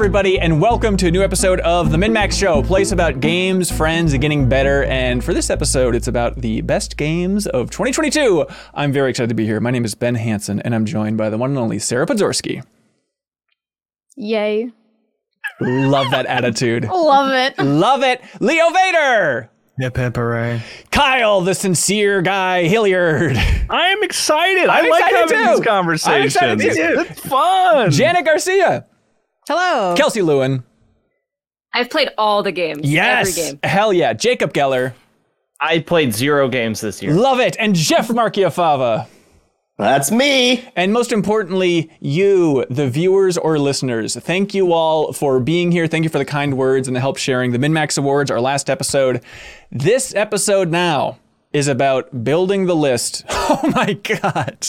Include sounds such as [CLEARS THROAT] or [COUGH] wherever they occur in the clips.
everybody, and welcome to a new episode of the MinnMax Show, a place about games, friends, and getting better. And for this episode, it's about the best games of 2022. I'm very excited to be here. My name is Ben Hanson, and I'm joined by the one and only Sarah Podzorski. Yay. Love that attitude. [LAUGHS] Love it. Love it. Leo Vader. Hip hip hooray. Kyle, the sincere guy, Hilliard. I am excited. I'm I like excited having too. these conversations. I'm excited too. It's fun. Janet Garcia. Hello. Kelsey Lewin. I've played all the games. Yes. Every game. Hell yeah. Jacob Geller. I played zero games this year. Love it. And Jeff Marchiafava. That's me. And most importantly, you, the viewers or listeners, thank you all for being here. Thank you for the kind words and the help sharing the MinnMax Awards, our last episode. This episode now is about building the list. [LAUGHS] Oh my God.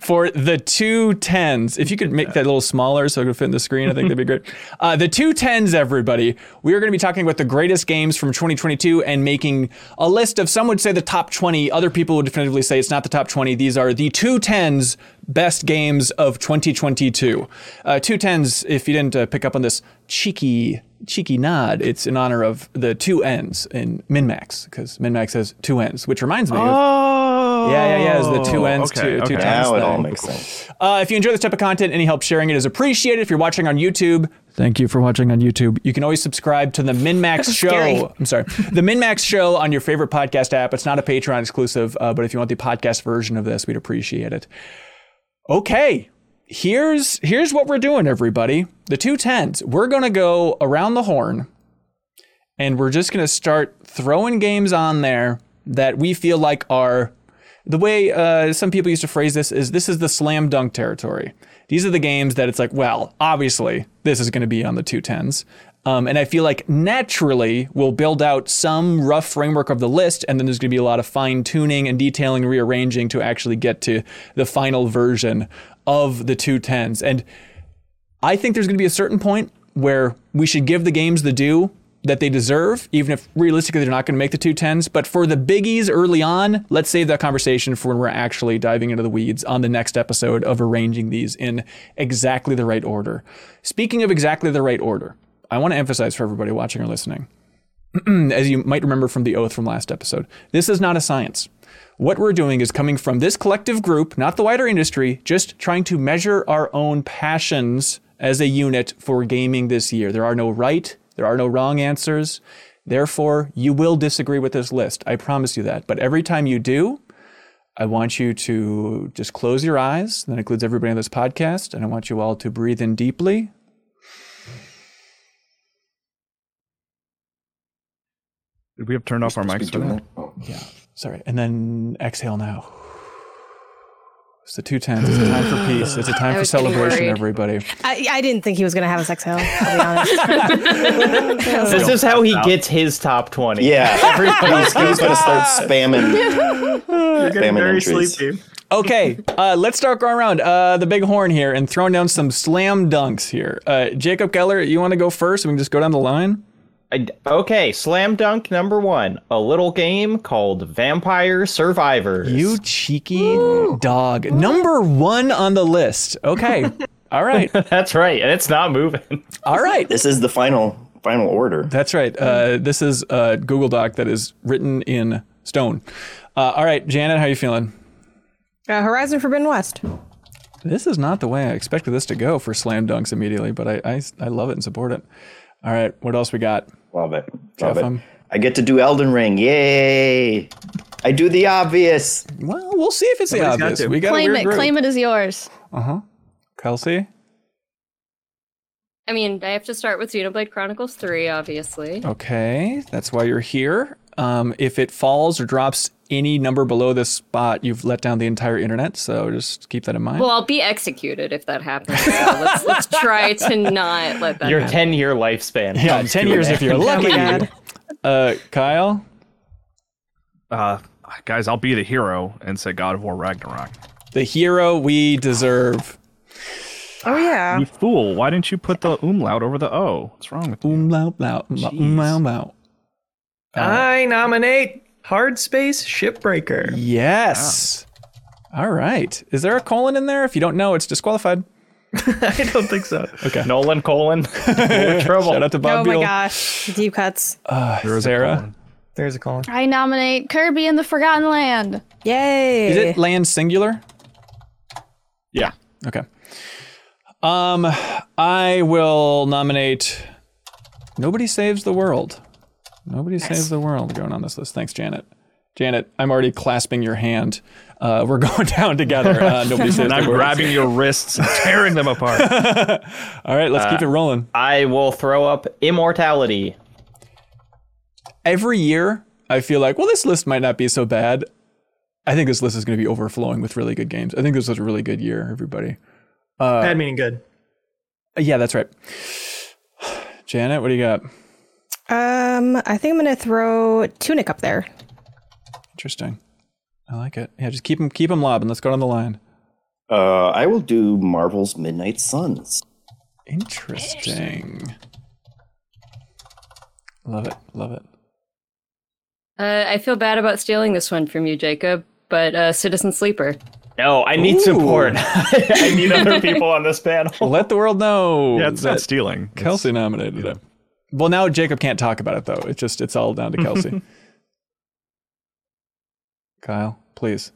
For the two tens. If you could make that a little smaller so it could fit in the screen, I think that'd be great. [LAUGHS] Uh, the two tens, everybody. We are going to be talking about the greatest games from 2022 and making a list of some would say the top 20. Other people would definitively say it's not the top 20. These are the two tens best games of 2022. Uh, two tens, if you didn't uh, pick up on this cheeky cheeky nod, it's in honor of the two ends in MinnMax because MinnMax has two ends, which reminds me of Oh. yeah, yeah, yeah. It's the two ends, okay, two, two okay. tens Now it all makes sense. Uh, if you enjoy this type of content, any help sharing it is appreciated. If you're watching on YouTube, thank you for watching on YouTube. You can always subscribe to the MinnMax [LAUGHS] Show. scary. I'm sorry, the MinnMax Show on your favorite podcast app. It's not a Patreon exclusive, uh, but if you want the podcast version of this, we'd appreciate it. Okay, here's here's what we're doing, everybody. The two tens. We're gonna go around the horn, and we're just gonna start throwing games on there that we feel like are the way uh, some people used to phrase this is this is the slam dunk territory. These are the games that it's like, well, obviously this is going to be on the two tens. Um, and I feel like naturally we'll build out some rough framework of the list, and then there's going to be a lot of fine tuning and detailing, rearranging to actually get to the final version of the two tens. And I think there's going to be a certain point where we should give the games the due that they deserve, even if realistically they're not going to make the two tens. But for the biggies early on, let's save that conversation for when we're actually diving into the weeds on the next episode of arranging these in exactly the right order. Speaking of exactly the right order, I want to emphasize for everybody watching or listening, [CLEARS THROAT] as you might remember from the oath from last episode, this is not a science. What we're doing is coming from this collective group, not the wider industry, just trying to measure our own passions as a unit for gaming this year. There are no right, there are no wrong answers. Therefore, you will disagree with this list. I promise you that. But every time you do, I want you to just close your eyes. That includes everybody on this podcast. And I want you all to breathe in deeply. Did we have turned off our mics for that? Yeah. Sorry. And then exhale now. It's the two tens. It's a time for peace. It's a time for celebration, worried. everybody. I, I didn't think he was going to have us exhale, I'll be honest. [LAUGHS] This is how he gets his top 20. Yeah. Everybody's going to start spamming. [LAUGHS] You're getting very sleepy. Okay, uh, let's start going around uh, the big horn here and throwing down some slam dunks here. Uh, Jacob Geller, you want to go first? We can just go down the line. I- okay, slam dunk number one. A little game called Vampire Survivors. You cheeky dog. Number one on the list. Okay. [LAUGHS] All right. [LAUGHS] That's right, and it's not moving. [LAUGHS] All right. This is the final final order. That's right. Uh, this is a Google Doc that is written in stone. Uh, all right, Janet, how are you feeling? Uh, Horizon Forbidden West. This is not the way I expected this to go for slam dunks immediately, but I, I, I love it and support it. All right, what else we got? Love it. Jeff, Love it. um, I get to do Elden Ring. Yay! I do the obvious. Well, we'll see if it's the Somebody's got obvious. to. We got a Claim weird it. group. Claim it as yours. Uh huh. Kelsey? I mean, I have to start with Xenoblade Chronicles 3, obviously. Okay, that's why you're here. Um, if it falls or drops any number below this spot, you've let down the entire internet. So just keep that in mind. Well, I'll be executed if that happens. So let's, let's try to not let that Your happen. 10 year lifespan. yeah, 10 years if you're lucky. [LAUGHS] God. uh, Kyle? Uh, guys, I'll be the hero and say God of War Ragnarok. The hero we deserve. Oh, yeah. You fool! Why didn't you put the umlaut over the O? What's wrong with you? Umlaut, laut, umlaut, umlaut, umlaut. I nominate Hard Space Shipbreaker. Yes. All right. Is there a colon in there? If you don't know, it's disqualified. [LAUGHS] I don't think so. [LAUGHS] Okay. Nolan colon. [LAUGHS] trouble. Shout out to Oh Bob my gosh. Deep cuts. Uh, There is a Sarah. colon. There's a call. I nominate Kirby and the Forgotten Land. Yay. Is it land singular? Yeah. Okay. Um, I will nominate. Nobody saves the world. Nobody saves the world. Going on this list. Thanks, Janet. Janet, I'm already clasping your hand. Uh, we're [LAUGHS] going down together. Uh, nobody [LAUGHS] saves And the I'm world. grabbing your wrists and tearing them apart. [LAUGHS] All right, let's keep it rolling. I will throw up immortality. Every year, I feel like, well, this list might not be so bad. I think this list is going to be overflowing with really good games. I think this was a really good year, everybody. Bad meaning good. Uh, yeah, that's right. [SIGHS] Janet, what do you got? Um, I think I'm gonna throw Tunic up there. Interesting. I like it. Yeah, just keep them keep them lobbing. Let's go down the line. Uh, I will do Marvel's Midnight Suns. Interesting. Love it. Love it. Uh, I feel bad about stealing this one from you, Jacob, but uh, Citizen Sleeper. No, I need Ooh. support. [LAUGHS] I need other [LAUGHS] people on this panel. Let the world know. Yeah, it's not stealing. Kelsey nominated it. Well, now Jacob can't talk about it though. It's just it's all down to Kelsey. [LAUGHS] Kyle, please.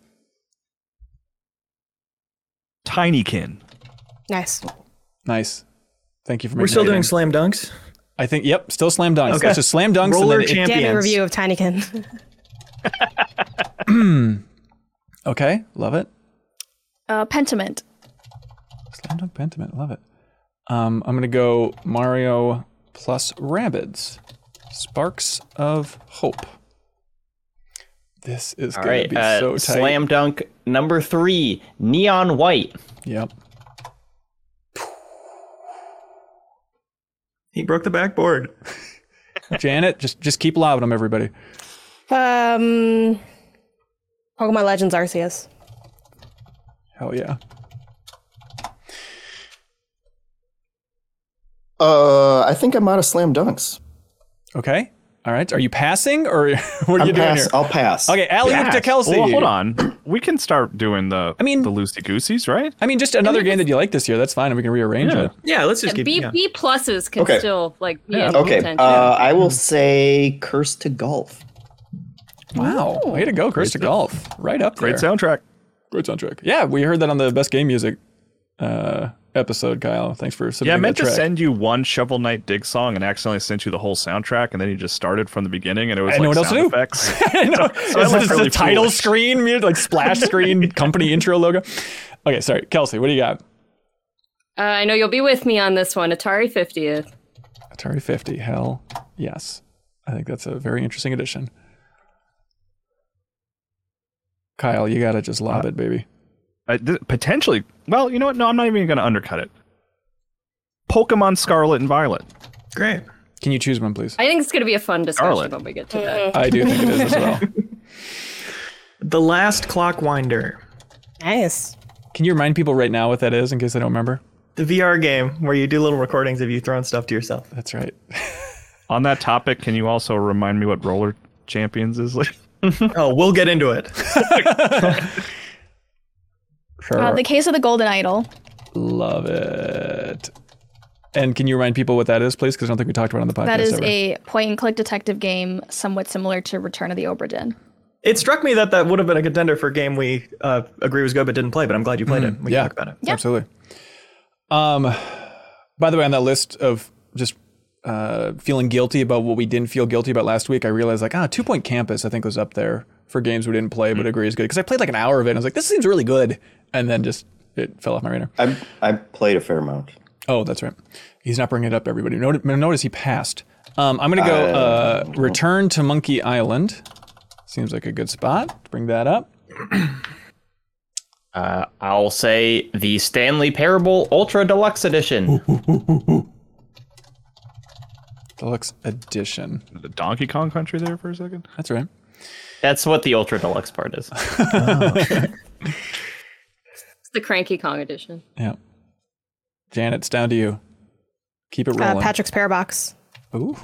Tinykin. Nice. Nice. Thank you for. We're still doing slam dunks. I think. Yep. Still slam dunks. Okay. That's just slam dunks. Roller and then it- Damn Champions. review of Tinykin. [CLEARS THROAT] okay. Love it. Uh, Pentiment. Slam dunk Pentiment. Love it. Um, I'm gonna go Mario plus Rabbids. Sparks of Hope. This is All gonna right, be uh, so tight. slam dunk number three, neon white. Yep. He broke the backboard. [LAUGHS] Janet, just just keep lobbing them, everybody. um, Pokemon Legends Arceus. Hell yeah. Uh, I think I'm out of slam dunks. Okay. All right. Are you passing or [LAUGHS] what are I'm you doing pass- here? I'll pass. Okay, alley oop to Yes. Kelsey. Well, hold on. [CLEARS THROAT] We can start doing the I mean- the loosey gooseys, right? I mean, just another game that you like this year. That's fine. and We can rearrange Yeah. it. Yeah, let's just keep. B yeah. B pluses can Okay. still like be Yeah. in Okay, contention. uh, I will say Cursed to Golf. Wow. Way to go, Cursed to Golf. Right up there. Great soundtrack. Great soundtrack. Yeah, we heard that on the best game music uh, episode, Kyle. Thanks for Yeah, I meant that to send you one Shovel Knight dig song and accidentally sent you the whole soundtrack, and then you just started from the beginning, and it was I like know what else to sound do. effects. [LAUGHS] I know. So I Is look really the title foolish. screen, like splash [LAUGHS] screen, company intro logo? Okay, sorry. Kelsey, what do you got? Uh, I know you'll be with me on this one. Atari 50th. Atari 50. Hell yes. I think that's a very interesting addition. Kyle, you got to just lob it, baby. Uh, th- potentially. Well, you know what? No, I'm not even going to undercut it. Pokemon Scarlet and Violet. Great. Can you choose one, please? I think it's going to be a fun discussion Scarlet. when we get to that. I do think it is as well. [LAUGHS] The last Clockwinder. Nice. Can you remind people right now what that is in case they don't remember? The VR game where you do little recordings of you throwing stuff to yourself. That's right. [LAUGHS] On that topic, can you also remind me what Roller Champions is like? [LAUGHS] Oh, we'll get into it. Sure. Uh, the Case of the Golden Idol. Love it. And can you remind people what that is, please? Because I don't think we talked about it on the podcast. That is ever. a point and click detective game somewhat similar to Return of the Obra Dinn. It struck me that that would have been a contender for a game we uh, agree was good but didn't play, but I'm glad you played it. We yeah. can talk about it. Absolutely. Um, by the way, on that list of just uh, feeling guilty about what we didn't feel guilty about last week, I realized like, ah, Two Point Campus, I think was up there for games we didn't play but agree is good. Because I played like an hour of it and I was like, this seems really good. And then just it fell off my radar. I I played a fair amount. Oh, that's right. He's not bringing it up, everybody. Notice, notice he passed. Um, I'm going to go uh, Return to Monkey Island. Seems like a good spot bring that up. Uh, I'll say the Stanley Parable Ultra Deluxe Edition. Deluxe Edition. The Donkey Kong Country there for a second? That's right. That's what the Ultra Deluxe part is. [LAUGHS] [LAUGHS] It's the Cranky Kong edition. Yeah. Janet, it's down to you. Keep it Uh, rolling. Patrick's Parabox. Ooh.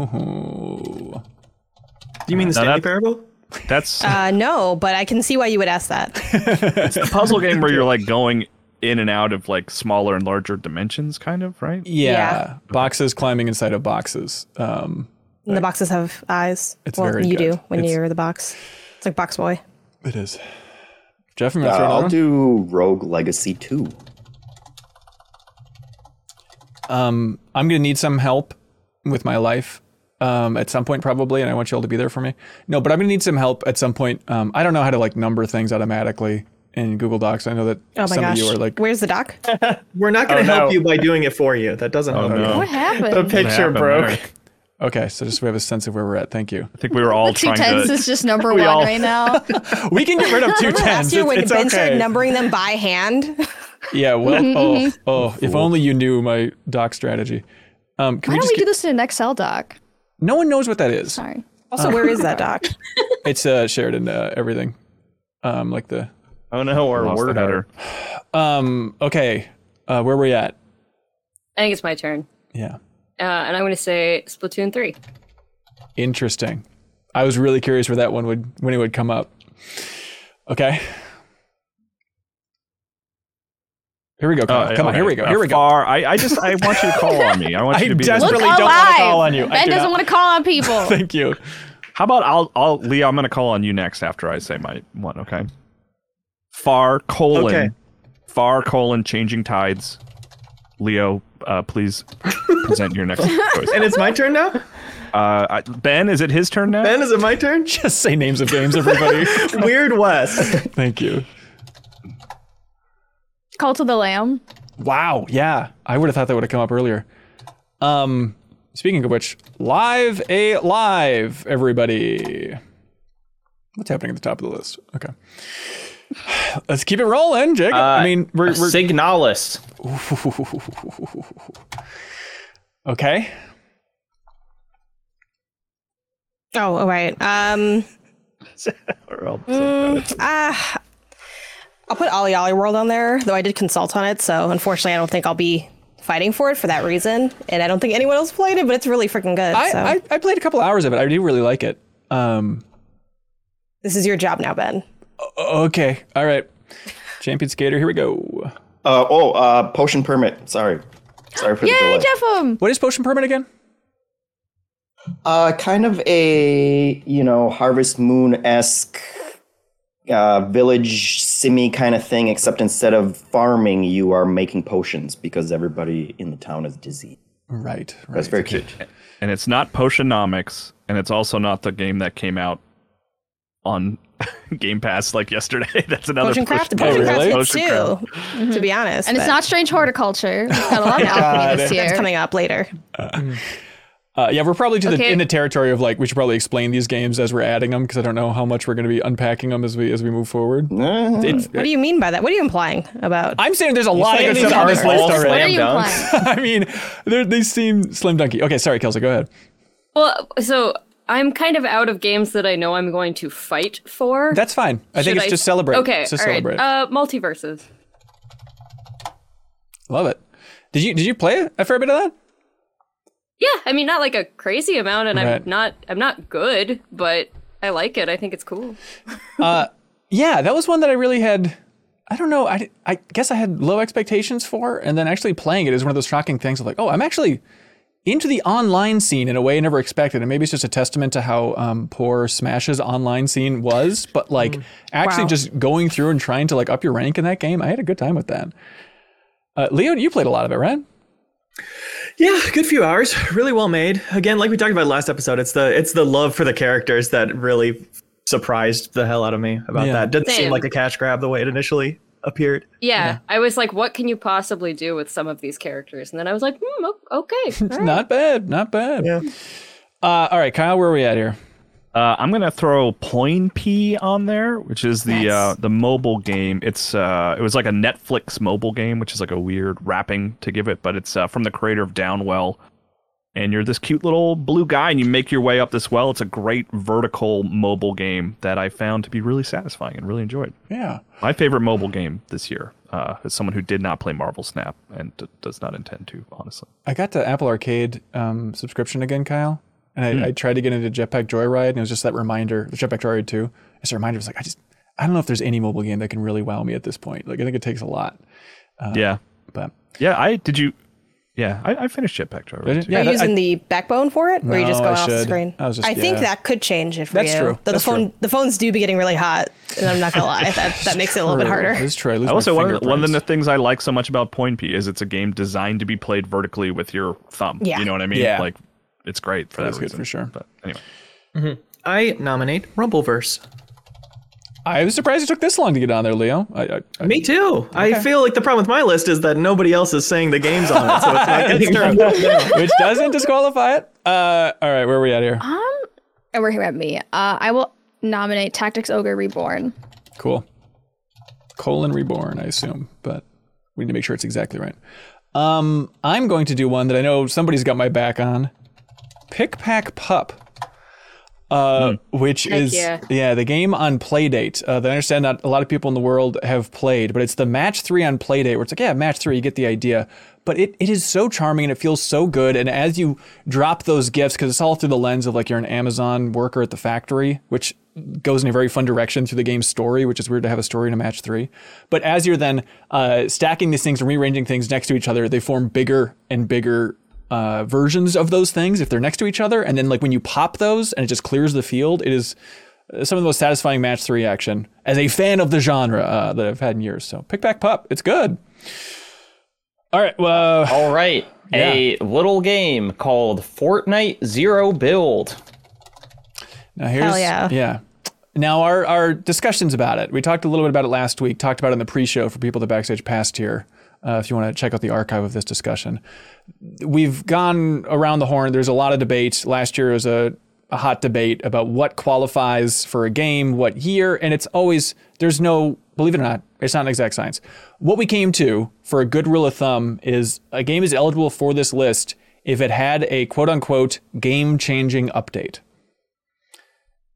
Do you mean the Now Stanley that- Parable? That's Uh, no, but I can see why you would ask that. [LAUGHS] It's a puzzle game where you're like going in and out of like smaller and larger dimensions, kind of, right? Yeah, Yeah. boxes climbing inside of boxes. Um, And the boxes have eyes. It's well, very you good. do when It's- you're the box. It's like Box Boy. it is. Jeff, you Uh, want to throw I'll another do Rogue Legacy 2. Um, I'm gonna need some help with my life um, at some point probably, and I want you all to be there for me. No, but I'm gonna need some help at some point. Um, I don't know how to like number things automatically in Google Docs. I know that Oh my some gosh. of you are like, Where's the doc? [LAUGHS] We're not going to Oh, help no. you by doing it for you. That doesn't help no. you. What happened? The picture happened broke. There? okay, so just we have a sense of where we're at. Thank you. I think we were all Two trying tens to. is just [LAUGHS] number one all- right now. [LAUGHS] We can get rid of two Remember last year It's, when it's Ben started numbering them by hand? [LAUGHS] Yeah, well, oh, oh, if only you knew my doc strategy. Um, can Why we don't just we do this in an Excel doc? no one knows what that is. Sorry. Also, where is that doc? It's uh, shared in uh, everything. Um, like the Oh no, our word header. um, okay, uh, where were we at? I think it's my turn. Yeah, Uh, and I'm going to say Splatoon 3. interesting. I was really curious where that one would when it would come up. Okay. Here we go. Kyle. Uh, Come on, here we go. Uh, Here we go. Far, I, I just I want you to call on me. I want I [LAUGHS] you to be. desperately- Look Really don't alive. wanna call on you. Ben do doesn't not- want to call on [LAUGHS] people. Thank you. How about I'll I'll Leo? I'm going to call on you next after I say my one. Okay. Far colon. Okay. Far colon changing tides. Leo, uh, please present your next [LAUGHS] choice. And it's my turn now? Uh, I- ben, is it his turn now? Ben, is it my turn? [LAUGHS] Just say names of games, everybody. [LAUGHS] Weird West. Thank you. Cult of the Lamb. Wow. Yeah. I would have thought that would have come up earlier. Um, speaking of which, live a live, everybody. What's happening at the top of the list? Okay. Let's keep it rolling, Jake. I mean, we're, we're Signalis. [LAUGHS] okay. Oh, all right. Um, Or I'll- ah, I'll put OlliOlli World on there, though I did consult on it. So unfortunately, I don't think I'll be fighting for it for that reason. And I don't think anyone else played it, but it's really freaking good. I, so I, I played a couple hours of it. I do really like it. Um, this is your job now, Ben. Okay. All right. Champion Skater, here we go. Uh, oh, uh, Potion Permit. Sorry. Sorry for the Yay, delay. Jeffem! What is Potion Permit again? Uh, kind of a, you know, Harvest Moon esque uh, village simi kind of thing, except instead of farming, you are making potions because everybody in the town is dizzy. Right. right. That's very cute. and it's not Potionomics, and it's also not the game that came out on [LAUGHS] Game Pass like yesterday. [LAUGHS] That's another Potion Craft, the Potion- Potion really? Craft Potion too, Craft. to be honest. And it's not strange horticulture. We've got a lot of [LAUGHS] alchemy this That's coming up later. Uh, yeah, we're probably to the, Okay. in the territory of like we should probably explain these games as we're adding them because I don't know how much we're going to be unpacking them as we as we move forward. Uh, It's, What do you mean by that? What are you implying about? I'm saying there's a lot of good these stuff on this list already. What are you implying? I mean, they're- they seem slim dunky. Okay, sorry, Kelsey, go ahead. Well, so I'm kind of out of games that I know I'm going to fight for. That's fine. I think Should it's just celebrate. Okay, It's just all right. celebrate. Uh, MultiVersus. Love it. Did you did you play a fair bit of that? Yeah, I mean, not like a crazy amount, and Right. I'm not I'm not good, but I like it. I think it's cool. [LAUGHS] uh, Yeah, that was one that I really had. I don't know. I, I guess I had low expectations for, and then actually playing it is one of those shocking things of like, oh, I'm actually into the online scene in a way I never expected. And maybe it's just a testament to how um, poor Smash's online scene was. But like, actually, Wow. just going through and trying to like up your rank in that game, I had a good time with that. Uh, Leo, you played a lot of it, right? Yeah, good few hours. Really well made. Again, like we talked about last episode, it's the it's the love for the characters that really surprised the hell out of me about Yeah. that. Didn't seem like a cash grab the way it initially appeared. Yeah, I was like, what can you possibly do with some of these characters? And then I was like, hmm, okay. [LAUGHS] all right. Not bad, not bad. Yeah. Uh, all right, Kyle, where are we at here? Uh, I'm gonna throw Poinpy on there, which is the uh, the mobile game. It's uh, it was like a Netflix mobile game, which is like a weird wrapping to give it, but it's uh, from the creator of Downwell. And you're this cute little blue guy, and you make your way up this well. It's a great vertical mobile game that I found to be really satisfying and really enjoyed. Yeah. My favorite mobile game this year, uh, as someone who did not play Marvel Snap and d- does not intend to, honestly. I got the Apple Arcade um, subscription again, Kyle, and I, I tried to get into Jetpack Joyride, and it was just that reminder. The Jetpack Joyride two. It's a reminder. It was like I just I don't know if there's any mobile game that can really wow me at this point. Like I think it takes a lot. yeah, But yeah. I did you. Yeah, I, I finished Jetpack Joyride. Did too. you? Are Yeah, you that- using the backbone for it, or are you just No, I going off the screen? I just- think yeah. that could change it for That's you. true. Though That's the phone, true. the phones do be getting really hot, and I'm not gonna lie, that that makes it a little bit harder. Let's try. Lose I also my one of, the, one of the things I like so much about Poinpy is it's a game designed to be played vertically with your thumb. Yeah. You know what I mean? Yeah. Like it's great for That's that good reason. for sure. But anyway. Mm-hmm. I nominate Rumbleverse. I was surprised it took this long to get on there, Leo. I, I, I, Me too. I feel like the problem with my list is that nobody else is saying the games on it, so it's not getting That's true. Which doesn't disqualify it. Uh, all right, where are we at here? And we're here at me. Uh, I will nominate Tactics Ogre Reborn. Cool. Colon reborn, I assume, but we need to make sure it's exactly right. Um, I'm going to do one that I know somebody's got my back on. Pick Pack Pup. Uh, which is yeah. the game on Playdate uh, that I understand not a lot of people in the world have played, but it's the match three on Playdate where it's like, yeah, match three, you get the idea. But it, it is so charming and it feels so good. And as you drop those gifts, because it's all through the lens of like you're an Amazon worker at the factory, which goes in a very fun direction through the game's story, which is weird to have a story in a match three. But as you're then uh, stacking these things and rearranging things next to each other, they form bigger and bigger uh, versions of those things if they're next to each other. And then like when you pop those and it just clears the field, it is uh, some of the most satisfying match three action as a fan of the genre uh, that I've had in years. So Pick Pack Pup, it's good. All right, well, All right. [LAUGHS] A little game called Fortnite Zero Build. Now here's Hell yeah. yeah. Now our our discussions about it. We talked a little bit about it last week. Talked about it in the pre-show for people that Backstage Pass tier. Uh, if you want to check out the archive of this discussion, we've gone around the horn. There's a lot of debate. Last year was a, a hot debate about what qualifies for a game, what year, and it's always there's no believe it or not, it's not an exact science. What we came to for a good rule of thumb is a game is eligible for this list if it had a quote unquote game changing update.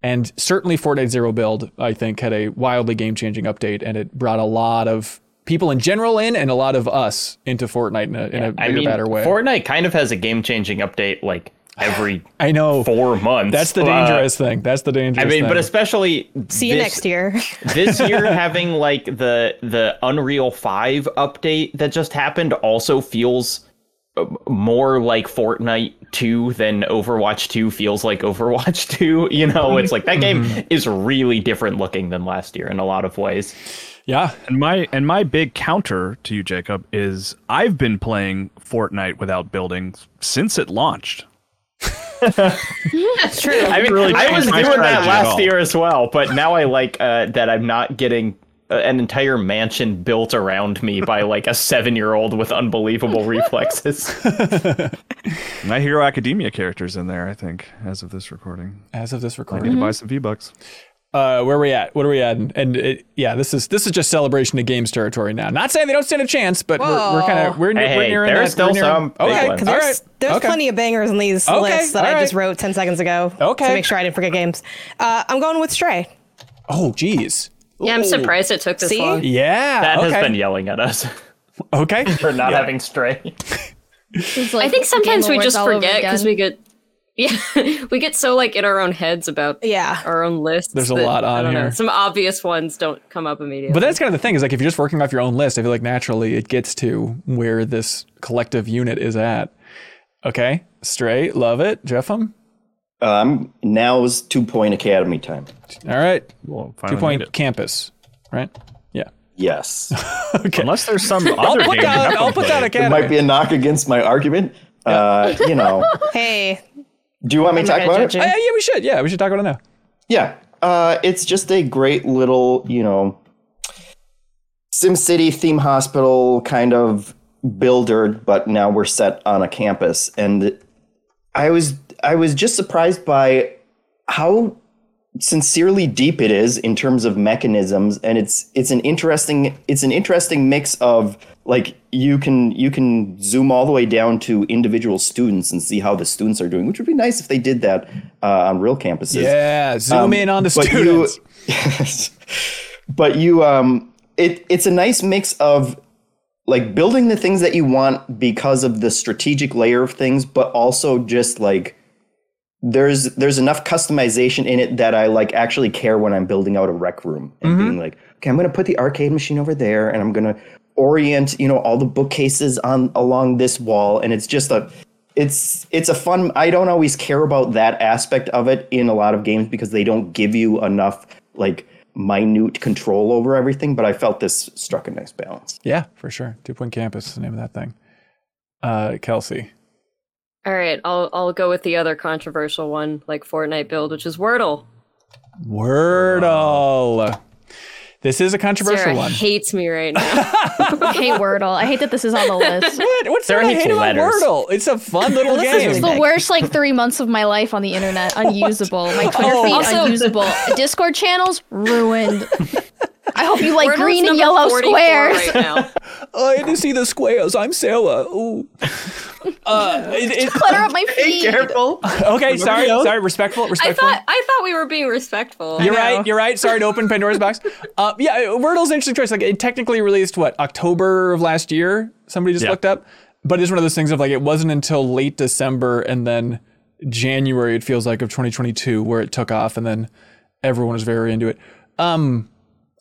And certainly Fortnite Zero Build, I think, had a wildly game changing update and it brought a lot of people in general in and a lot of us into Fortnite in a, in a bigger, I mean, better way. Fortnite kind of has a game changing update like [SIGHS] every I know. four months. That's the Uh, dangerous thing. That's the dangerous I mean, thing. but especially See you this- next year. [LAUGHS] this year having like the the Unreal 5 update that just happened also feels uh, more like Fortnite 2 than Overwatch 2 feels like Overwatch [LAUGHS] 2. You know, it's like that game Mm-hmm. is really different looking than last year in a lot of ways. Yeah. And my and my big counter to you, Jacob, is I've been playing Fortnite without building since it launched. That's true. I mean, really I was doing that last year as well, but now I like uh, that I'm not getting uh, an entire mansion built around me by like a seven year old with unbelievable reflexes. [LAUGHS] My Hero Academia characters in there, I think, as of this recording. As of this recording, I recording. need to buy some V Bucks. Uh, where are we at? What are we at? And, and it, yeah, this is this is just celebration of games territory now. Not saying they don't stand a chance, but we're, we're kind of we're, near Hey, we're hey, nearing there's that. we're still nearing- some Okay, There's, right. there's okay. plenty of bangers in these Okay, lists that all I just wrote 10 seconds ago Okay. to make sure I didn't forget games. Uh, I'm going with Stray. Oh, geez. Yeah, I'm surprised it took this See? long. Yeah. That okay. has been yelling at us okay. [LAUGHS] for not having stray. It's I think sometimes we just forget because we get yeah [LAUGHS] we get so like in our own heads about Yeah. our own lists. There's a that, lot I on don't know, here. Some obvious ones don't come up immediately. But that's kind of the thing is like if you're just working off your own list, I feel like naturally it gets to where this collective unit is at. Okay, straight, love it. Jeffem, Um, now is two point academy time. all right. Well, Two finally point made it. campus, right? Yeah. Yes. [LAUGHS] Okay. Unless there's some I'll other put game. down. you I'll put down played. There academy. might be a knock against my argument. Uh, you know, [LAUGHS] Hey, do you want me to talk gonna about it? Uh, yeah, we should. Yeah, we should talk about it now. Yeah. Uh, it's just a great little, you know, SimCity theme hospital kind of builder, but now we're set on a campus. And I was I was just surprised by how sincerely deep it is in terms of mechanisms and it's it's an interesting it's an interesting mix of like you can you can zoom all the way down to individual students and see how the students are doing which would be nice if they did that uh, on real campuses Yeah, zoom um, in on the but you- students. [LAUGHS] but you um it it's a nice mix of like building the things that you want because of the strategic layer of things but also just like there's there's enough customization in it that I like actually care when I'm building out a rec room and being like, okay, I'm gonna put the arcade machine over there, and I'm gonna orient you know all the bookcases on along this wall, and it's just a it's it's a fun. I don't always care about that aspect of it in a lot of games because they don't give you enough like minute control over everything. But I felt this struck a nice balance. Yeah, for sure. Two Point Campus is the name of that thing. Uh, Kelsey. All right, I'll I'll go with the other controversial one, like Fortnite build, which is Wordle. Wordle. This is a controversial Sarah one. hates me right now. [LAUGHS] I hate Wordle. I hate that this is on the list. [LAUGHS] What? What's Sarah there to hate about letters. Wordle? It's a fun little game. This is. It's the worst like three months of my life on the internet. [LAUGHS] Unusable. My Twitter Oh. feed Also- unusable. Discord channels ruined. I hope you like green and yellow 44 squares. Right now. [LAUGHS] I had to see the squares. I'm Sarah. Ooh. [LAUGHS] Uh, it- it- Clutter up my [LAUGHS] feed. Careful. okay, sorry, sorry. Respectful, I respectful. thought I thought we were being respectful. You're right. You're right. Sorry to open Pandora's box. Uh, yeah, Wordle's an interesting choice. Like it technically released what October of last year. Somebody just Yeah. looked up, but it's one of those things of like it wasn't until late December and then January. It feels like of 2022 where it took off, and then everyone was very into it. Um,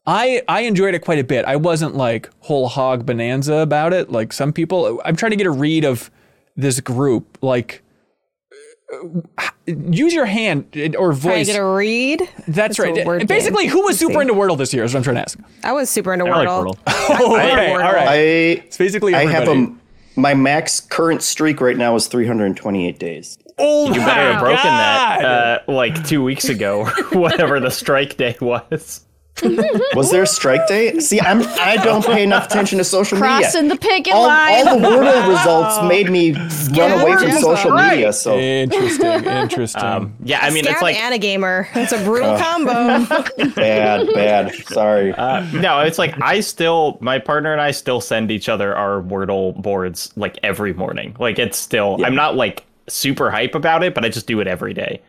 I I enjoyed it quite a bit. I wasn't like whole hog bonanza about it like some people. I'm trying to get a read of this group. Like, uh, use your hand or Trying to voice. get a read. That's a right. basically, game. who was Let's super see. into Wordle this year? Is what I'm trying to ask. I was super into I like Wordle. Wordle. [LAUGHS] okay, all right. I it's basically everybody. I have a my max current streak right now is 328 days. Oh You better have broken God. that uh, like two weeks ago, or [LAUGHS] whatever the strike day was. [LAUGHS] Was there a strike day? See, I'm I don't pay enough attention to social Crossing media. Crossing the picket all, line. all the Wordle [LAUGHS] results made me run away from Jimbo. social media. So Interesting. Interesting. Um, yeah, I mean, it's Scab like and a gamer. It's a brutal combo. [LAUGHS] bad, bad. Sorry. Uh, no, it's like I still, my partner and I still send each other our Wordle boards like every morning. Like it's still, I'm not like super hype about it, but I just do it every day.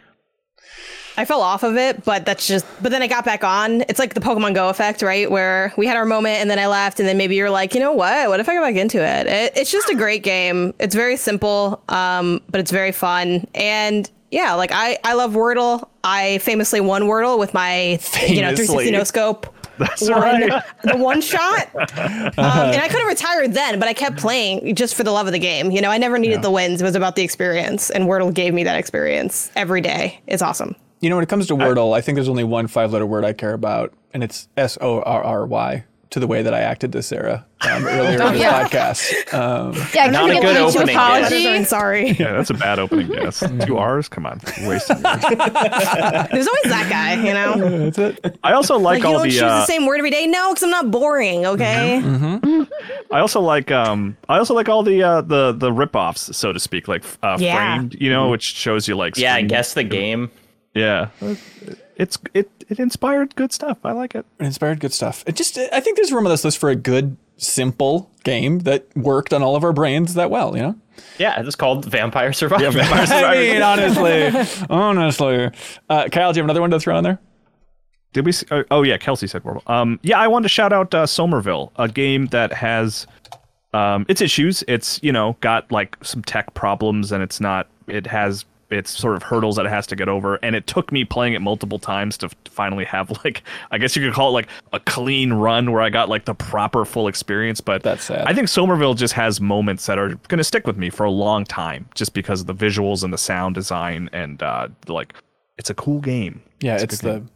I fell off of it, but that's just. But then I got back on. It's like the Pokemon Go effect, right? Where we had our moment, and then I left, and then maybe you're like, you know what? What if I go back into it? it it's just a great game. It's very simple, um, but it's very fun, and yeah, like I I love Wordle. I famously won Wordle with my you know 360 Famously. no scope. That's one, right. the one shot. [LAUGHS] Um, and I could have retired then, but I kept playing just for the love of the game. You know, I never needed the wins. It was about the experience. And Wordle gave me that experience every day. It's awesome. You know, when it comes to Wordle, I think there's only one five-letter word I care about, and it's S O R R Y. To the way that I acted to Sarah um, [LAUGHS] earlier in this yeah. podcast. Um, [LAUGHS] yeah, Not can a we good get one opening, apology? I'm sorry. Yeah, that's a bad opening guess. [LAUGHS] Two R's? Come on. You're wasting. There's always that guy, you know? that's it. I also Like, like, you all don't the choose uh, the same word every day? No, because I'm not boring, okay? I also like um I also like all the uh the the rip-offs, so to speak, like uh Yeah. framed, you know, which shows you like Yeah, I guess the game. Yeah. It's it it inspired good stuff. I like it. It inspired good stuff. It just, I think there's room on this list for a good, simple game that worked on all of our brains that well. You know. Yeah, it's called Vampire [LAUGHS] Survivor. [LAUGHS] I mean, honestly, [LAUGHS] honestly. Uh, Kyle, do you have another one to throw in there? Did we? See, oh, oh yeah, Kelsey said Wordle. Um, yeah, I wanted to shout out uh, Somerville, a game that has um, its issues. It's you know got like some tech problems, and it's not. It has its sort of hurdles that it has to get over, and it took me playing it multiple times to finally have [LAUGHS] like I guess you could call it like a clean run where I got like the proper full experience. But That's sad. I think Somerville just has moments that are going to stick with me for a long time, just because of the visuals and the sound design, and uh, like it's a cool game. Yeah, it's, good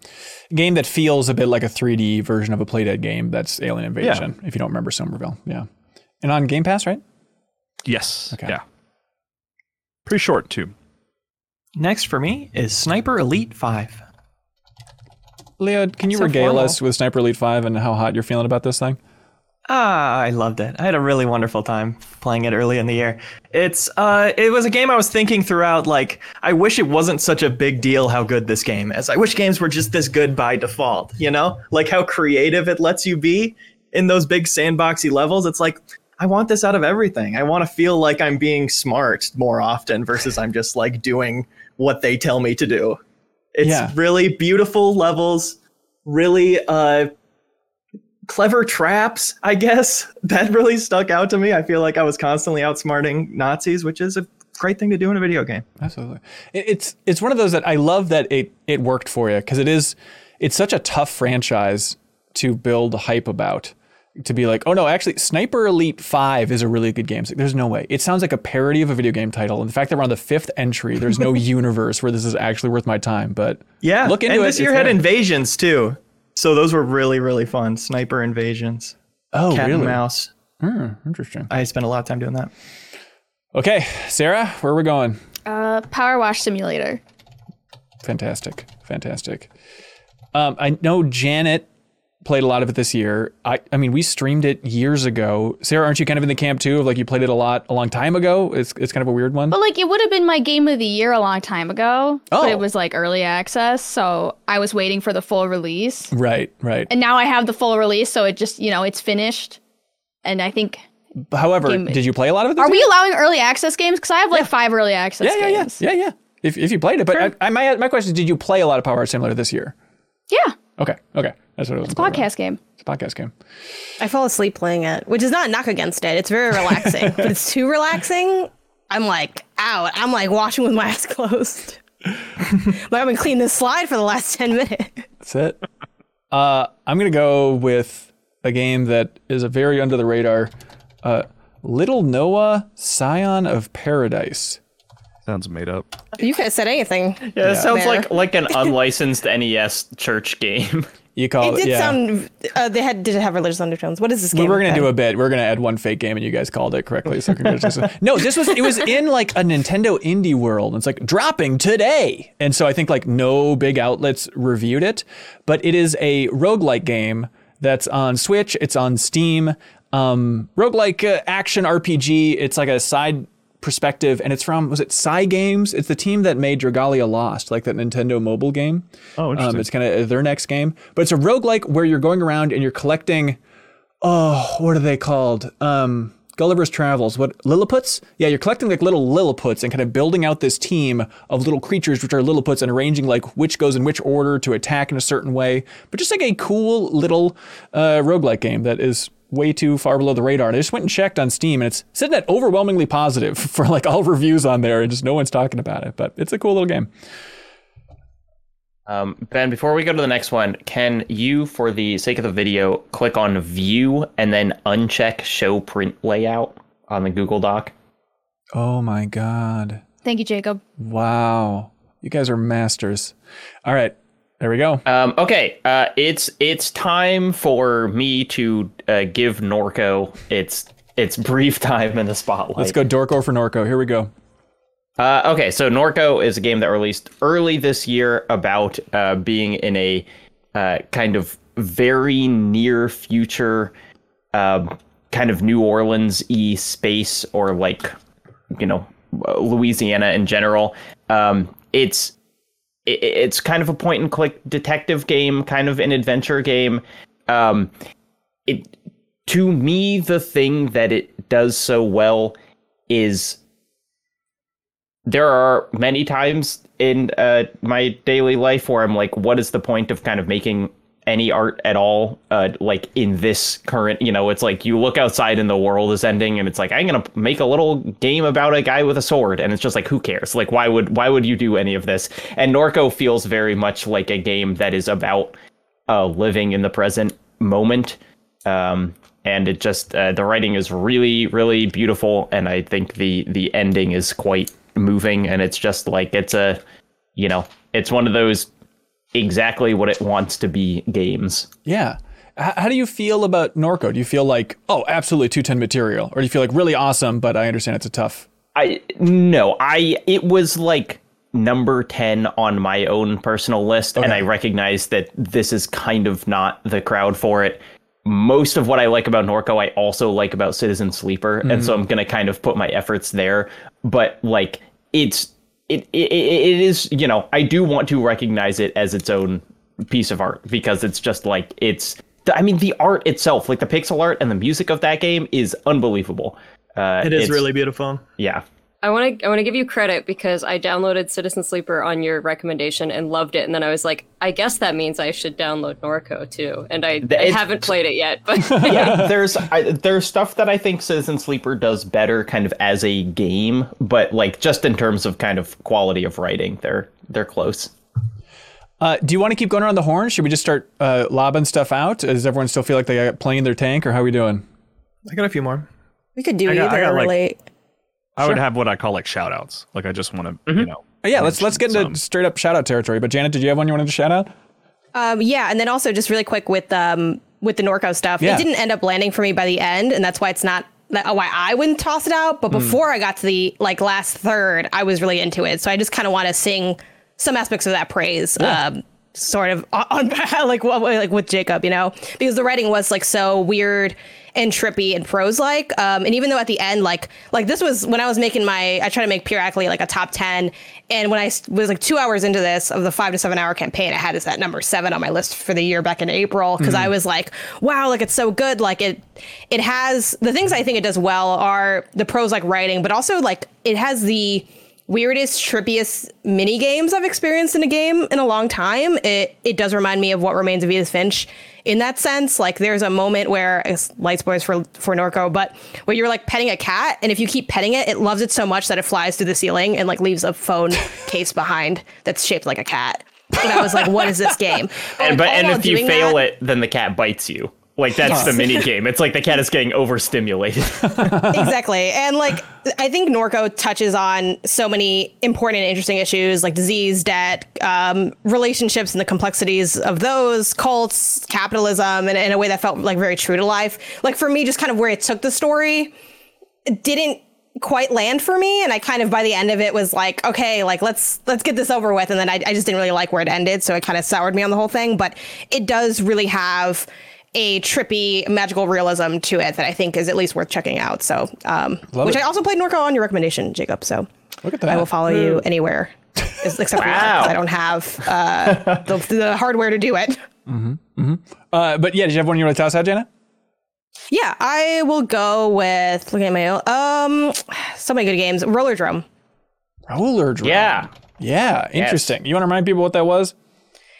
the game that feels a bit like a 3D version of a Playdead game. That's Alien Invasion. If you don't remember Somerville, yeah, and on Game Pass, right? Yes. Okay. Yeah. Pretty short too. Next for me is Sniper Elite 5. Leo, can you So regale formal. us with Sniper Elite Five and how hot you're feeling about this thing? Ah, I loved it. I had a really wonderful time playing it early in the year. It's uh it was a game I was thinking throughout like I wish it wasn't such a big deal how good this game is. I wish games were just this good by default, you know? Like how creative it lets you be in those big sandboxy levels. It's like I want this out of everything. I want to feel like I'm being smart more often versus I'm just like doing what they tell me to do. It's Yeah. really beautiful levels, really uh clever traps, I guess. [LAUGHS] That really stuck out to me. I feel like I was constantly outsmarting Nazis, which is a great thing to do in a video game. Absolutely. It's it's one of those that I love that it it worked for you because it is it's such a tough franchise to build hype about. To be like, oh no, actually, Sniper Elite Five is a really good game. Like, there's no way. It sounds like a parody of a video game title, and the fact that we're on the fifth entry, there's no [LAUGHS] universe where this is actually worth my time. But Yeah, look into and it. this year It's had there. invasions too, so those were really really fun. Sniper invasions, oh cat really? and mouse. Hmm, interesting. I spent a lot of time doing that. Okay, Sarah, where are we going? Uh, Power Wash Simulator. Fantastic, fantastic. Um, I know Janet played a lot of it this year. I, I mean, we streamed it years ago. Sarah, aren't you kind of in the camp too? Of like you played it a lot a long time ago. It's it's kind of a weird one. But like, it would have been my game of the year a long time ago. Oh. But it oh. was like early access, so I was waiting for the full release. Right, right. And now I have the full release, so it just you know it's finished. And I think However, Game- did you play a lot of it? This are we allowing early access games? Because I have like five early access Yeah, yeah, yeah, games. yeah, yeah. If, if you played it, but I, I, my my question is, did you play a lot of PowerWash Simulator this year? Yeah, Okay, okay, that's what it was. it's a podcast game. It's a podcast game. I fall asleep playing it, which is not a knock against it. It's very relaxing, [LAUGHS] but it's too relaxing. I'm like out. I'm like watching with my eyes closed. [LAUGHS] like I've been cleaning this slide for the last ten minutes. That's it. Uh, I'm gonna go with a game that is a very under the radar. Uh, Little Noah, Scion of Paradise. Sounds made up. You could have said anything. Yeah, it sounds There. like like an [LAUGHS] unlicensed NES church game. You call It it, did yeah. sound. Uh, they had did it have religious undertones. What is this game? we were gonna do a bit. We are gonna add one fake game, and you guys called it correctly. So congratulations. [LAUGHS] no, this was it was in like a Nintendo indie world. And It's like dropping today, and so I think like no big outlets reviewed it, but it is a roguelike game that's on Switch. It's on Steam. Um, roguelike uh, action RPG. It's like a side perspective, and it's from was it Cygames? It's the team that made Dragalia Lost, like that Nintendo mobile game. Oh, Um, interesting. it's kind of their next game, but it's a roguelike where you're going around and you're collecting. Oh, what are they called? Um, Gulliver's Travels. What Lilliputs? Yeah, you're collecting like little Lilliputs and kind of building out this team of little creatures, which are Lilliputs, and arranging like which goes in which order to attack in a certain way. But just like a cool little uh, roguelike game that is way too far below the radar. And I just went and checked on Steam, and it's sitting at overwhelmingly positive [LAUGHS] for like all reviews on there, and just no one's talking about it. But it's a cool little game. Um, ben, before we go to the next one, can you, for the sake of the video, click on View and then uncheck Show Print Layout on the Google Doc? Oh my god. Thank you, Jacob. Wow. You guys are masters. All right. There we go. Um, okay, uh, it's it's time for me to uh, give Norco its its brief time in the spotlight. Let's go Dorko for Norco. Here we go. Uh, okay, so Norco is a game that released early this year about uh, being in a uh, kind of very near future, um kind of New Orleans e space or like, you know, Louisiana in general. Um, it's it, it's kind of a point and click detective game, kind of an adventure game. Um, it to me, the thing that it does so well is there are many times in uh, my daily life where I'm like, what is the point of kind of making any art at all? Uh, like in this current, you know, it's like you look outside and the world is ending, and it's like I'm gonna make a little game about a guy with a sword, and it's just like, who cares? Like, why would why would you do any of this? And Norco feels very much like a game that is about uh, living in the present moment. Um, and it just uh, the writing is really really beautiful and i think the the ending is quite moving and it's just like it's a you know it's one of those exactly what it wants to be games Yeah. H- how do you feel about Norco? Do you feel like, oh, absolutely 210 material? Or do you feel like really awesome, but I understand it's a tough. i no i it was like number 10 on my own personal list and i recognize that this is kind of not the crowd for it most of what I like about Norco, I also like about Citizen Sleeper, and so mm-hmm. I'm gonna kind of put my efforts there. But like, it's it, it it is you know I do want to recognize it as its own piece of art because it's just like it's I mean the art itself, like the pixel art and the music of that game is unbelievable. Uh, It is really beautiful. yeah. I want to I want to give you credit because I downloaded Citizen Sleeper on your recommendation and loved it, and then I was like, I guess that means I should download Norco too, and I, I haven't played it yet. But [LAUGHS] yeah, [LAUGHS] there's I, there's stuff that I think Citizen Sleeper does better, kind of as a game, but like just in terms of kind of quality of writing, they're they're close. Uh, do you want to keep going around the horn? Should we just start uh, lobbing stuff out? Does everyone still feel like they got playing their tank, or how are we doing? I got a few more. We could do I got- I either, got, like- really. I would have what I call like shout outs. Like I just want to, you know. Oh, yeah, let's let's get into some. straight up shout out territory. But Janet, did you have one you wanted to shout out? Um, yeah, and then also just really quick with um with the Norco stuff, Yeah. it didn't end up landing for me by the end, and that's why it's not that, why I wouldn't toss it out. But before I got to the like last third, I was really into it, so I just kind of want to sing some aspects of that praise. Um, sort of on, [LAUGHS] on like like with Jacob, you know, because the writing was like so weird and trippy and prose like. Um, and even though at the end, like like this was when I was making my, I try to make periodically like a top ten, and when I was like two hours into this of the five to seven hour campaign, I had this at number seven on my list for the year back in April because I was like, wow, like it's so good. Like it, it has the things I think it does well are the prose like writing, but also like it has the weirdest, trippiest mini games I've experienced in a game in a long time. It it does remind me of what remains of Edith Finch in that sense. Like there's a moment where it's light spoilers for for Norco, but where you're like petting a cat, and if you keep petting it, it loves it so much that it flies through the ceiling and like leaves a phone [LAUGHS] case behind that's shaped like a cat. And I was like, what is this game? [LAUGHS] And but and if you fail that- it, then the cat bites you. Like that's the mini [LAUGHS] game. It's like the cat is getting overstimulated. [LAUGHS] exactly. And like, I think Norco touches on so many important and interesting issues like disease, debt, um, relationships, and the complexities of those, cults, capitalism, and in a way that felt like very true to life. Like for me, just kind of where it took the story didn't quite land for me and i kind of by the end of it was like okay like let's let's get this over with and then i, I just didn't really like where it ended so it kind of soured me on the whole thing but it does really have a trippy magical realism to it that i think is at least worth checking out so um which it. i also played norco on your recommendation jacob so Look at that. i will follow you anywhere as- except for Wow. i don't have uh the, the hardware to do it Uh, but yeah, did you have one you want to toss out, Janet? yeah i will go with looking at my own, um so many good games Rollerdrome Roller Drum. yeah. Yeah, interesting. You want to remind people what that was?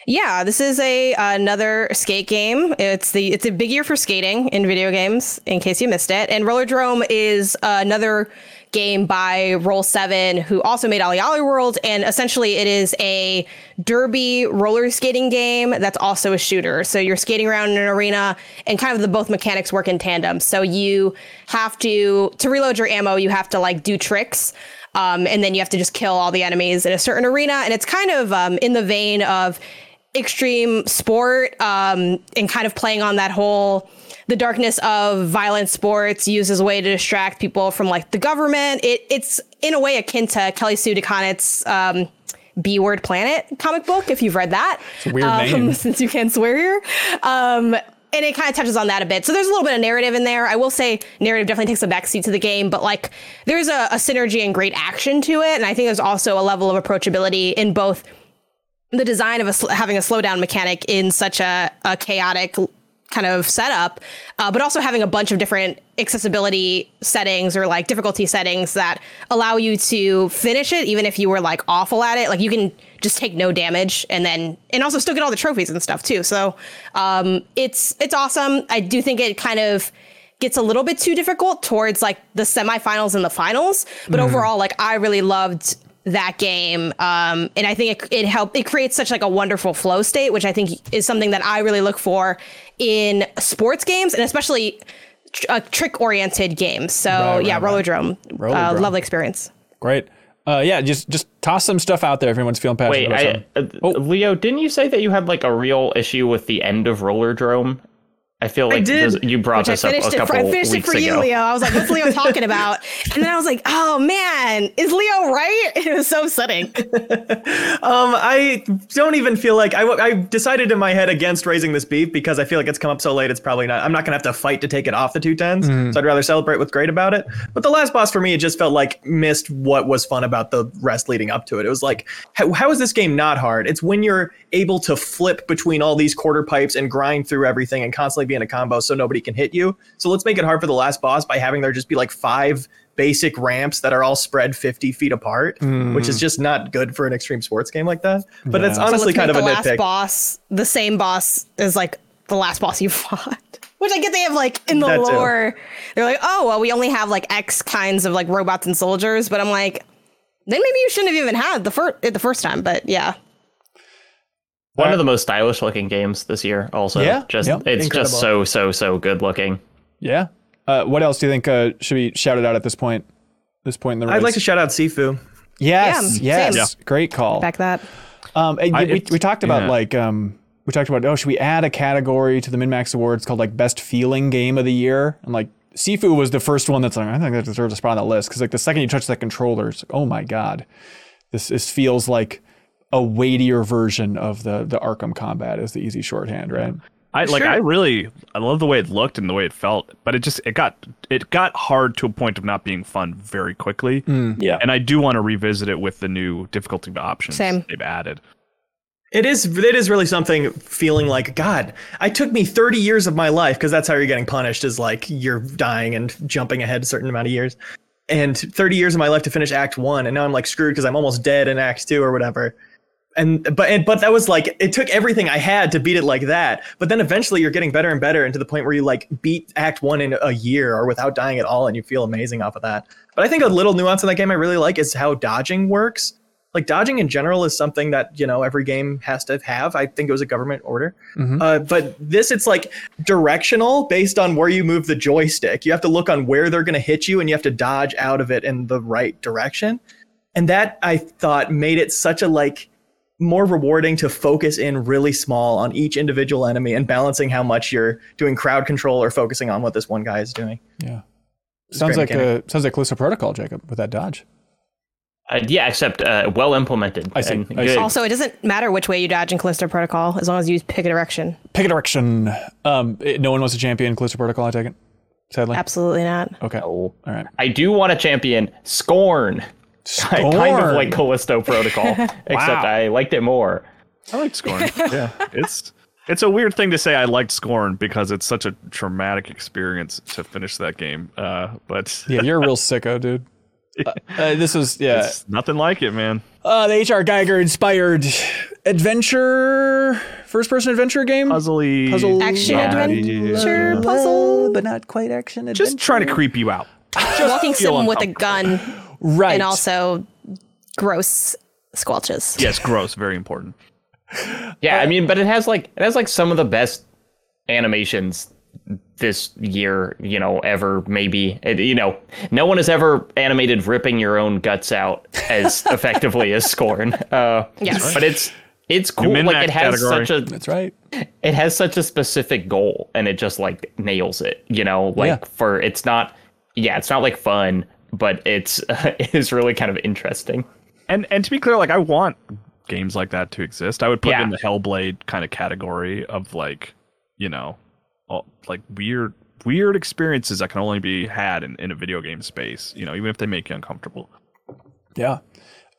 Yeah, this is a another skate game. It's the it's a big year for skating in video games. In case you missed it, and Roller Rollerdrome is another game by Roll7, who also made OlliOlli World, and essentially it is a derby roller skating game that's also a shooter. So you're skating around in an arena, and kind of the both mechanics work in tandem. So you have to to reload your ammo, you have to like do tricks. Um, and then you have to just kill all the enemies in a certain arena. And it's kind of um, in the vein of extreme sport um, and kind of playing on that whole the darkness of violent sports used as a way to distract people from like the government. It, it's in a way akin to Kelly Sue DeConnick's um, B Word Planet comic book, if you've read that. weird um, name. [LAUGHS] Since you can't swear here. Um, and it kind of touches on that a bit. So there's a little bit of narrative in there. I will say narrative definitely takes a backseat to the game, but like there's a, a synergy and great action to it. And I think there's also a level of approachability in both the design of a, sl- having a slowdown mechanic in such a, a chaotic kind of setup, uh, but also having a bunch of different accessibility settings or like difficulty settings that allow you to finish it even if you were like awful at it. Like you can just take no damage and then and also still get all the trophies and stuff too. So um, it's it's awesome. I do think it kind of gets a little bit too difficult towards like the semifinals and the finals, but overall, like I really loved that game um and i think it, it helped it creates such like a wonderful flow state which i think is something that i really look for in sports games and especially tr- uh, trick oriented games so Right, yeah right, right. rollerdrome uh, lovely experience Great. Uh, yeah, just just toss some stuff out there if anyone's feeling passionate Wait, about I, something. uh, Leo, didn't you say that you had like a real issue with the end of Rollerdrome? I feel like did, this- you brought which I this up a finished it for, I finished it weeks for you. Leo. I was like, "What's Leo [LAUGHS] talking about?" And then I was like, "Oh man, is Leo right?" [LAUGHS] It was so upsetting. [LAUGHS] Um, I don't even feel like I, w- I decided in my head against raising this beef because I feel like it's come up so late. It's probably not. I'm not gonna have to fight to take it off the two tens. So I'd rather celebrate what's great about it. But the last boss for me, it just felt like missed what was fun about the rest leading up to it. It was like, how, how is this game not hard? It's when you're able to flip between all these quarter pipes and grind through everything and constantly constantly be in a combo so nobody can hit you. So let's make it hard for the last boss by having there just be like five basic ramps that are all spread 50 feet apart, which is hmm. just not good for an extreme sports game like that. But it's Yeah. So honestly let's kind of a last nitpick. boss the same boss as like the last boss you [LAUGHS] fought. Which I get they have like in the That too. lore. They're like, oh well, we only have like X kinds of like robots and soldiers, but I'm like, then maybe you shouldn't have even had the first the first time. But yeah, One of the most stylish looking games this year. Also, Yeah, just yeah. it's Incredible. just so so so good looking. Yeah. Uh, what else do you think uh, should be shouted out at this point? This point in the race. I'd like to shout out Sifu. Yes. Yeah, yes. same. Great call. back that. Um, and I- we, we talked about yeah. like um, we talked about oh should we add a category to the MinnMax Awards called like best feeling game of the year and like Sifu was the first one that's like I think that deserves a spot on the list because like the second you touch that controller it's like oh my god this this feels like a weightier version of the the Arkham combat is the easy shorthand right I like Sure. I really I love the way it looked and the way it felt, but it just it got it got hard to a point of not being fun very quickly. Mm. Yeah. And I do want to revisit it with the new difficulty options Same. they've added. It is it is really something feeling like God, I took me 30 years of my life because that's how you're getting punished is like you're dying and jumping ahead a certain amount of years. And 30 years of my life to finish act 1 and now I'm like screwed because I'm almost dead in act 2 or whatever. And but and, but that was like it took everything I had to beat it like that. But then eventually you're getting better and better and to the point where you like beat act 1 in a year or without dying at all and you feel amazing off of that. But I think a little nuance in that game I really like is how dodging works. Like dodging in general is something that you know every game has to have. I think it was a government order. Uh, but this it's like directional based on where you move the joystick. You have to look on where they're going to hit you and you have to dodge out of it in the right direction. And that i thought made it such a like more rewarding to focus in really small on each individual enemy and balancing how much you're doing crowd control or focusing on what this one guy is doing yeah It's sounds like mechanic. uh, sounds like Callisto Protocol Jacob with that dodge Uh, yeah, except uh, well implemented. I see, and I see. Also, it doesn't matter which way you dodge in Callisto Protocol as long as you use pick a direction. pick a direction um it- no one wants to champion Callisto Protocol I take it sadly Absolutely not. okay all Oh. right I do want to champion Scorn. Kind of like Callisto Protocol, [LAUGHS] except Wow. I liked it more. I like Scorn. [LAUGHS] yeah. It's it's a weird thing to say I liked Scorn because it's such a traumatic experience to finish that game. Uh, but [LAUGHS] yeah you're a real sicko dude uh, uh, this was yeah it's nothing like it, man. Uh, the H.R. Giger inspired adventure, first person adventure game. Puzzly Puzzle Action Yeah. adventure puzzle. but not quite action Adventure. Just trying to creep you out. Just Walking feel sim with a gun right. and also gross squelches. Yes, gross, very important. [LAUGHS] Yeah, I mean, but it has like it has like some of the best animations this year, you know, ever maybe. It, you know, no one has ever animated ripping your own guts out as [LAUGHS] effectively as Scorn. Uh, Yes. but it's it's cool. Like it has category. such a That's right. it has such a specific goal and it just like nails it you know like Yeah. for it's not yeah it's not like fun but it's [LAUGHS] it is really kind of interesting And and to be clear, like I want games like that to exist. I would put Yeah. in the Hellblade kind of category of like, you know, all, like weird weird experiences that can only be had in, in a video game space, you know, even if they make you uncomfortable. Yeah.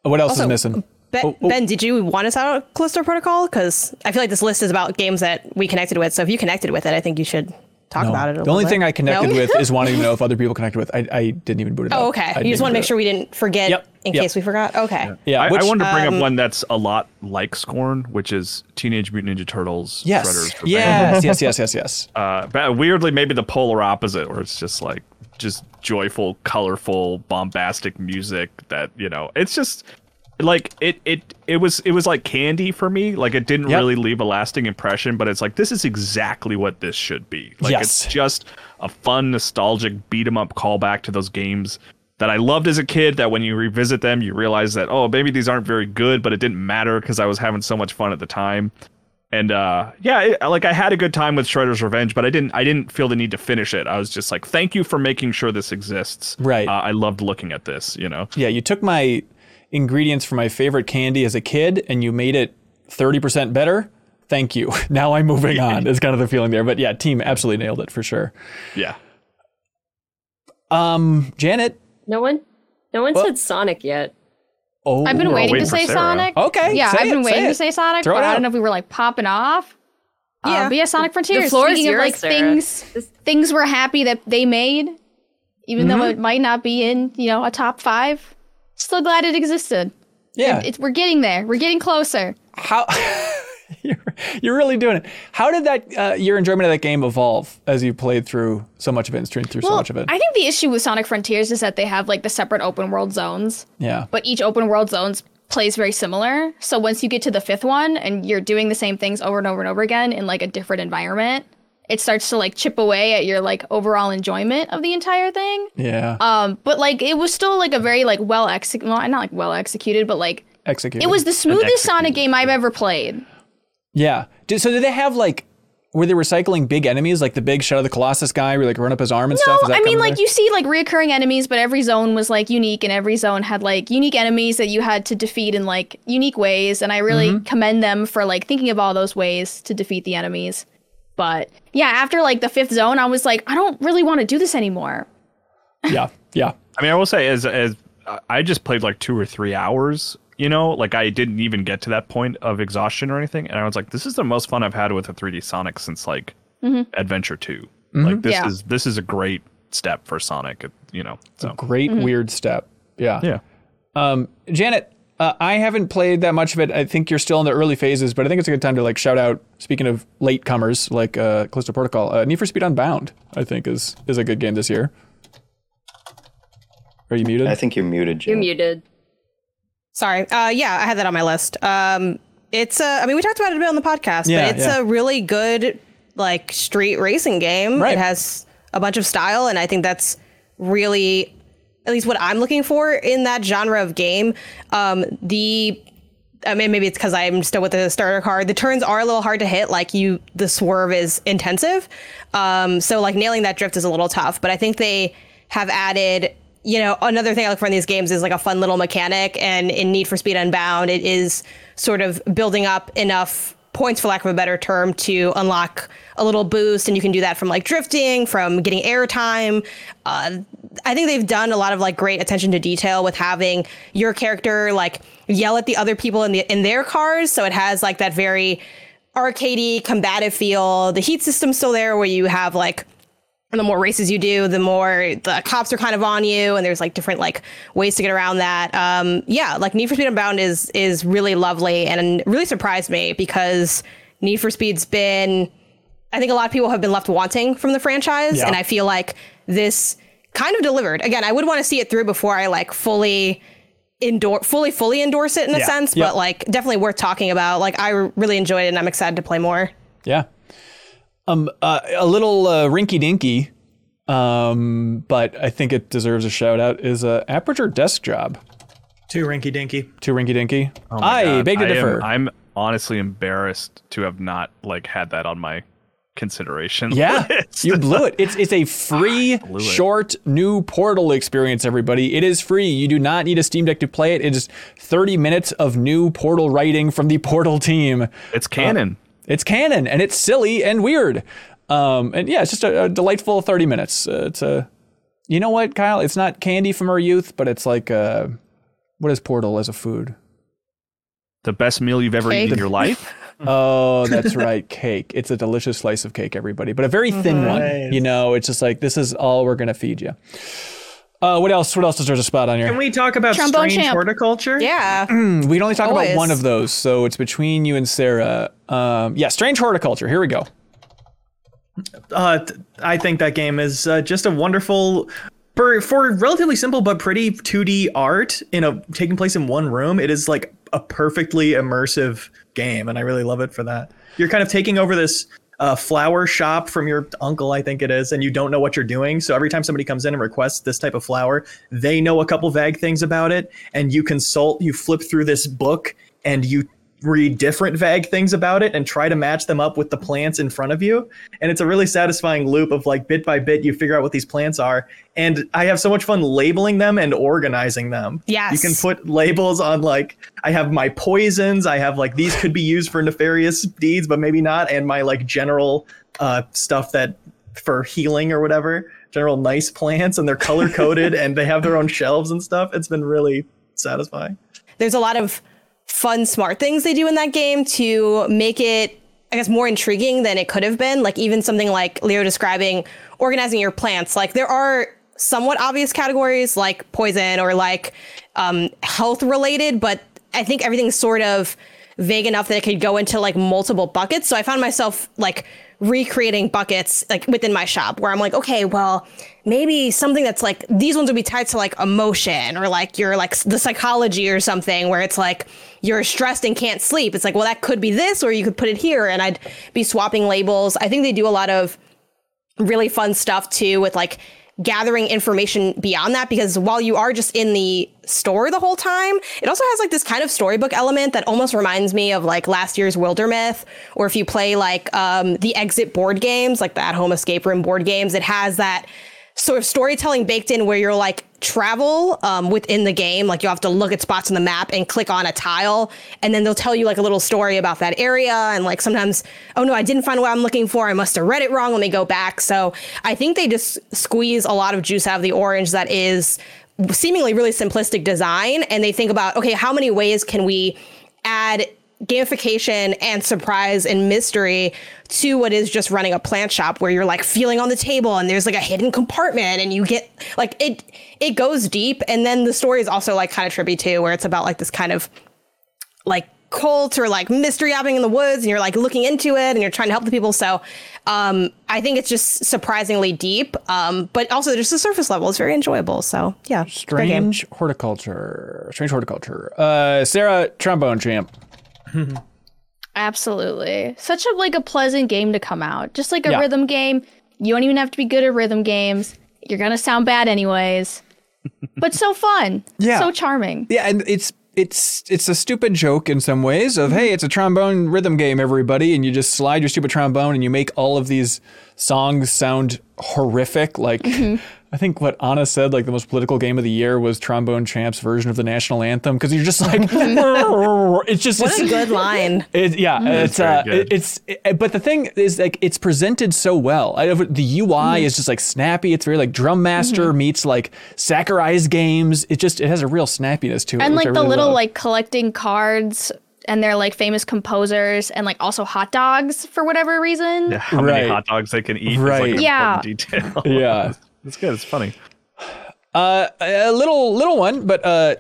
What else is missing? Ben, Oh, oh. ben, did you want us out of Callisto Protocol? Because I feel like this list is about games that we connected with. So if you connected with it, I think you should talk No. about it. A The little only bit. thing I connected No? with is [LAUGHS] wanting to know if other people connected with. I, I didn't even boot it up. Oh, okay. I You just want to do make it. sure we didn't forget Yep, in yep. case we forgot. Okay. Yeah. I, which, I wanted to bring um, up one that's a lot like Scorn, which is Teenage Mutant Ninja Turtles. yes. Shredder's Revenge. Yes. Yes. Yes. Yes. Yes. [LAUGHS] Uh, but weirdly, maybe the polar opposite, where it's just like just joyful, colorful, bombastic music that you know. It's just like it it it was it was like candy for me. Like it didn't Yep. really leave a lasting impression, but it's like this is exactly what this should be. Like Yes. it's just a fun, nostalgic beat 'em up callback to those games that I loved as a kid. That when you revisit them, you realize that oh, maybe these aren't very good, but it didn't matter because I was having so much fun at the time. And uh, yeah, it, like I had a good time with Shredder's Revenge, but I didn't. I didn't feel the need to finish it. I was just like, thank you for making sure this exists. Right. Uh, I loved looking at this. You know. Yeah. You took my ingredients for my favorite candy as a kid and you made it 30% better. Thank you. [LAUGHS] Now I'm moving on. Is kind of the feeling there. But yeah, team absolutely nailed it for sure. Yeah. Um, Janet. No one, no one Well- said Sonic yet. Oh, I've been we're waiting to say Sarah. Sonic. Okay, Yeah, say I've been it, waiting it. to say Sonic, Throw it but I don't know if we were like popping off. Uh, Yeah. but yeah, Sonic Frontiers. The floor is Speaking of like Sarah. things, things we're happy that they made, even though it might not be in you know a top five. Still glad it existed. Yeah. It's, we're getting there. We're getting closer. How [LAUGHS] you're, you're really doing it. How did that uh, your enjoyment of that game evolve as you played through so much of it and streamed through so much of it? I think the issue with Sonic Frontiers is that they have like the separate open world zones, yeah. but each open world zones plays very similar. So once you get to the fifth one and you're doing the same things over and over and over again in like a different environment, it starts to like chip away at your like overall enjoyment of the entire thing. Yeah. Um, but like it was still like a very like well executed, well, not like well executed, but like Executed. it was the smoothest Sonic game I've ever played. Yeah. So did they have like were they recycling big enemies like the big Shadow of the Colossus guy where like run up his arm and No, stuff? That I mean like back? you see like reoccurring enemies, but every zone was like unique, and every zone had like unique enemies that you had to defeat in like unique ways. And I really Mm-hmm. commend them for like thinking of all those ways to defeat the enemies. But yeah, after like the fifth zone, I was like, I don't really want to do this anymore. [LAUGHS] Yeah. Yeah. I mean, I will say, as as I just played like two or three hours. You know, like I didn't even get to that point of exhaustion or anything, and I was like, "This is the most fun I've had with a 3D Sonic since like mm-hmm. Adventure 2 mm-hmm. Like this Yeah. is this is a great step for Sonic. You know, so a Great mm-hmm. weird step. Yeah. yeah. Um, Janet, uh, I haven't played that much of it. I think you're still in the early phases, but I think it's a good time to like shout out. Speaking of late comers like uh, Callisto Protocol, uh, Need for Speed Unbound, I think is is a good game this year. Are you muted? I think you're muted. You're muted. Sorry. Uh, yeah, I had that on my list. Um, it's a. I mean, we talked about it a bit on the podcast, Yeah, but it's yeah. a really good like street racing game. Right. It has a bunch of style, and I think that's really at least what I'm looking for in that genre of game. Um, the I mean, maybe it's because I'm still with the starter card. The turns are a little hard to hit. Like you, the swerve is intensive. Um, so like nailing that drift is a little tough. But I think they have added. You know, another thing I look for in these games is like a fun little mechanic. And in Need for Speed Unbound, it is sort of building up enough points, for lack of a better term, to unlock a little boost. And you can do that from like drifting, from getting airtime. Uh, I think they've done a lot of like great attention to detail with having your character like yell at the other people in the in their cars. So it has like that very arcadey, combative feel. The heat system's still there where you have like the more races you do, the more the cops are kind of on you, and there's like different like ways to get around that. Um, yeah, like Need for Speed Unbound is is really lovely and really surprised me because Need for Speed's been, I think a lot of people have been left wanting from the franchise, Yeah. and I feel like this kind of delivered. Again, I would want to see it through before I like fully endorse, fully fully endorse it in a Yeah. sense, Yeah. but like definitely worth talking about. Like I really enjoyed it, and I'm excited to play more. Yeah. Um, uh, a little uh, rinky dinky, um, but I think it deserves a shout out. Is uh, Aperture Desk Job Too rinky dinky. too rinky dinky? Oh my I God. beg to I am- differ. I'm honestly embarrassed to have not like had that on my consideration. Yeah, [LAUGHS] list. you blew it. It's it's a free, [LAUGHS] it. short, new Portal experience. Everybody, it is free. You do not need a Steam Deck to play it. It is 30 minutes of new Portal writing from the Portal team. it's canon. It's canon and it's silly and weird. Um, and yeah, it's just a, a delightful 30 minutes. Uh, it's a, you know what, Kyle? It's not candy from our youth, but it's like, uh, what is Portal as a food? the best meal you've ever Cake. eaten in your life. [LAUGHS] [LAUGHS] Oh, that's right, cake. It's a delicious slice of cake, everybody, but a very thin one. You know, it's just like this is all we're gonna feed you. Uh, what else? What else deserves a spot on here? Can we talk about Trombone strange champ. horticulture? Yeah. We can only talk about one of those, so it's between you and Sarah. Um, yeah, strange horticulture. Here we go. Uh, th- I think that game is uh, just a wonderful. For, for relatively simple but pretty 2D art in a taking place in one room, it is like a perfectly immersive game, and I really love it for that. You're kind of taking over this uh, flower shop from your uncle, I think it is, and you don't know what you're doing. So every time somebody comes in and requests this type of flower, they know a couple vague things about it, and you consult, you flip through this book, and you read different vague things about it and try to match them up with the plants in front of you. And it's a really satisfying loop of like bit by bit, you figure out what these plants are. And I have so much fun labeling them and organizing them. Yes. You can put labels on like, I have my poisons, I have like, these could be used for nefarious deeds, but maybe not. And my like general uh, stuff that for healing or whatever, general nice plants, and they're color coded [LAUGHS] and they have their own shelves and stuff. It's been really satisfying. there's a lot of fun, smart things they do in that game to make it I guess more intriguing than it could have been. Like even something like Leo describing organizing your plants. Like there are somewhat obvious categories like poison or like um, health related, but I think everything's sort of vague enough that it could go into like multiple buckets. So I found myself like recreating buckets like within my shop where I'm like, okay, well, maybe something that's like these ones would be tied to like emotion or like your like the psychology or something where it's like you're stressed and can't sleep. It's like, well, that could be this, or you could put it here, and I'd be swapping labels. I think they do a lot of really fun stuff too with like gathering information beyond that because while you are just in the store the whole time, it also has like this kind of storybook element that almost reminds me of like last year's Wildermyth, or if you play like um, the Exit board games, like the at home escape room board games, it has that sort of storytelling baked in where you're like travel um, within the game. Like you have to look at spots on the map and click on a tile, and then they'll tell you like a little story about that area. And like sometimes, oh no, I didn't find what I'm looking for. I must have read it wrong. Let me go back. So I think they just squeeze a lot of juice out of the orange that is seemingly really simplistic design. And they think about, okay, how many ways can we add gamification and surprise and mystery to what is just running a plant shop where you're like feeling on the table and there's like a hidden compartment and you get like it it goes deep. And then the story is also like kind of trippy too where it's about like this kind of like cult or like mystery happening in the woods and you're like looking into it and you're trying to help the people. So um i think it's just surprisingly deep um but also just the surface level is very enjoyable. So yeah strange horticulture strange horticulture. Uh sarah trombone champ [LAUGHS] Absolutely. Such a like a pleasant game to come out. Just like a yeah. rhythm game. You don't even have to be good at rhythm games. You're gonna sound bad anyways. [LAUGHS] but so fun. Yeah. So charming. Yeah, and it's it's it's a stupid joke in some ways of hey, it's a trombone rhythm game, everybody, and you just slide your stupid trombone and you make all of these songs sound horrific. Like mm-hmm. I think what Anna said, like the most political game of the year was Trombone Champ's version of the national anthem because you're just like, [LAUGHS] [LAUGHS] it's just what it's, a good line. [LAUGHS] It, yeah, mm, it's uh, it, it's it, but the thing is like it's presented so well. I, the UI mm. is just like snappy. It's very like Drum Master mm-hmm. meets like Sakurai's games. It just it has a real snappiness to it. And like the really little love. like collecting cards and they're like famous composers and like also hot dogs for whatever reason. Yeah, how right. many hot dogs they can eat. Right. Like yeah. Detail. yeah. It's good. It's funny. Uh, a little little one, but uh,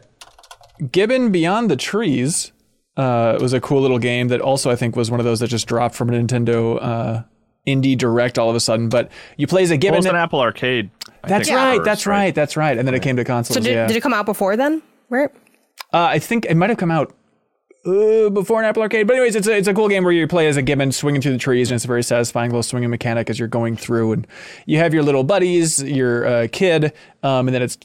Gibbon Beyond the Trees uh, was a cool little game that also I think was one of those that just dropped from a Nintendo uh, indie direct all of a sudden. But you play as a Gibbon. Well, it was an Apple Arcade. I that's right. First, that's right. right. That's right. And then it came to consoles. So did, yeah. did it come out before then? Right. Uh, I think it might have come out uh, before an Apple Arcade. But anyways, it's a, it's a cool game where you play as a gibbon swinging through the trees, and it's a very satisfying little swinging mechanic as you're going through. And you have your little buddies, your uh, kid, um, and then it's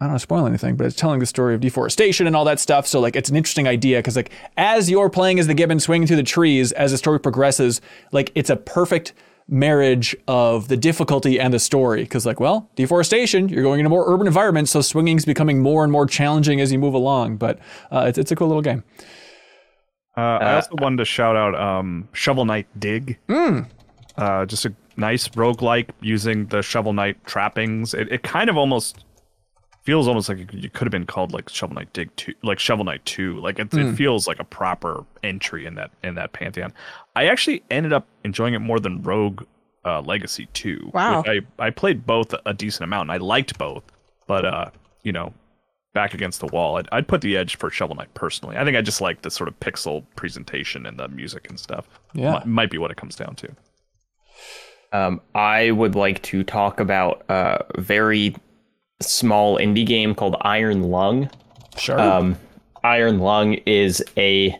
I don't want to spoil anything, but it's telling the story of deforestation and all that stuff. So like, it's an interesting idea because like, as you're playing as the gibbon swinging through the trees, as the story progresses, like it's a perfect marriage of the difficulty and the story. Because like, well, deforestation, you're going into more urban environments, so swinging's becoming more and more challenging as you move along. But uh, it's it's a cool little game. Uh, I uh, also wanted to shout out um, Shovel Knight Dig. Mm. Uh, just a nice roguelike using the Shovel Knight trappings. It, it kind of almost feels almost like it could have been called like Shovel Knight Dig 2, like Shovel Knight 2. Like it, mm. it feels like a proper entry in that in that pantheon. I actually ended up enjoying it more than Rogue uh, Legacy 2. Wow. I, I played both a decent amount and I liked both, but uh, you know, back against the wall. I'd, I'd put the edge for Shovel Knight personally. I think I just like the sort of pixel presentation and the music and stuff. Yeah, M- might be what it comes down to. Um, I would like to talk about a very small indie game called Iron Lung. Sure. Um, Iron Lung is a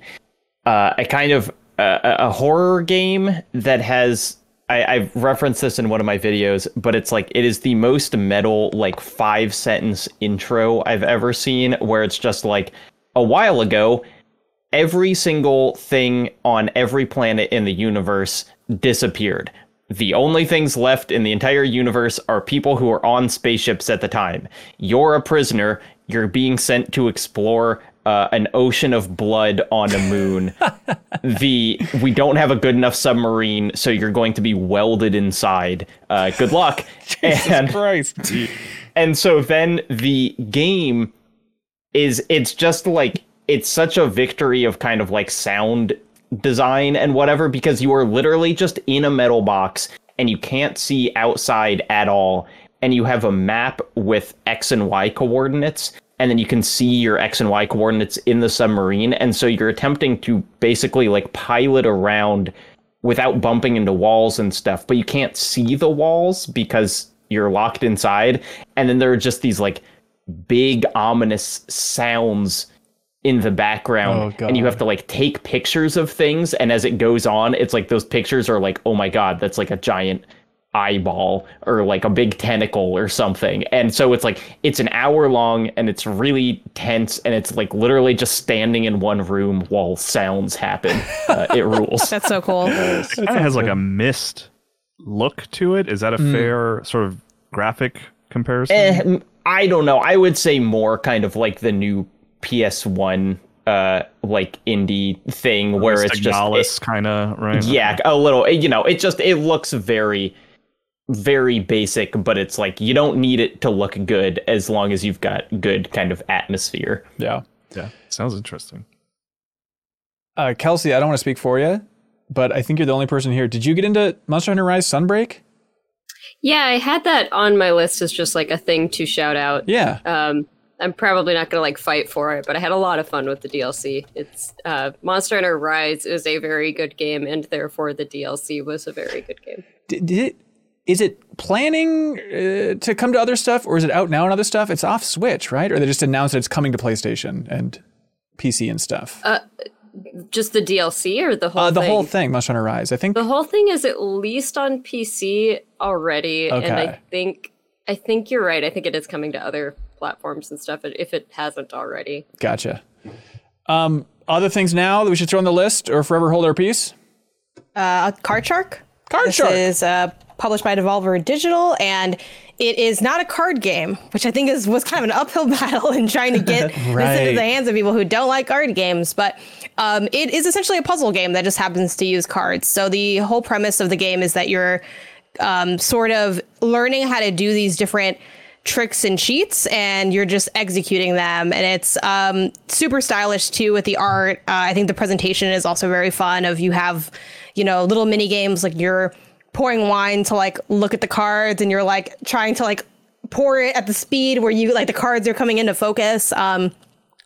uh, a kind of a, a horror game that has I, have referenced this in one of my videos, but it's like it is the most metal like five sentence intro I've ever seen, where it's just like a while ago, every single thing on every planet in the universe disappeared. The only things left in the entire universe are people who are on spaceships at the time. You're a prisoner. You're being sent to explore uh, an ocean of blood on a moon. [LAUGHS] the we don't have a good enough submarine, so you're going to be welded inside. Uh, good luck. [LAUGHS] Jesus and, Christ. And so then the game is it's just like it's such a victory of kind of like sound design and whatever because you are literally just in a metal box and you can't see outside at all and you have a map with x and y coordinates and then you can see your x and y coordinates in the submarine. And so you're attempting to basically like pilot around without bumping into walls and stuff but you can't see the walls because you're locked inside. And then there are just these like big ominous sounds in the background. Oh, and you have to like take pictures of things. And as it goes on it's like those pictures are like oh my god that's like a giant eyeball or like a big tentacle or something and so it's like it's an hour long and it's really tense and it's like literally just standing in one room while sounds happen uh, it [LAUGHS] rules That's so cool. It kind of has like a mist look to it. Is that a Hmm. fair sort of graphic comparison? Eh, m- I don't know. I would say more kind of like the new PS1 uh like indie thing where it's just it- kind of right. yeah, a little you know, it just it looks very very basic, but it's like you don't need it to look good as long as you've got good kind of atmosphere. Yeah. yeah. Sounds interesting. Uh, Kelsey, I don't want to speak for you, but I think you're the only person here. Did you get into Monster Hunter Rise Sunbreak? Yeah, I had that on my list as just like a thing to shout out. Yeah. Um, I'm probably not gonna like fight for it, but I had a lot of fun with the DLC. It's uh, Monster Hunter Rise is a very good game, and therefore the DLC was a very good game. Did, did it? Is it planning uh, to come to other stuff, or is it out now on other stuff? It's off Switch, right? Or they just announced that it's coming to PlayStation and PC and stuff. Uh, Just the DLC or the whole uh, the thing? whole thing, Monster Hunter Rise. I think. The whole thing is at least on PC already, and I think I think you're right. I think it is coming to other platforms and stuff if it hasn't already. Gotcha. Um, other things now that we should throw on the list, or forever hold our peace. Uh, Card Shark. Card this Shark. is uh, published by Devolver Digital, and it is not a card game, which I think is was kind of an uphill [LAUGHS] battle in trying to get [LAUGHS] this into the hands of people who don't like card games. But um, it is essentially a puzzle game that just happens to use cards. So the whole premise of the game is that you're um, sort of learning how to do these different tricks and cheats and you're just executing them. And it's um, super stylish too with the art. Uh, i think the presentation is also very fun of you have you know little mini games like you're pouring wine to like look at the cards and you're like trying to like pour it at the speed where you like the cards are coming into focus. Um,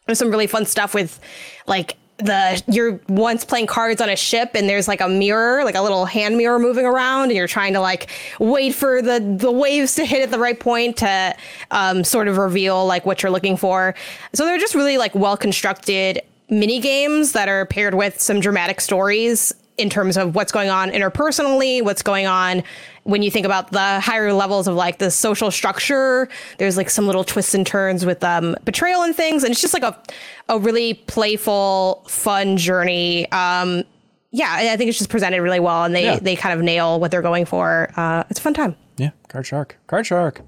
there's some really fun stuff with like the you're once playing cards on a ship and there's like a mirror like a little hand mirror moving around and you're trying to like wait for the the waves to hit at the right point to um, sort of reveal like what you're looking for. So they're just really like well constructed mini games that are paired with some dramatic stories in terms of what's going on interpersonally, what's going on when you think about the higher levels of like the social structure. There's like some little twists and turns with um, betrayal and things, and it's just like a a really playful, fun journey. Um, yeah, I I think it's just presented really well, and they Yeah. they kind of nail what they're going for. Uh, it's a fun time. Yeah, Card Shark. Card Shark.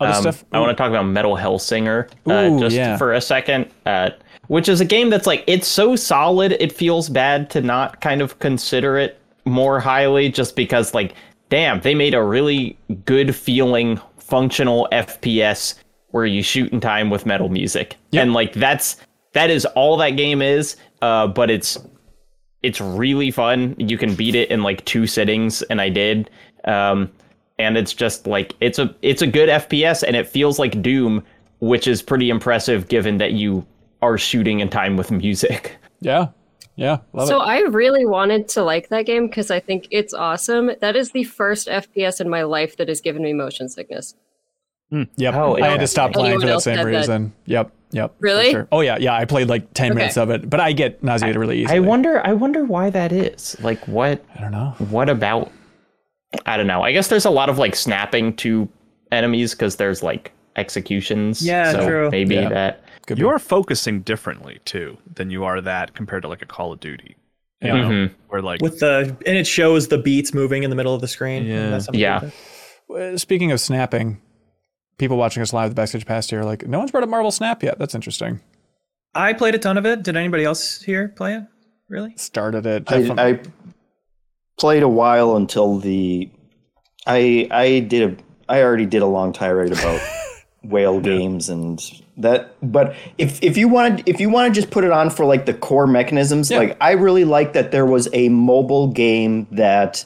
Other Um, stuff. I want to talk about Metal Hellsinger uh, Ooh, just yeah. for a second, uh, which is a game that's like it's so solid it feels bad to not kind of consider it more highly, just because like, damn, they made a really good feeling functional FPS where you shoot in time with metal music, Yep. and like that's that is all that game is. Uh, but it's it's really fun. You can beat it in like two sittings, and I did. Um, and it's just like it's a it's a good FPS, and it feels like Doom, which is pretty impressive given that you are shooting in time with music. Yeah. Yeah. Love So it. I really wanted to like that game because I think it's awesome. That is the first FPS in my life that has given me motion sickness. Hmm, yep. Oh, I had to stop interesting. playing for that same had that? reason. Yep. Yep. Really? sure. Oh yeah. Yeah. I played like ten Okay. minutes of it, but I get nauseated really easily. I wonder I wonder why that is. Like what I don't know. what about I don't know. I guess there's a lot of like snapping to enemies because there's like executions. Yeah, so true. Maybe Yeah. that Could be. You're focusing differently too than you are that compared to like a Call of Duty. You Yeah. know, Mhm. where like with the and it shows the beats moving in the middle of the screen. Yeah. That's Yeah. like. Uh, Speaking of snapping, people watching us live the Backstage Pass tier like, no one's brought up Marvel Snap yet. That's interesting. I played a ton of it. Did anybody else here play it? Really? Started it. I, Definitely- I played a while until the I I did a I already did a long tirade about whale games and that but if if you wanted if you want to just put it on for like the core mechanisms Yeah. like i really like that there was a mobile game that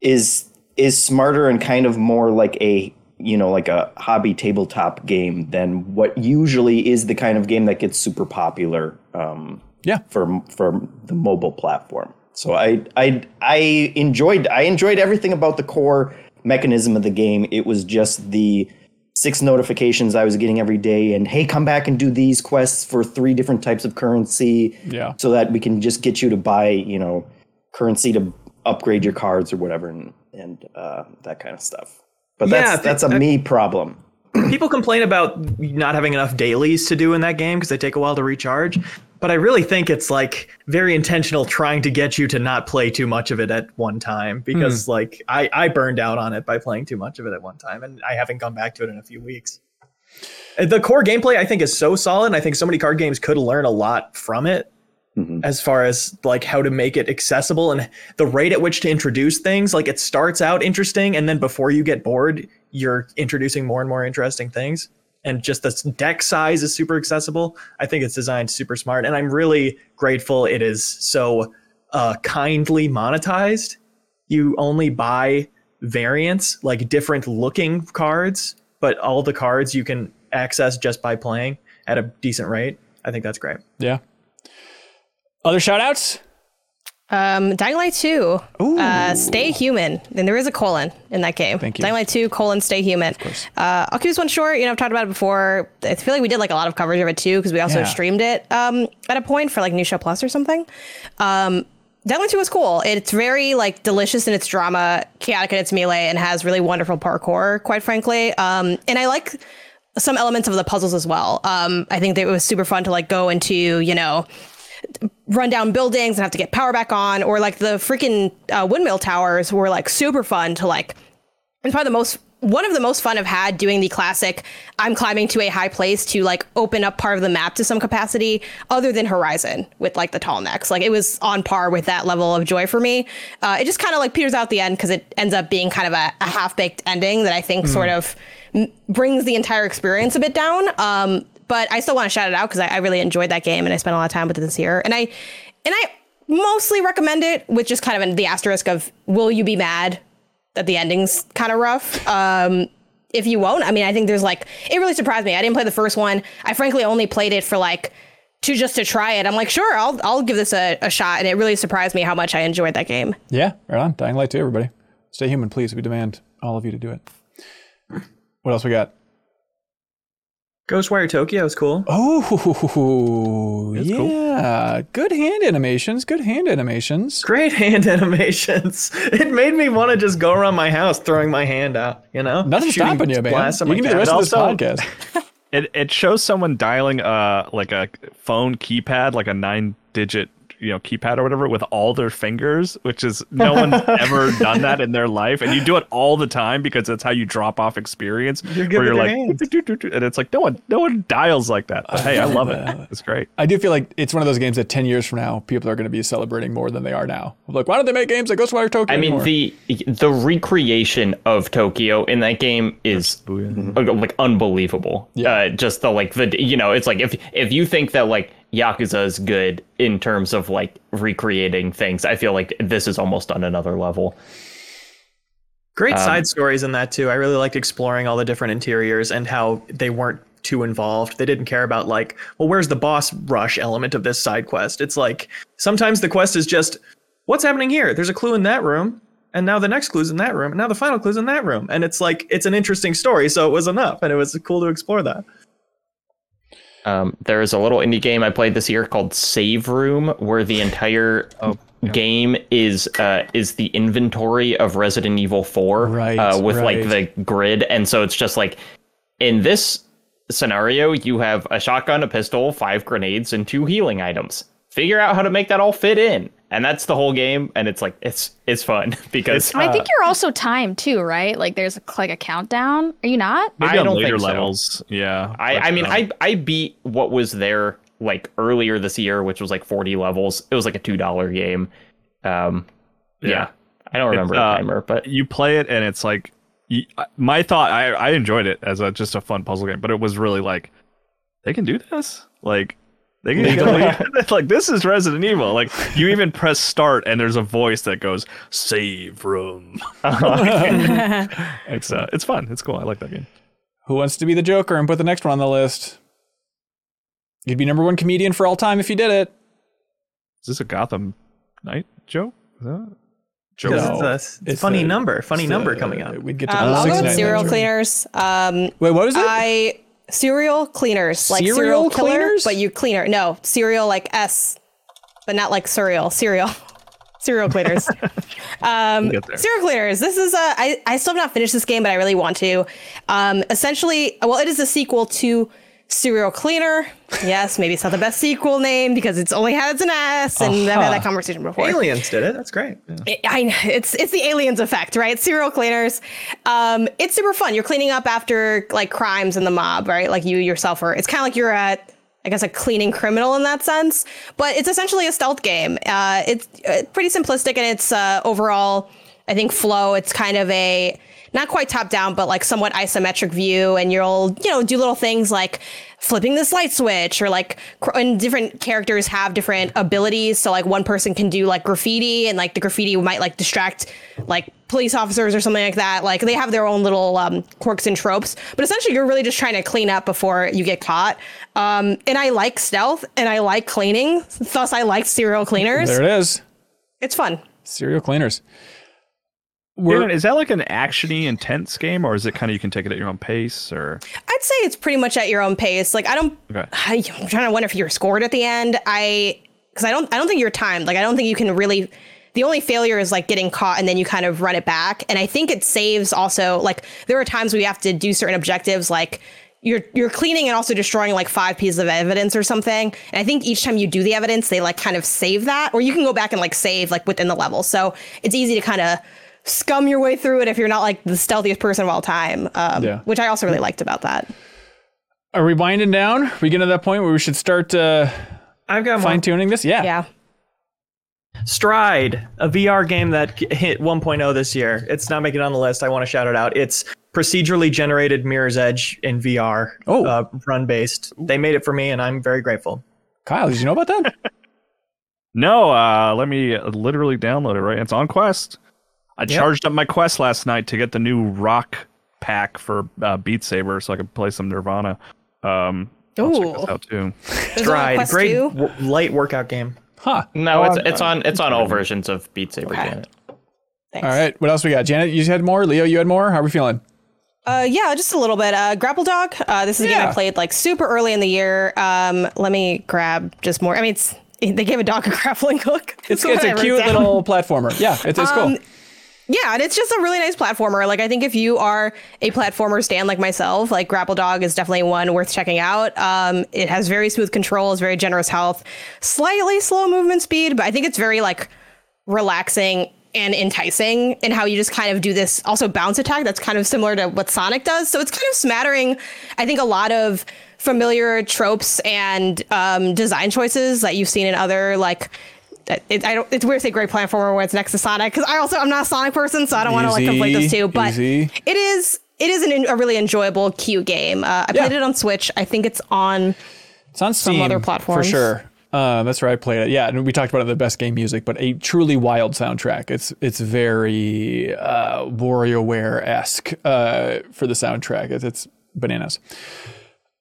is is smarter and kind of more like a you know like a hobby tabletop game than what usually is the kind of game that gets super popular um Yeah. for for the mobile platform so i i i enjoyed i enjoyed everything about the core mechanism of the game it was just the six notifications I was getting every day, and hey, come back and do these quests for three different types of currency, Yeah. so that we can just get you to buy, you know, currency to upgrade your cards or whatever, and and uh, that kind of stuff. But Yeah, that's I that's a me problem. people complain about not having enough dailies to do in that game because they take a while to recharge. But I really think it's like very intentional trying to get you to not play too much of it at one time because like I, I burned out on it by playing too much of it at one time and I haven't gone back to it in a few weeks. Uh, The core gameplay I think is so solid. and I think so many card games could learn a lot from it as far as like how to make it accessible and the rate at which to introduce things like it starts out interesting and then before you get bored you're introducing more and more interesting things and just the deck size is super accessible i think it's designed super smart and i'm really grateful it is so uh, kindly monetized you only buy variants like different looking cards but all the cards you can access just by playing at a decent rate i think that's great Yeah. Other shout outs? Um, Dying Light 2, uh, Stay Human. And there is a colon in that game. Thank you. Dying Light 2, colon, Stay Human. Of course. Uh, I'll keep this one short. You know, I've talked about it before. I feel like we did like a lot of coverage of it too, because we also Yeah. streamed it um, at a point for like New Show Plus or something. Um, Dying Light 2 was cool. It's very like delicious in its drama, chaotic in its melee, and has really wonderful parkour, quite frankly. Um, and I like some elements of the puzzles as well. Um, I think that it was super fun to like go into, you know, run down buildings and have to get power back on, or like the freaking uh, windmill towers were like super fun to like. It's probably the most one of the most fun I've had doing the classic. I'm climbing to a high place to like open up part of the map to some capacity, other than Horizon with like the tall necks. Like it was on par with that level of joy for me. Uh, it just kind of like peters out the end because it ends up being kind of a, a half baked ending that I think sort of m- brings the entire experience a bit down. Um, but I still want to shout it out because I, I really enjoyed that game and I spent a lot of time with it this year. And I and I mostly recommend it with just kind of the asterisk of will you be mad that the ending's kind of rough? Um, if you won't, I mean, I think there's like it really surprised me. I didn't play the first one. I frankly only played it for like to just to try it. I'm like, sure, I'll I'll give this a, a shot, and it really surprised me how much I enjoyed that game. Yeah, right on. Dying Light 2, everybody. Stay human, please. We demand all of you to do it. What else we got? Ghostwire Tokyo is cool. Oh, yeah. Good hand animations. Good hand animations. Great [LAUGHS] hand animations. It made me want to just go around my house throwing my hand out, you know? Nothing's Shooting stopping you, man. You can my do the rest cat. of this Also- podcast. [LAUGHS] It it shows someone dialing uh like a phone keypad, like a nine digit you know keypad or whatever, with all their fingers, which is no one's [LAUGHS] ever done that in their life, and you do it all the time because that's how you drop off experience. You're where you're like, and it's like no one no one dials like that. But hey, I love it. It's great. I do feel like it's one of those games that 10 years from now, people are going to be celebrating more than they are now. Like, why don't they make games like Ghostwire Tokyo I mean, anymore? the the recreation of Tokyo in that game is like unbelievable. Yeah. Uh, just the like the you know, it's like if if you think that like Yakuza is good in terms of like recreating things, I feel like this is almost on another level. Great Um, side stories in that too. I really liked exploring all the different interiors and how they weren't too involved. They didn't care about like, well, where's the boss rush element of this side quest? It's like sometimes the quest is just what's happening here? There's a clue in that room, and now the next clue's in that room, and now the final clue's in that room. And it's like it's an interesting story, so it was enough, and it was cool to explore that. Um, there is a little indie game I played this year called Save Room, where the entire [LAUGHS] game is uh, is the inventory of Resident Evil 4 Right, uh, with like the grid, and so it's just like in this scenario, you have a shotgun, a pistol, five grenades, and two healing items. Figure out how to make that all fit in, and that's the whole game. And it's like it's it's fun [LAUGHS] because I think you're also timed too, right? Like there's like a countdown. Are you not? Maybe I on don't later think so. levels. Yeah. I, I mean, I I beat what was there like earlier this year, which was like 40 levels. It was like a two dollar game. Um, yeah. Yeah. I don't remember It's, the uh, timer, but you play it and it's like my thought, I, I enjoyed it as a, just a fun puzzle game, but it was really like, they can do this? Like, they can [LAUGHS] like this is Resident Evil. Like you even press start and there's a voice that goes save room. [LAUGHS] [LAUGHS] it's uh, it's fun. It's cool. I like that game. Who wants to be the Joker and put the next one on the list? You'd be number one comedian for all time if you did it. Is this a Gotham Knight joke? Is that? Joke? No. It's a, it's funny a, number, funny number a, coming up. We'd get to um, I'll go with serial cleaners. Um, Wait, what was it? I Serial cleaners, like serial, killer, cleaners? but you cleaner. No, serial like S, but not like cereal. Serial. serial [LAUGHS] cleaners. [LAUGHS] um, serial cleaners. This is a. I I still have not finished this game, but I really want to. Um, essentially, well, it is a sequel to Serial Cleaner. Yes, maybe it's not the best sequel name because it's only has an S, and uh-huh. I've had that conversation before. Aliens did it. That's great. Yeah. It, I it's it's the aliens effect, right? Serial cleaners. Um, it's super fun. You're cleaning up after like crimes in the mob, right? Like you yourself are. It's kind of like you're at. I guess a cleaning criminal in that sense, but it's essentially a stealth game. Uh, it's, it's uh, pretty simplistic in its uh, overall, I think, flow. It's kind of a not quite top down, but like somewhat isometric view. And you'll, you know, do little things like flipping this light switch or like, and different characters have different abilities. So like one person can do like graffiti and like the graffiti might like distract like police officers or something like that. Like they have their own little um, quirks and tropes, but essentially you're really just trying to clean up before you get caught. Um, and I like stealth and I like cleaning. Thus, I like serial cleaners. There it is. It's fun. Serial cleaners. We're, is that like an actiony intense game, or is it kind of you can take it at your own pace? Or I'd say it's pretty much at your own pace. Like I don't, okay. I, am trying to wonder if you're scored at the end. I because I don't, I don't think you're timed. Like I don't think you can really. The only failure is like getting caught and then you kind of run it back. And I think it saves also like there are times where you have to do certain objectives like you're you're cleaning and also destroying like five pieces of evidence or something. And I think each time you do the evidence, they like kind of save that, or you can go back and like save like within the level. So it's easy to kind of scum your way through it if you're not like the stealthiest person of all time. Um, yeah. Which I also really liked about that. Are we winding down? Are we getting to that point where we should start uh, I've got fine tuning this? Yeah. Yeah. Stride, a VR game that hit 1.0 this year. It's not making it on the list. I want to shout it out. It's procedurally generated Mirror's Edge in VR. Oh. Uh, run based. They made it for me, and I'm very grateful. Kyle, did you know about that? [LAUGHS] no, uh, let me literally download it right. It's on Quest. I yep. charged up my quest last night to get the new rock pack for uh, Beat Saber so I could play some Nirvana. Um, Ooh. out too. Stride, great w- light workout game. Huh? No, it's it's on it's on all versions of Beat Saber. Okay. Janet. Thanks. All right. What else we got? Janet, you had more. Leo, you had more. How are we feeling? Uh, yeah, just a little bit. Uh, Grapple Dog. Uh, this is a game I played like super early in the year. Um, let me grab just more. I mean, it's they gave a dog a [LAUGHS] grappling hook. It's, [LAUGHS] it's, it's a cute down. little platformer. Yeah, it's, it's um, cool. Yeah, and it's just a really nice platformer. Like I think if you are a platformer stan like myself, like Grapple Dog is definitely one worth checking out. Um, it has very smooth controls, very generous health, slightly slow movement speed, but I think it's very like relaxing and enticing in how you just kind of do this also bounce attack that's kind of similar to what Sonic does. So it's kind of smattering, I think, a lot of familiar tropes and um, design choices that you've seen in other like it, I don't. It's weird to say great platformer when it's next to Sonic because I also I'm not a Sonic person, so I don't want to like conflate those two. But easy. it is it is an, a really enjoyable, cute game. Uh, I yeah. played it on Switch. I think it's on. It's on Steam, some other platforms for sure. Uh, that's where I played it. Yeah, and we talked about the best game music, but a truly wild soundtrack. It's it's very uh, WarioWare esque uh, for the soundtrack. It's, it's bananas.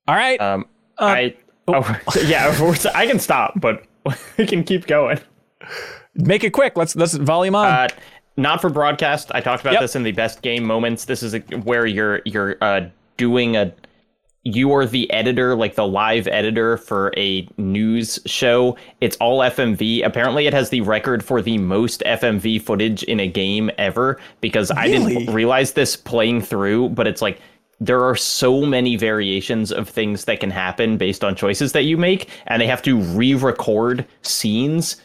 All right. Um, uh, I oh, oh [LAUGHS] yeah, [LAUGHS] I can stop, but [LAUGHS] we can keep going. Make it quick. Let's let's volume on. Uh, not for broadcast. I talked about yep. this in the best game moments. This is a, where you're you're uh, doing a you are the editor, like the live editor for a news show. It's all FMV. Apparently, it has the record for the most FMV footage in a game ever because really? I didn't realize this playing through, but it's like there are so many variations of things that can happen based on choices that you make, and they have to re-record scenes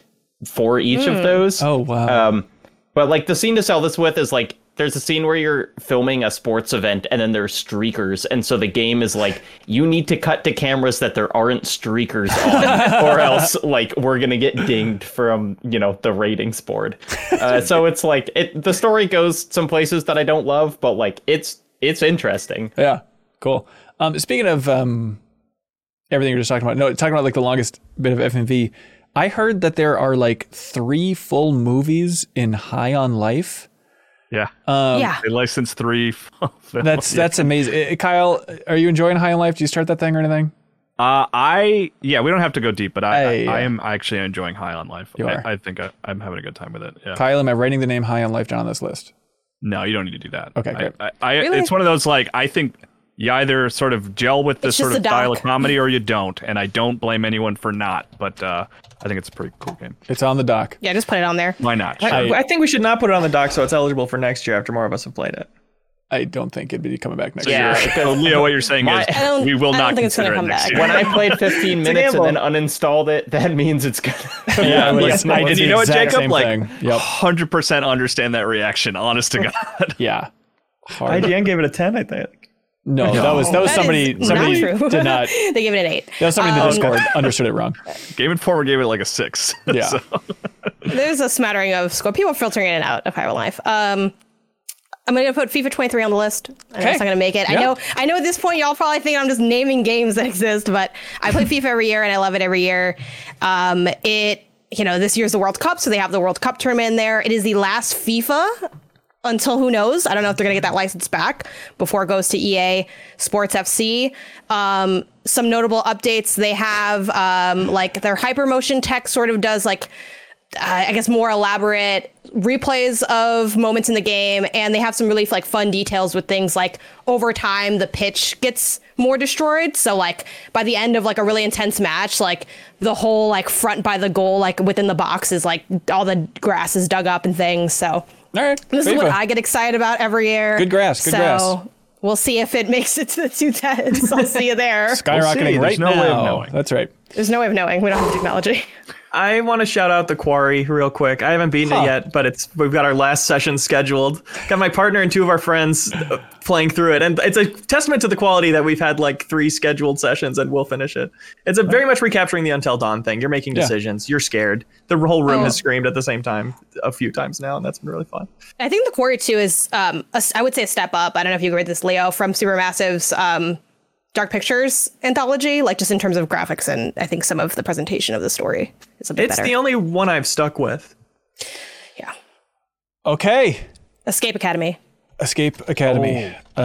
for each mm. of hmm. those. Oh wow! Um, but like the scene to sell this with is like there's a scene where you're filming a sports event and then there's streakers and so the game is like you need to cut to cameras that there aren't streakers on [LAUGHS] or else like we're gonna get dinged from you know the ratings board uh, [LAUGHS] so it's like it the story goes some places that i don't love but like it's it's interesting Yeah, cool. Um, speaking of um, everything you're just talking about, no, talking about like the longest bit of FMV. I heard that there are like three full movies in High on Life. Yeah. Um, yeah. They licensed three. [LAUGHS] films. That's that's amazing. Uh, Kyle, are you enjoying High on Life? Do you start that thing or anything? Uh, I yeah, we don't have to go deep, but I I, I, I am actually enjoying High on Life. You I, are. I think I, I'm having a good time with it. Yeah. Kyle, am I writing the name High on Life down on this list? No, you don't need to do that. Okay, great. I, I, Really? It's one of those like I think you either sort of gel with this It's sort of a style of comedy [LAUGHS] or you don't, and I don't blame anyone for not. But uh, I think it's a pretty cool game. It's on the dock. Yeah, just put it on there. Why not? I, I- I think we should not put it on the dock so it's eligible for next year after more of us have played it. I don't think it'd be coming back next [LAUGHS] [LAUGHS] Yeah. year. So, Leo, what you're saying My- is we will not don't think it's gonna consider it come next back. year. when i played [LAUGHS] 15 minutes and then uninstalled it that means it's gonna Yeah, Like, it's- I did the you know what, exact Jacob? same Like, thing. Yep. hundred percent understand that reaction. Honest to God. Yeah. Hard. IGN gave it a 10, I think. No, that was that was That somebody somebody not did not. [LAUGHS] they gave it an eight. That was somebody in the Um, Discord [LAUGHS] understood it wrong. Game Informer gave it like a six. [LAUGHS] Yeah. So- There's a smattering of score. People filtering in and out of High on Life. Um, I'm gonna put FIFA 23 on the list. I know Okay. it's not gonna make it. I know. I know. At this point, y'all probably think I'm just naming games that exist, but I play FIFA every year and I love it every year. Um, it, you know, this year's the World Cup, so they have the World Cup tournament in there. It is the last FIFA until who knows. I don't know if they're gonna get that license back before it goes to EA Sports FC. Um, some notable updates they have, um, like their hypermotion tech sort of does like uh, I guess more elaborate replays of moments in the game, and they have some really like fun details with things like over time the pitch gets more destroyed. So like by the end of like a really intense match, like the whole like front by the goal, like within the box is like all the grass is dug up and things. So All right. this is what I get excited about every year. Good grass, good so, grass. We'll see if it [LAUGHS] makes it to the two tens. I'll see you there. skyrocketing We'll see. right There's no now. way of knowing. That's right. There's no way of knowing. We don't have the technology. [LAUGHS] I want to shout out the Quarry real quick. I haven't beaten Huh. it yet, but it's we've got our last session scheduled. Got my partner and two of our friends uh, playing through it, and it's a testament to the quality that we've had like three scheduled sessions, and we'll finish it. It's a very much recapturing the Until Dawn thing. You're making Yeah. decisions. You're scared. The whole room Oh. has screamed at the same time a few times now, and that's been really fun. I think the Quarry 2 is, um, a, I would say, a step up. I don't know if you agree with this, Leo, from Supermassive's um, Dark Pictures anthology, like just in terms of graphics and I think some of the presentation of the story is a bit better. It's better. the only one I've stuck with. yeah. Okay. Escape Academy. Escape Academy. uh,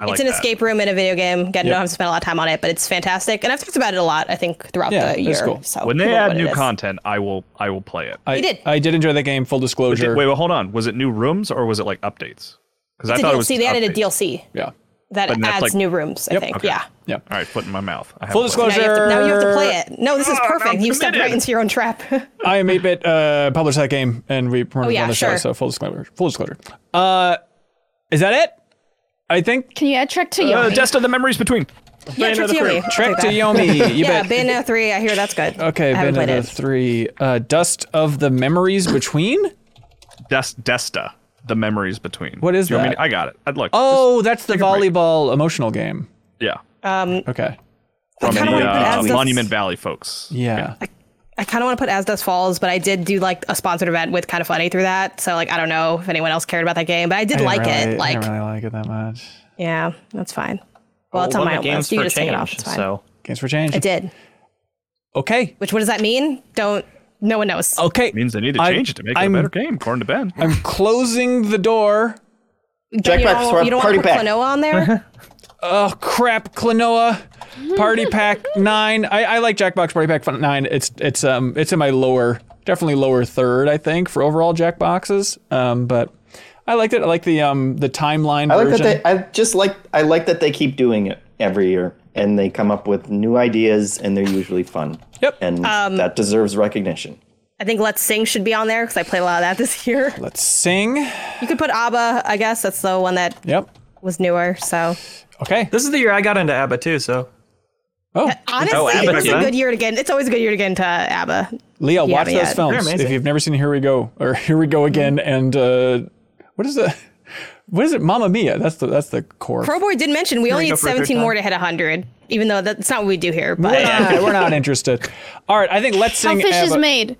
I like it's an that. escape room in a video game. Again, Yep. don't have to spend a lot of time on it, but it's fantastic. And I've talked about it a lot, I think, throughout Yeah, the it's year. cool. So When they add new content, I will I will play it. I You did. I did enjoy that game. Full disclosure. Wait, well, hold on. Was it new rooms or was it like updates? Because I It's a thought it was DLC. They added a. DLC Yeah. That But that's adds like- new rooms, I Yep. think. Okay. Yeah. Yeah. All right, foot in my mouth. I Full haven't played it. Now you, have to, now you have to play it. No, this is perfect. I'm You stepped right committed. into your own trap. [LAUGHS] I am 8-bit uh, published that game, and we promoted it Oh, yeah, on the show. sure. So full disclosure. Full disclosure. Uh, is that it? I think Can you add Trek to Uh, Yomi? Dust of the memories between. yeah, Bayonetta Trick to 3. Yomi. I'll Trek take to that. Yomi. You [LAUGHS] yeah, bet. Bayonetta 3. I hear that's good. Okay, I haven't played Bayonetta it. three. Uh, Dust of the memories between. Des- Desta. The memories between. What is Do you want me to- I got it. I'd like. Oh, that's the take a break. volleyball emotional game. yeah. Um, Okay. From kinda the wanna put uh, Asda's- Monument Valley folks. Yeah. I kind of want to put As Dusk Falls, but I did do like a sponsored event with Kind of Funny through that. So like I don't know if anyone else cared about that game, but I did I like didn't really- it. Like I didn't really like it that much. yeah, that's fine. Well, it's on my games list. You for just take it off. It's fine. so Games for change. I did. Okay. Which what does that mean? Don't. No one knows. Okay. It means they need to I- change it to make it I'm- a better game, according to Ben. I'm closing the door. Don't you Jackpot don't, swap you don't party want to put. Klonoa on there? [LAUGHS] Oh crap, Klonoa. Party Pack [LAUGHS] Nine. I, I like Jackbox Party Pack Nine. It's it's um it's in my lower, definitely lower third, I think, for overall Jackboxes. Um, but I liked it. I like the um the timeline I like version. that they. I just like. I like that they keep doing it every year, and they come up with new ideas, and they're usually fun. Yep. And Um, that deserves recognition. I think Let's Sing should be on there because I played a lot of that this year. Let's sing. You could put ABBA. I guess that's the one that Yep. was newer. So Okay. This is the year I got into ABBA too, so Oh, honestly, Oh, ABBA it's a good year to get. It's always a good year to get into ABBA. Leah, Yeah, watch those yeah. films if you've never seen Here We Go or [LAUGHS] Here We Go Again. And uh, what is the What is it? Mamma Mia. That's the that's the core. Crowboy did mention we only need for a third 17 more to hit 100, even though that's not what we do here. But we're, not, we're not interested. All right, I think let's sing. How sing. fish is made.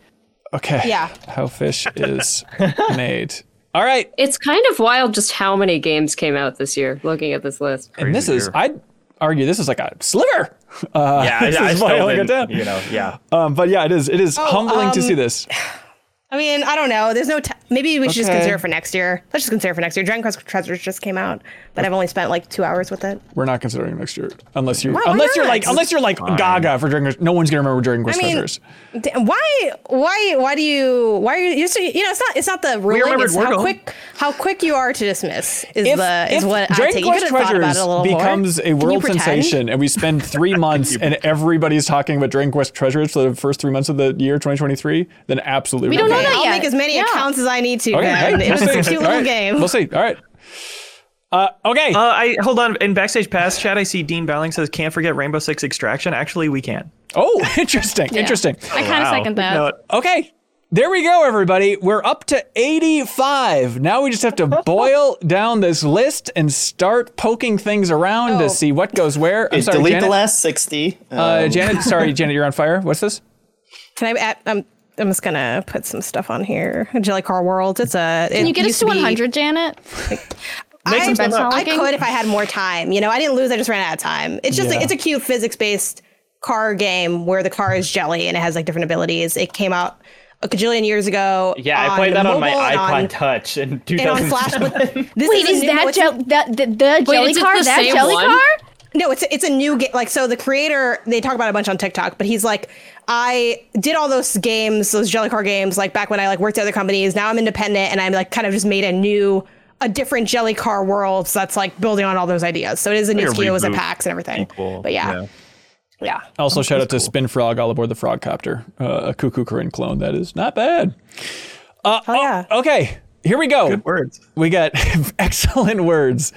Okay. Yeah. How fish is [LAUGHS] made. All right. It's kind of wild just how many games came out this year. Looking at this list, And this is. I'd argue, this is like a sliver. Uh, Yeah, [LAUGHS] I, this I is still boiling it didn't, down. you know, yeah. Um, but yeah, it is. It is humbling to um, see this. [SIGHS] [LAUGHS] I mean, I don't know. There's no. T- Maybe we should just consider it for next year. Let's just consider it for next year. Dragon Quest Treasures just came out, but I've only spent like two hours with it. We're not considering next year, unless you, Why- why unless you're like, unless you're like Gaga for Dragon Quest. No one's gonna remember Dragon Quest I mean, Treasures. D- Why? Why? Why do you? Why are you? You're so, you know, it's not. It's not the ruling. remembered It's how quick. How quick you are to dismiss is If, the is if what I Dragon take. You Quest could have thought about Treasures it a becomes more. a world sensation, and we spend [LAUGHS] three months and everybody's talking about Dragon Quest Treasures for the first three months of the year 2023, then absolutely. We don't remember know I'll yet. make as many Yeah. accounts as I need to. Okay, Ben. hey, It was we'll a cute little right, game. We'll see. All right. Uh, okay. Uh, I hold on. In backstage pass chat, I see Dean Bowling says, "Can't forget Rainbow Six Extraction." Actually, we can. oh, [LAUGHS] interesting. Yeah. Interesting. I kind of Wow. second that. No, Okay. There we go, everybody. We're up to 85. Now we just have to [LAUGHS] boil down this list and start poking things around to Oh. see what goes where. I'm sorry, Delete Janet. the last 60. Uh, Um, Janet, sorry, [LAUGHS] Janet, you're on fire. What's this? Can I? Add, I'm. I'm just gonna put some stuff on here. Jelly Car World. It's a. Can you get us to 100, Janet? [LAUGHS] I, some. I could if I had more time. You know, I didn't lose. I just ran out of time. It's just Yeah. it's a cute physics based car game where the car is jelly and it has like different abilities. It came out a cajillion years ago. Yeah, I played that on my mobile and iPod on- Touch in and on 2007. Flash. [LAUGHS] This Wait, a is new- that it's- gel- that the, the jelly is car? the That jelly one? car? No, it's a, it's a new game. Like so, the creator they talk about it a bunch on TikTok, but he's like, I did all those games, those jelly car games, like back when I like worked at other companies. Now I'm independent, and I'm like kind of just made a new, a different jelly car world. So that's like building on all those ideas. So it is a new Like a SKU, it was a reboot PAX and everything. Equal, But yeah, yeah. Also, shout out to Spin Frog all aboard the Frog Copter, uh, a Cuckoo Corinne clone. That is not bad. Uh, Oh, yeah. Okay, here we go. good words. We got [LAUGHS] excellent words.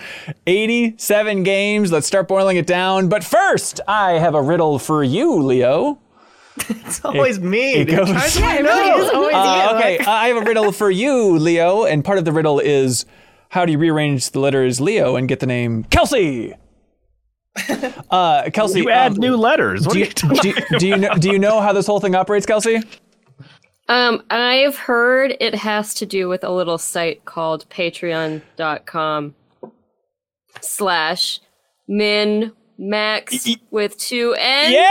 87 games. Let's start boiling it down. But first, I have a riddle for you, Leo. [LAUGHS] It's always me. it goes- How do you I know? know. It's always Uh, you. okay, I have a riddle for you, Leo. And part of the riddle is how do you rearrange the letters Leo and get the name Kelsey? [LAUGHS] Uh, Kelsey, You add um, new letters. What do are you, you talking do, do you know, do you know how this whole thing operates, Kelsey? Um, I've heard it has to do with a little site called Patreon.com slash min max with two N's. Yeah,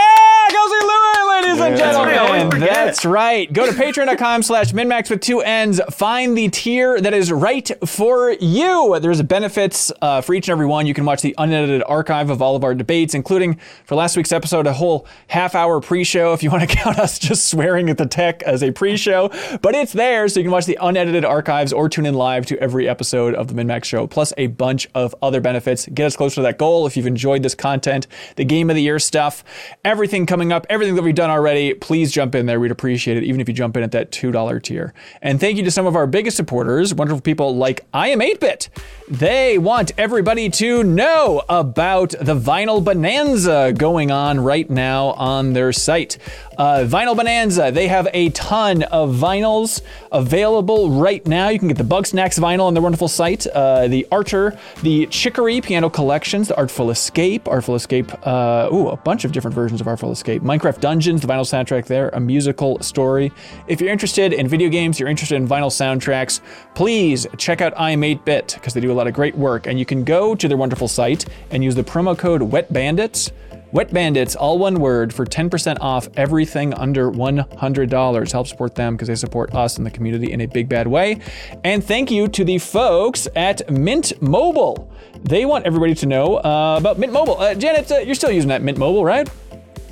Kelsey Lewin, ladies and That's right, I always gentlemen. That's right. Go to patreon.com slash minnmax with two N's. Find the tier that is right for you. There's benefits uh, for each and every one. You can watch the unedited archive of all of our debates, including for last week's episode, a whole half hour pre show if you want to [LAUGHS] count us just swearing at the tech as a pre show. But it's there, so you can watch the unedited archives or tune in live to every episode of the MinnMax show, plus a bunch of other benefits. Get us closer to that goal if you've enjoyed this content, the game of the year stuff, everything coming up, everything that we've done already. Please jump in there. We'd appreciate it, even if you jump in at that $2 tier. And thank you to some of our biggest supporters, wonderful people like I Am 8-Bit. They want everybody to know about the Vinyl Bonanza going on right now on their site. Uh, Vinyl Bonanza, they have a ton of vinyls available right now. You can get the Bugsnax vinyl on their wonderful site, uh, the Archer, the Chicory piano collections, the Artful Escape, Artful Escape, uh, ooh, a bunch of different versions of Artful Escape, Minecraft Dungeons, the vinyl soundtrack there, a musical story. If you're interested in video games, you're interested in vinyl soundtracks, please check out I'm 8-Bit because they do a lot of great work. And you can go to their wonderful site and use the promo code Wet Bandits. Wet Bandits, all one word, for 10% off everything under $100. Help support them because they support us and the community in a big bad way. And thank you to the folks at Mint Mobile. They want everybody to know uh, about Mint Mobile. Uh, Janet, uh, you're still using that Mint Mobile, right?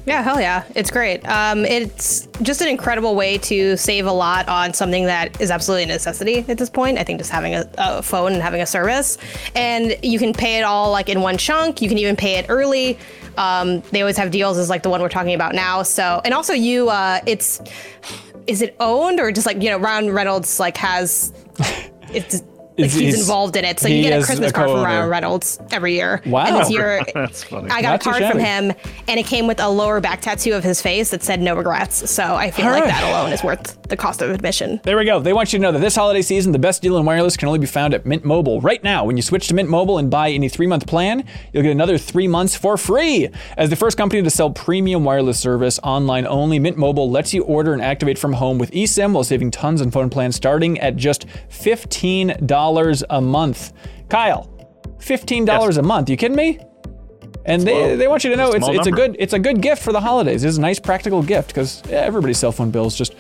Yeah, hell yeah. It's great. Um, it's just an incredible way to save a lot on something that is absolutely a necessity at this point. I think just having a, a phone and having a service. And you can pay it all like in one chunk. You can even pay it early. Um, they always have deals as like the one we're talking about now. So, and also you, uh, it's, is it owned or just like, you know, Ryan Reynolds like has, it's, Like he's, he's- involved in it. So you get a Christmas a card from. Ryan Reynolds every year. Wow. And this year That's funny. I got a card from him and it came with a lower back tattoo of his face that said no regrets. So I feel All like right. that alone is worth the cost of admission. There we go. They want you to know that this holiday season, the best deal in wireless can only be found at Mint Mobile. Right now, when you switch to Mint Mobile and buy any three month plan, you'll get another three months for free. As the first company to sell premium wireless service online only, Mint Mobile lets you order and activate from home with eSIM while saving tons on phone plans starting at just $15 a month. Kyle, $15 a month. You kidding me? And they, they want you to know it's, Small it's a good it's a good gift for the holidays. It's a nice practical gift because everybody's cell phone bills just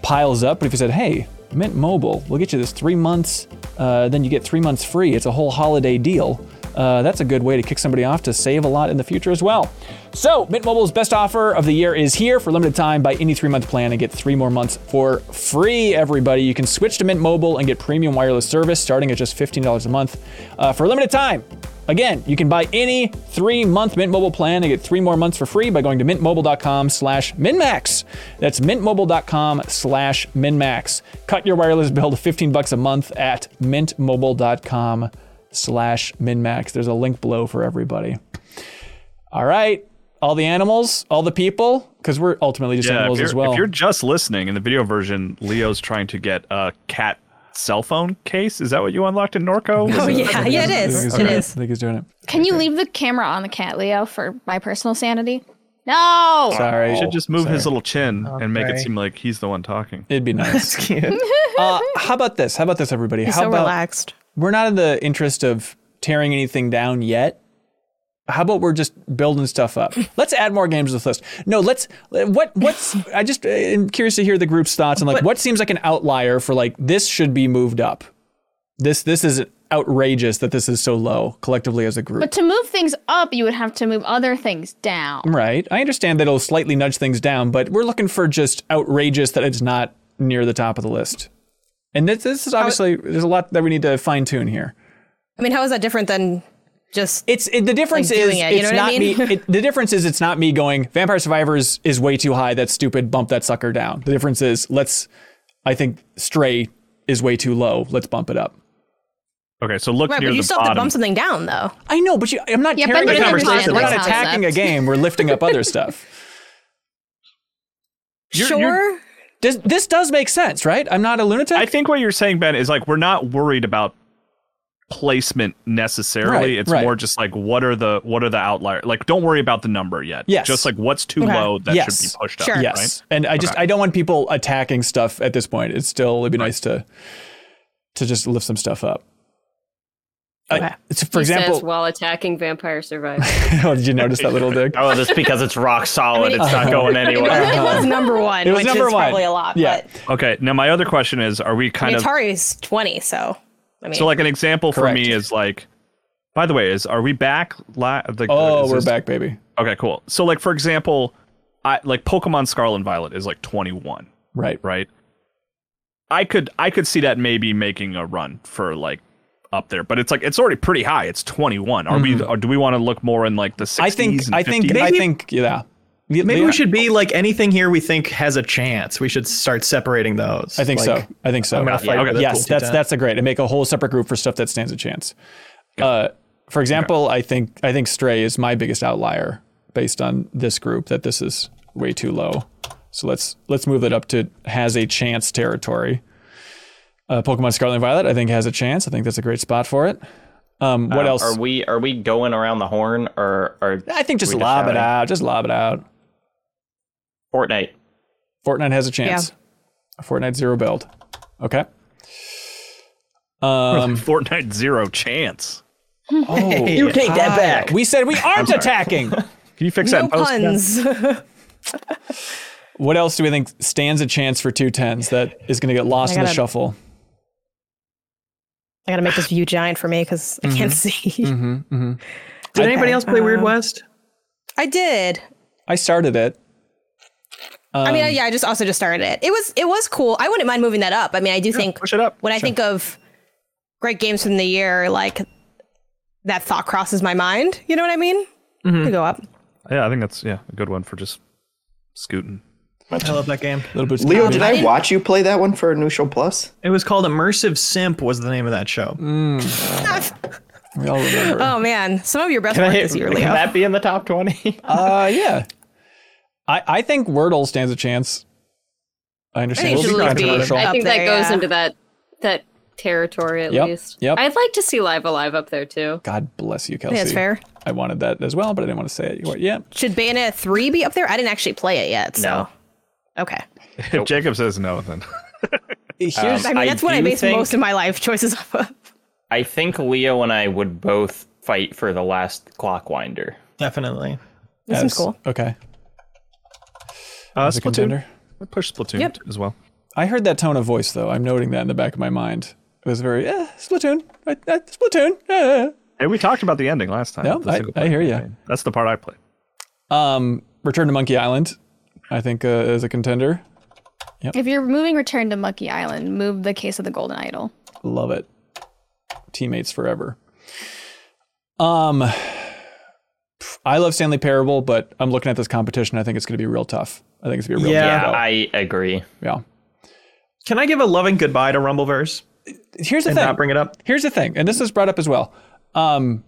piles up. But if you said, "Hey, Mint Mobile, we'll get you this three months, uh, then you get three months free. It's a whole holiday deal." Uh, that's a good way to kick somebody off to save a lot in the future as well. So, Mint Mobile's best offer of the year is here for limited time. Buy any three month plan and get three more months for free, everybody. You can switch to Mint Mobile and get premium wireless service starting at just $15 a month uh, for a limited time. Again, you can buy any three-month Mint Mobile plan and get three more months for free by going to mintmobile.com slash minnmax. That's mintmobile.com slash minnmax. Cut your wireless bill to 15 bucks a month at mintmobile.com slash minnmax. There's a link below for everybody. All right, all the animals, all the people, because we're ultimately just Yeah, animals as well. if you're just listening in the video version, Leo's trying to get a cat cell phone case. Is that what you unlocked in Norco? Oh yeah, yeah, it I think he's It doing is. I think he's doing it. Can you leave the camera on the cat, Leo, for my personal sanity? No. Sorry. You should just move his little chin and make it seem like he's the one talking. It'd be nice. [LAUGHS] Cute. uh, how about this? How about this, everybody? He's how so about relaxed. We're not in the interest of tearing anything down yet. How about we're just building stuff up? [LAUGHS] Let's add more games to this list. No, let's. What? What's? I just uh, am curious to hear the group's thoughts on like what seems like an outlier for like this should be moved up. This this is outrageous that this is so low collectively as a group. But to move things up, you would have to move other things down. Right. I understand that it'll slightly nudge things down, but we're looking for just outrageous that it's not near the top of the list. And this, this is obviously there's a lot that we need to fine tune here. I mean, how is that different than just It's it, the difference Like is doing it, you it's know what I not mean? me. It, the difference is it's not me going Vampire Survivors is way too high. That's stupid. Bump that sucker down. The difference is let's. I think Stray is way too low. Let's bump it up. Okay, so look right? near But you the still have to bump something down, though. I know, but you, I'm not Yeah, carrying the conversation. We're not attacking a game. We're lifting up other stuff. [LAUGHS] You're- sure. you're- Does, this does make sense, right? I'm not a lunatic. I think what you're saying, Ben, is like we're not worried about placement necessarily. Right, it's right. more just like what are the what are the outliers? Like don't worry about the number yet. Yes. Just like what's too Okay. low that Yes. should be pushed Sure. up. yes, Right? and I just Okay. I don't want people attacking stuff at this point. It's still it'd be nice to to just lift some stuff up. I- Okay. so for He says example, [LAUGHS] while attacking Vampire Survivors. oh, did you notice that little dig? [LAUGHS] Oh, that's because it's rock solid. I mean, it's not going [LAUGHS] It anywhere. was, it was number one, It was which number is one. probably a lot. Yeah. But Okay. Now my other question is, are we I kind mean, of Atari's 20, so I mean, so like an example for me is like by the way, is are we back la- like Oh, is we're this- back, baby. Okay, cool. So like for example, I like Pokemon Scarlet and Violet is like 21, Right. right? I could I could see that maybe making a run for like up there, but it's like it's already pretty high. It's 21. Are we or do we want to look more in like the 60s Mm-hmm. I think and I think 50s? I Maybe- think yeah. Maybe the- we should be like anything here we think has a chance. We should start separating those. I think Like, so. I think so. I'm gonna fight Okay. yes, till that's that's a great. And make a whole separate group for stuff that stands a chance. Uh, for example, I think I think Stray is my biggest outlier based on this group. That this is way too low. So let's let's move it up to has a chance territory. Uh, Pokemon Scarlet and Violet, I think has a chance. I think that's a great spot for it. Um, what Um, else? Are we are we going around the horn or or I think just lob it out. Just lob it out. Fortnite? Fortnite has a chance. A Fortnite zero build. Okay. Um, Fortnite zero chance. oh, You take that back. we said we aren't attacking. [LAUGHS] Can you fix no that in post? Puns. What else do we think stands a chance for two tens that is going to get lost I in the shuffle? I gotta make this view giant for me because I can't see. Mm-hmm. Did anybody else play Weird um, West? I did. I started it. I mean, Um, yeah, I just also just started it. It was it was cool. I wouldn't mind moving that up. I mean, I do think push it up. when I think of great games from the year, like that thought crosses my mind. You know what I mean? Mm-hmm. To go up. Yeah, I think that's yeah a good one for just scooting. I love that game. A little bit. Leo, did I watch you play that one for Neutral Plus? It was called Immersive Simp. Was the name of that show? [LAUGHS] We all remember. Oh man, some of your best Can, work I, this year, can Leo. that be in the top 20? [LAUGHS] Uh, yeah. I, I think Wordle stands a chance. I understand. I think it should be controversial. up I think that there, goes yeah. into that that territory at Yep, least. yep. I'd like to see Live A Live up there too. God bless you, I Kelsey. that's fair. I wanted that as well, but I didn't want to say it. Yeah. Should Bayonetta 3 be up there? I didn't actually play it yet, so. No. Okay. If [LAUGHS] Jacob says no, then [LAUGHS] Here's, I mean, I that's what I base think- most of my life choices off of. I think Leo and I would both fight for the last Clockwinder. Definitely. This seems as- cool. Okay. uh, As a Splatoon. contender. I push Splatoon Yep. as well. I heard that tone of voice though. I'm noting that in the back of my mind. It was very eh, Splatoon, eh, eh, Splatoon. eh. Hey, we talked about the ending last time. Yeah, the I- I hear you. That's the part I played. Um, Return to Monkey Island. I think uh, is a contender. If you're moving Return to Monkey Island, move the Case of the Golden Idol. Love it. Teammates forever. Um, I love Stanley Parable, but I'm looking at this competition. I think it's going to be real tough. I think it's going to be a real Yeah. tough. I agree. yeah. Can I give a loving goodbye to Rumbleverse Here's the and thing. not bring it up? Here's the thing, and this is brought up as well. Um,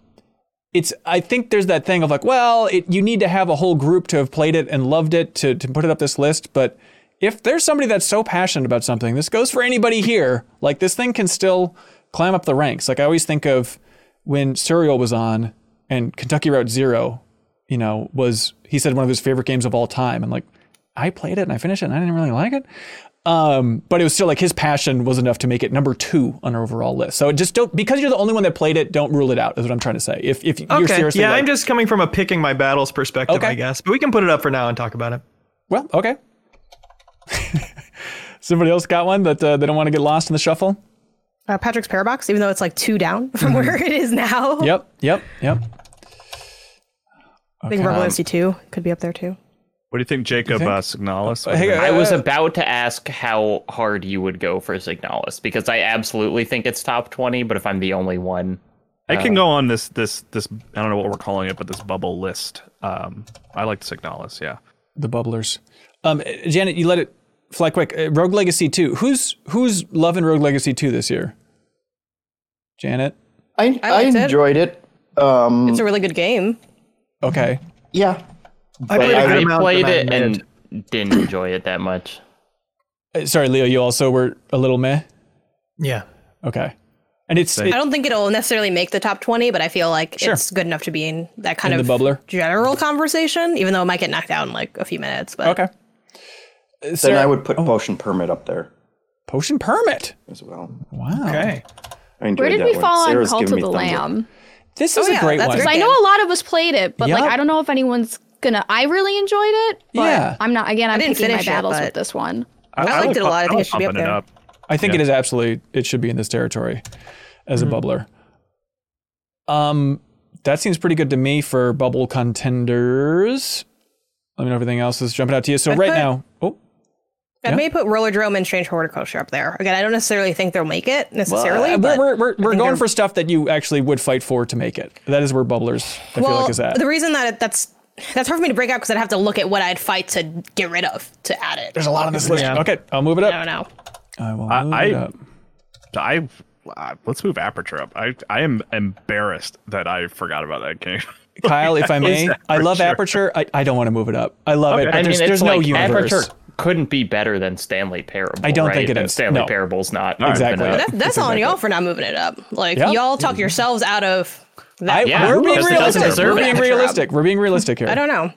it's I think there's that thing of like, well, it, you need to have a whole group to have played it and loved it to to put it up this list. But if there's somebody that's so passionate about something, this goes for anybody here. Like this thing can still climb up the ranks. Like I always think of when Serial was on and Kentucky Route Zero, you know, was he said one of his favorite games of all time, and like I played it and I finished it and I didn't really like it. Um, but it was still like his passion was enough to make it number two on our overall list. So just don't because you're the only one that played it. Don't rule it out. Is what I'm trying to say. If if you're Okay. seriously, Yeah, like- I'm just coming from a picking my battles perspective, Okay. I guess. But we can put it up for now and talk about it. well, okay. [LAUGHS] Somebody else got one that uh, they don't want to get lost in the shuffle. Uh, Patrick's Parabox, even though it's like two down [LAUGHS] from where it is now. Yep, yep, yep. I think Rebel OC 2 could be up there too. What do you think, Jacob think? uh, Signalis? Hey, I was Uh, about to ask how hard you would go for Signalis because I absolutely think it's top 20, but if I'm the only one, I can go on this this this I don't know what we're calling it, but this bubble list. Um, I like Signalis. Yeah. The bubblers. Um, Janet, you let it fly quick. Uh, Rogue Legacy 2. Who's who's loving Rogue Legacy 2 this year? Janet. I, I I, liked it. enjoyed it. Um, It's a really good game. Okay. yeah. I played a I- I played it and didn't enjoy it that much. Uh, sorry, Leo. You also were a little meh. Yeah. Okay. And it's I don't think it'll necessarily make the top 20, but I feel like Sure. it's good enough to be in that kind In of the bubbler? general conversation, even though it might get knocked out in like a few minutes. But okay. Uh, Then Sarah- I would put Potion Permit up there Potion Permit. as well. Wow. Okay. I enjoyed Where did that we one. fall Sarah's on Cult giving of the thumbs up. Lamb? This is Oh, a yeah, great that's one. great. Because I know a lot of us played it, but like I don't know if anyone's gonna. I really enjoyed it. But Yeah. I'm not. Again, I'm didn't picking my finish it, battles but- with this one. I liked it a lot. I think it should be up pumping there. up. I think Yeah. it is absolutely it should be in this territory as a bubbler. Um that seems pretty good to me for bubble contenders. Let me know everything else is jumping out to you. So I'd right put- now, oh, I Yeah. may put Rollerdrome and Strange Horticulture up there. Again, I don't necessarily think they'll make it necessarily. uh, but we're we're, we're, we're going for stuff that you actually would fight for to make it. That is where bubblers I feel well, like is at. the reason that it, that's that's hard for me to break out because I'd have to look at what I'd fight to get rid of to add it. There's a lot on this list. Yeah. Okay, I'll move it I up. don't know. I will I- move I- it up. I uh, let's move Aperture up. I I am embarrassed that I forgot about that game. [LAUGHS] Kyle, if I may, I love Aperture. Aperture. I, I don't want to move it up. I love it, but I mean, there's, it's there's no universe. Aperture couldn't be better than Stanley Parable. I don't right? think it is. And. Stanley No. Parable's not Exactly. even a- That, that's on y'all for not moving it up. Like Yeah. y'all talk yourselves out of I. Yeah, we're being because it doesn't realistic. We're it. being realistic. We're being realistic here. I don't know.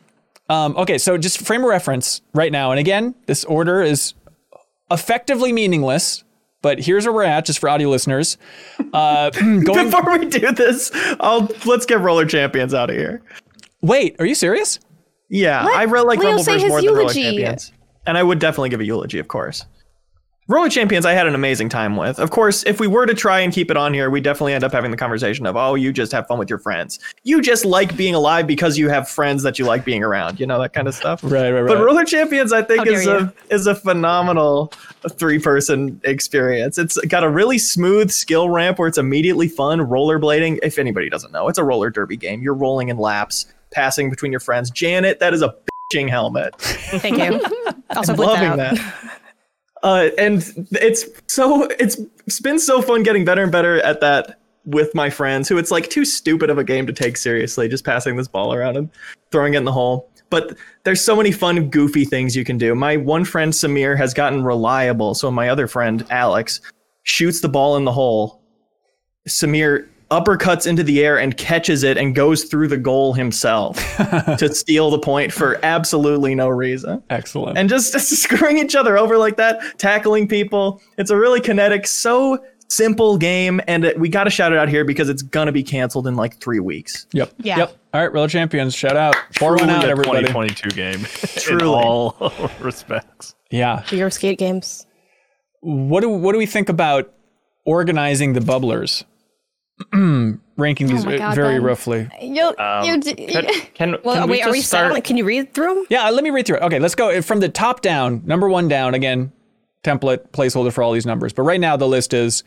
Um, okay, so just frame of reference right now, and again, this order is effectively meaningless. But here's where we're at, just for audio listeners. Uh, [CLEARS THROAT] going. [LAUGHS] Before we do this, I'll let's get Roller Champions out of here. Wait, are you serious? Yeah, Let I really like Leo Rumbleverse say his more than Roller. Champions. And I would definitely give a eulogy, of course. Roller Champions, I had an amazing time with. Of course, if we were to try and keep it on here, we definitely end up having the conversation of, oh, you just have fun with your friends. You just like being alive because you have friends that you like being around, you know, that kind of stuff. Right, right, right. But. Roller Champions, I think, How is a is a phenomenal three person experience. It's got a really smooth skill ramp where it's immediately fun. Rollerblading, if anybody doesn't know, it's a roller derby game. You're rolling in laps, passing between your friends. Janet, that is a bing helmet. Thank you. [LAUGHS] Also, bleep loving that. that. [LAUGHS] Uh, and it's so it's been so fun getting better and better at that with my friends who it's like too stupid of a game to take seriously just passing this ball around and throwing it in the hole. But there's so many fun goofy things you can do. My one friend samir has gotten reliable. So my other friend alex shoots the ball in the hole. Samir uppercuts into the air and catches it and goes through the goal himself [LAUGHS] to steal the point for absolutely no reason Excellent. and just, [LAUGHS] just screwing each other over like that, tackling people. It's a really kinetic, so simple game, and it, we got to shout it out here because it's gonna be canceled in like three weeks. yep. Yeah. Yep. All right, Roller Champions, shout out. Pour one out, [LAUGHS] Truly everybody. 2022 game. Truly. In all respects. Yeah. Your skate games. What do what do we think about organizing the bubblers? [CLEARS THROAT] Ranking these my God, very Ben. roughly. You'll, Um, you d- can, [LAUGHS] can, Well, can wait, are we just start? silent? Can you read through them? Yeah, let me read through it. Okay, let's go from the top down. Number one down again. Template placeholder for all these numbers. But right now the list is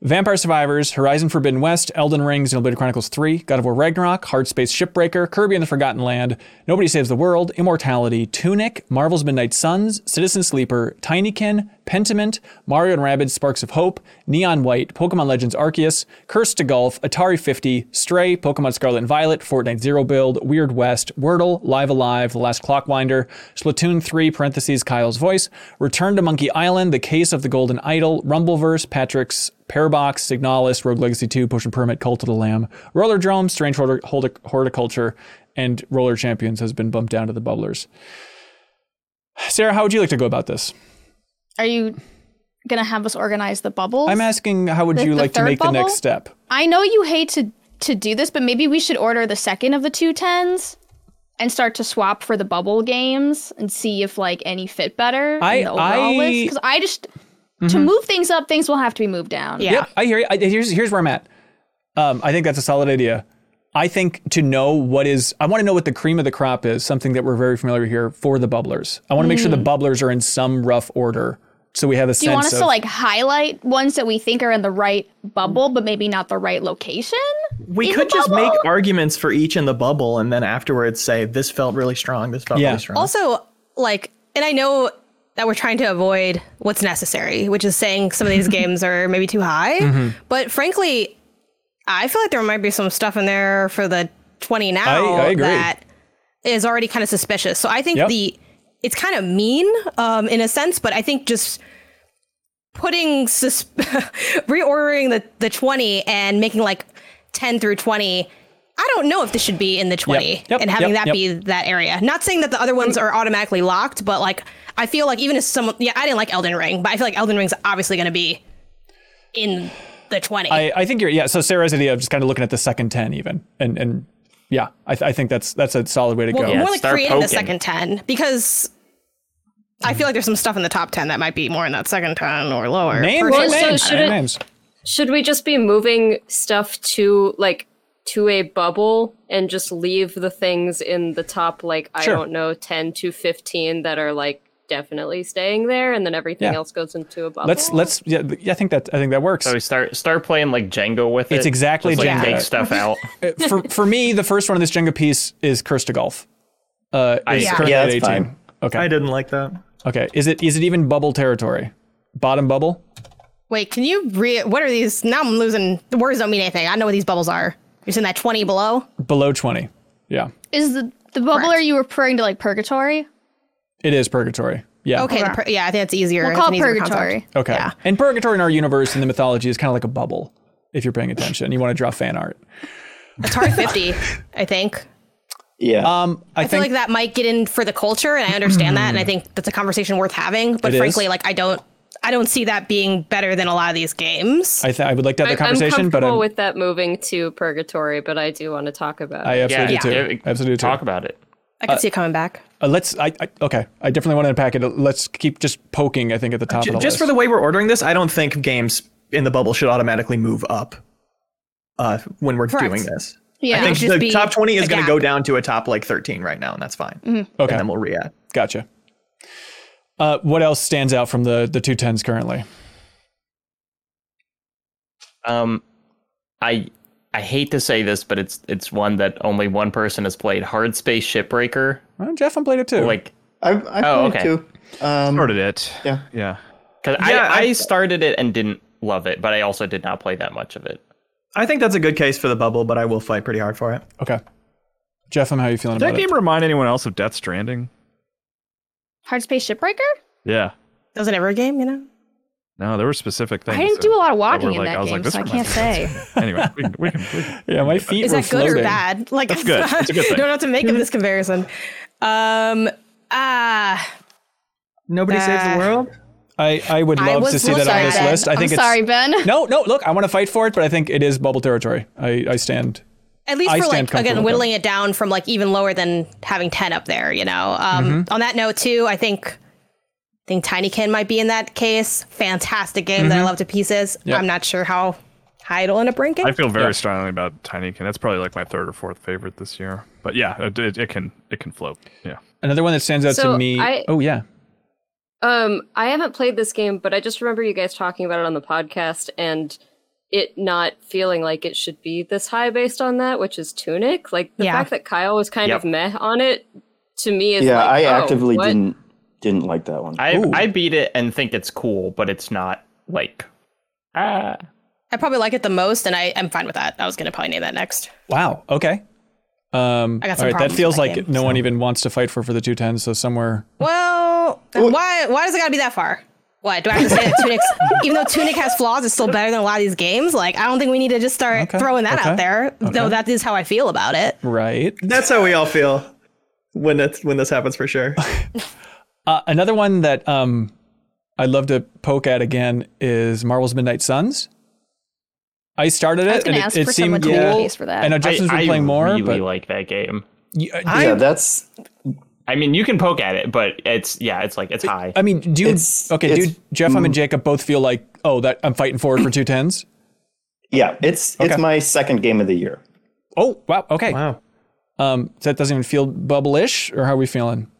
Vampire Survivors, Horizon Forbidden West, Elden Ring, Xenoblade Chronicles 3, God of War Ragnarok, Hard Space Shipbreaker, Kirby and the Forgotten Land, Nobody Saves the World, Immortality, Tunic, Marvel's Midnight Suns, Citizen Sleeper, Tinykin, Pentiment, Mario and Rabbids Sparks of Hope, Neon White, Pokemon Legends Arceus, Cursed to Golf, Atari 50, Stray, Pokemon Scarlet and Violet, Fortnite Zero Build, Weird West, Wordle, Live A Live, The Last Clockwinder, Splatoon 3, parentheses, Kyle's Voice, Return to Monkey Island, The Case of the Golden Idol, Rumbleverse, Patrick's Parabox, Signalis, Rogue Legacy 2, Potion Permit, Cult of the Lamb, Rollerdrome, Strange Horti- Horti- Horticulture, and Roller Champions has been bumped down to the bubblers. Sarah, how would you like to go about this? Are you gonna have us organize the bubbles? I'm asking how would The- you the like to third make the next step? I know you hate to to do this, but maybe we should order the second of the two tens and start to swap for the bubble games and see if like any fit better I- in the overall I- list. Because I just to move things up, things will have to be moved down. Yeah. Yep, I hear you. I, here's here's where I'm at. Um, I think that's a solid idea. I think to know what is, I want to know what the cream of the crop is. Something that we're very familiar here for the bubblers. I want to make sure the bubblers are in some rough order, so we have a Do you want us of. to like highlight ones that we think are in the right bubble, but maybe not the right location? We could the just make arguments for each in the bubble and then afterwards say this felt really strong, this felt Yeah. really strong. Also, like, and I know that we're trying to avoid what's necessary, which is saying some of these [LAUGHS] games are maybe too high. Mm-hmm. But frankly, I feel like there might be some stuff in there for the 20 now I agree. that is already kind of suspicious. So I think Yep. the it's kind of mean um, in a sense, but I think just putting sus- [LAUGHS] reordering the the 20 and making like 10 through 20 I don't know if this should be in the 20 Yep, and having yep, that yep. be that area. Not saying that the other ones are automatically locked, but like I feel like even if someone yeah, I didn't like Elden Ring, but I feel like Elden Ring's obviously going to be in the 20. I, I think you're yeah. So Sarah's idea of just kind of looking at the second ten even, and and yeah, I, th- I think that's that's a solid way to well, go. Yeah, more like start creating the second 10 because I feel like there's some stuff in the top 10 that might be more in that second 10 or lower. Name for name so names. should it- names. Should we just be moving stuff to like to a bubble and just leave the things in the top like I don't know 10 to 15 that are like definitely staying there and then everything Yeah. else goes into a bubble? Let's let's yeah, I think that I think that works. So we start start playing like Jenga with it. It's exactly just, like, Jenga. Take stuff out. [LAUGHS] Uh, for for me, the first one of this Jenga piece is Cursed to Golf. Uh, it's Yeah. currently Yeah, at that's 18. fine. Okay. I didn't like that. Okay. Is it is it even bubble territory? Bottom bubble? Wait, can you re what are these? Now I'm losing the words don't mean anything. I know what these bubbles are. You're saying that 20 below? Below 20. Yeah. Is the the bubble are you referring to like purgatory? It is purgatory. Yeah. Okay, the per- yeah, I think that's easier. We'll It's call an it easier purgatory. concept. Okay. Yeah. And purgatory in our universe in the mythology is kind of like a bubble if you're paying attention. You want to draw fan art. Atari 50, I think. Yeah. Um, I, I feel think like that might get in for the culture, and I understand that, and I think that's a conversation worth having. But It is. frankly, like I don't, I don't see that being better than a lot of these games. I, th- I would like to have I, the conversation, I'm but comfortable I'm, with that moving to purgatory, but I do want to talk about I it. absolutely yeah, do too. yeah, absolutely do too. Talk about it. I could see it coming back. Uh, let's. I, I okay. I definitely want to unpack it. Let's keep just poking. I think at the top J- of the just list. for the way we're ordering this, I don't think games in the bubble should automatically move up uh, when we're Correct. doing this. Yeah. I think the be top 20 is going to go down to a top like 13 right now, and that's fine. okay. And then we'll re-add. Gotcha. Uh, what else stands out from the the two tens currently? Um, I I hate to say this, but it's it's one that only one person has played. Hard Space Shipbreaker. Well, Jeff, I played it too. Like, I've, I've Oh, played okay. too. Um, Started it. Yeah. Yeah. because Yeah, I, I I- started it and didn't love it, but I also did not play that much of it. I think that's a good case for the bubble, but I will fight pretty hard for it. okay. Jeff, how are you feeling Did that about game it? remind anyone else of Death Stranding? Hard Space Shipbreaker? Yeah. Does it ever game, you know? No, there were specific things. I didn't do a lot of walking were in like- that I was game, like, this so I can't reminds me of say. [LAUGHS] Anyway, we can, we can, we can. Yeah, my feet Is were that good floating. or bad? Like That's good. It's a good [LAUGHS] thing. don't know what to make of this comparison. Um ah Nobody saves Uh, the world. I, I would love was to see that on this Ben. list. I I'm think it's sorry, Ben. No, no, look, I want to fight for it, but I think it is bubble territory. I, I stand. at least I for like again whittling it down from like even lower than having 10 up there, you know. Um Mm-hmm. on that note too, I think I think Tinykin might be in that case. Fantastic game Mm-hmm. that I love to pieces. Yep. I'm not sure how high it'll end up ranking. I feel very Yeah. strongly about Tinykin. That's probably like my third or fourth favorite this year. But yeah, it, it, it can it can float. Yeah. Another one that stands out to me. I- oh yeah. Um, I haven't played this game, but I just remember you guys talking about it on the podcast and it not feeling like it should be this high based on that, which is Tunic. Like the Yeah. fact that Kyle was kind Yep. of meh on it to me is yeah, like, I oh, actively what? didn't didn't like that one. I Ooh. I beat it and think it's cool, but it's not like ah. I probably like it the most and I am fine with that. I was going to probably name that next. Wow. Okay. Um, I got some right, that feels with like game, no one even wants to fight for for the two tens. So somewhere. Well, why why does it got to be that far? What do I have to say that Tunic's [LAUGHS] even though Tunic has flaws, it's still better than a lot of these games? Like I don't think we need to just start Okay, throwing that okay, out there. okay. Though that is how I feel about it. Right. That's how we all feel when it's when this happens for sure. [LAUGHS] Uh, another one that um, I'd love to poke at again is Marvel's Midnight Suns. I started it I and it, it seemed to make a cool. case for that. I know Justin's been I, playing more, really but like that game. you- uh, yeah, that's I mean, you can poke at it, but it's yeah, it's like it's high. I mean, do you, It's- okay? it's- do Jeff I'm and Jacob both feel like oh that I'm fighting forward for two tens? yeah, it's it's my second game of the year. Oh wow, okay. wow. Um, so that doesn't even feel bubble-ish, or how are we feeling?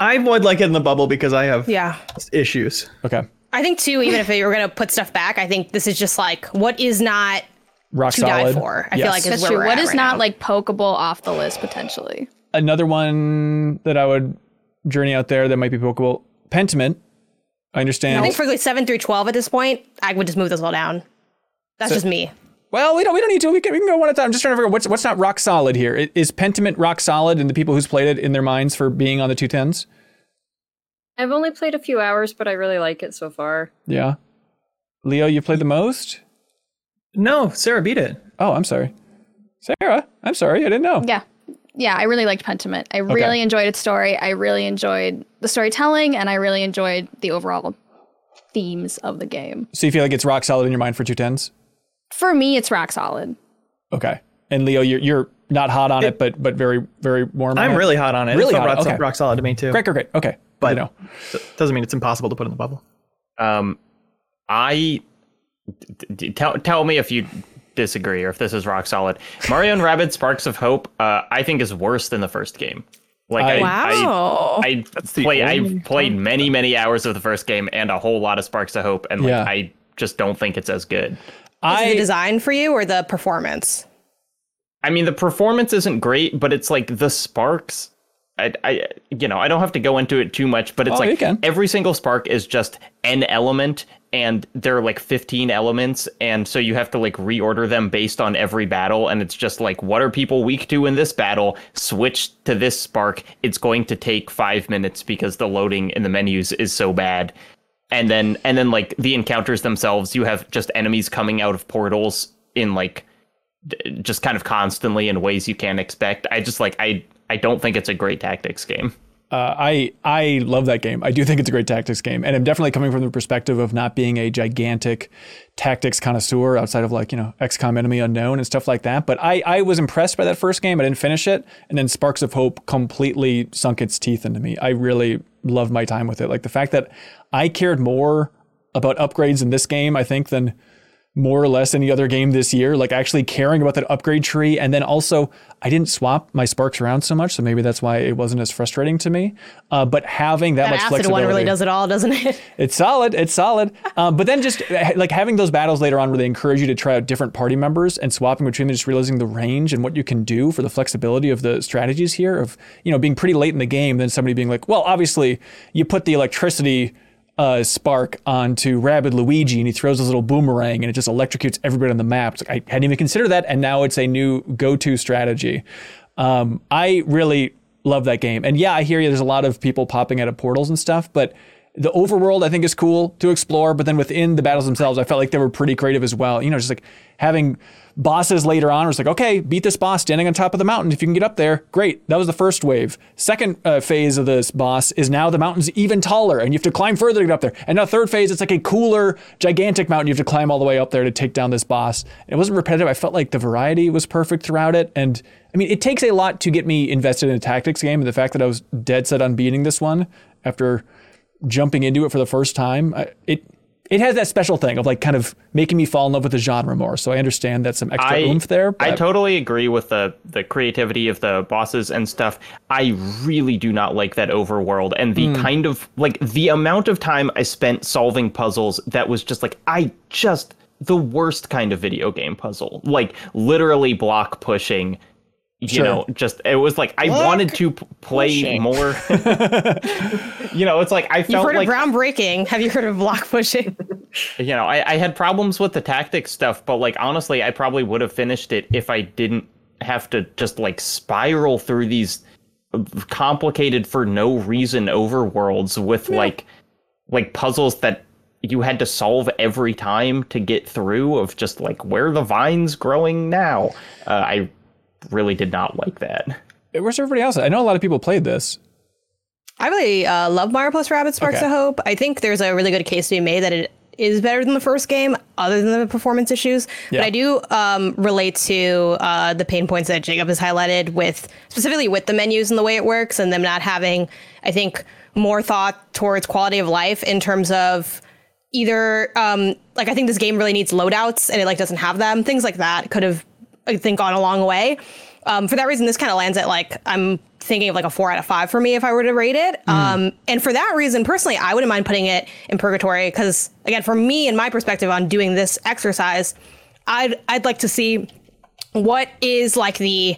I would like it in the bubble because I have Yeah. issues. Okay, I think too, even if you were gonna put stuff back, I think this is just like what is not rock to solid. die for. I Yes. feel like is That's where true. we're What at is right not now. like pokeable off the list potentially? another one that I would journey out there that might be pokeable, Pentiment. I understand. I think for like seven through twelve at this point, I would just move this all down. That's just me. Well, we don't. We don't need to. We can, we can go one at a time. I'm just trying to figure out what's what's not rock solid here. Is I- Pentiment rock solid in the people who's played it in their minds for being on the two tens? I've only played a few hours, but I really like it so far. Yeah. Leo, you played the most. No, Sarah beat it. Oh, I'm sorry. Sarah, I'm sorry. I didn't know. Yeah. Yeah, I really liked Pentiment. I really enjoyed its story. I really enjoyed the storytelling and I really enjoyed the overall themes of the game. So you feel like it's rock solid in your mind for two tens? For me, it's rock solid. Okay. And Leo, you're you're not hot on it, but but very very warm. I'm really hot on it. Really it felt hot, rock, okay. rock solid to me too. great, great, great. Okay, But- but know. Doesn't mean it's impossible to put in the bubble. Um, I d- d- tell tell me if you disagree or if this is rock solid. Mario and Rabbids Sparks of Hope, uh, I think is worse than the first game. Like I, Wow. I, I the play I only played many many hours of the first game and a whole lot of Sparks of Hope, and like Yeah. I just don't think it's as good. Is it the design for you or the performance? I mean, the performance isn't great, but it's like the sparks. I, I, you know, I don't have to go into it too much, but it's Oh, like every single spark is just an element, and there are like 15 elements, and so you have to like reorder them based on every battle, and it's just like, what are people weak to in this battle? Switch to this spark. It's going to take five minutes because the loading in the menus is so bad. And then, and then like the encounters themselves, you have just enemies coming out of portals in like just kind of constantly in ways you can't expect. I just like I I don't think it's a great tactics game. Uh, I I love that game. I do think it's a great tactics game, and I'm definitely coming from the perspective of not being a gigantic tactics connoisseur outside of like you know XCOM Enemy Unknown and stuff like that. But I I was impressed by that first game. I didn't finish it, and then Sparks of Hope completely sunk its teeth into me. I really loved my time with it. Like the fact that I cared more about upgrades in this game, I think, than more or less any other game this year. Like actually caring about that upgrade tree, and then also I didn't swap my sparks around so much, so maybe that's why it wasn't as frustrating to me. Uh, but having that, That much acid flexibility, one really does it all, doesn't it? [LAUGHS] it's solid. It's solid. Um, but then just uh, like having those battles later on where they encourage you to try out different party members and swapping between them, just realizing the range and what you can do for the flexibility of the strategies here of, you know, being pretty late in the game, then somebody being like, well, obviously you put the electricity uh, spark onto Rabbid Luigi and he throws his little boomerang and it just electrocutes everybody on the map. Like, I hadn't even considered that. And now it's a new go-to strategy. Um, I really love that game. And yeah, I hear you. There's a lot of people popping out of portals and stuff, but the overworld I think is cool to explore. But then within the battles themselves, I felt like they were pretty creative as well. You know, just like having bosses later on. It was like, okay, beat this boss standing on top of the mountain. If you can get up there, great. That was the first wave. Second uh, phase of this boss is now the mountain's even taller, and you have to climb further to get up there. And now third phase, it's like a cooler, gigantic mountain. You have to climb all the way up there to take down this boss. It wasn't repetitive. I felt like the variety was perfect throughout it, and I mean, it takes a lot to get me invested in a tactics game. And the fact that I was dead set on beating this one after jumping into it for the first time, I- it it has that special thing of like kind of making me fall in love with the genre more. So I understand that some extra I, oomph there. I totally agree with the the creativity of the bosses and stuff. I really do not like that overworld and the hmm. kind of like the amount of time I spent solving puzzles that was just like I just the worst kind of video game puzzle. Like literally block pushing. You Sure. know, just it was like I wanted to p- play pushing. more. [LAUGHS] you know, it's like I You've felt heard like of groundbreaking. Have you heard of block pushing? [LAUGHS] you know, I, I had problems with the tactic stuff, but like honestly, I probably would have finished it if I didn't have to just like spiral through these complicated for no reason overworlds with like like puzzles that you had to solve every time to get through of just like where the vines growing now. Uh, I really did not like that. Where's everybody else? I know a lot of people played this. I really uh, love Mario plus Rabbids Sparks Okay. of Hope. I think there's a really good case to be made that it is better than the first game, other than the performance issues. Yeah. But I do um, relate to uh, the pain points that Jacob has highlighted with specifically with the menus and the way it works, and them not having, I think, more thought towards quality of life in terms of either um, like I think this game really needs loadouts and it like doesn't have them. Things like that could have I think gone a long way. Um, for that reason, this kind of lands at like I'm thinking of like a four out of five for me if I were to rate it. Um, and for that reason, personally, I wouldn't mind putting it in purgatory because again, for me and my perspective on doing this exercise, I'd I'd like to see what is like the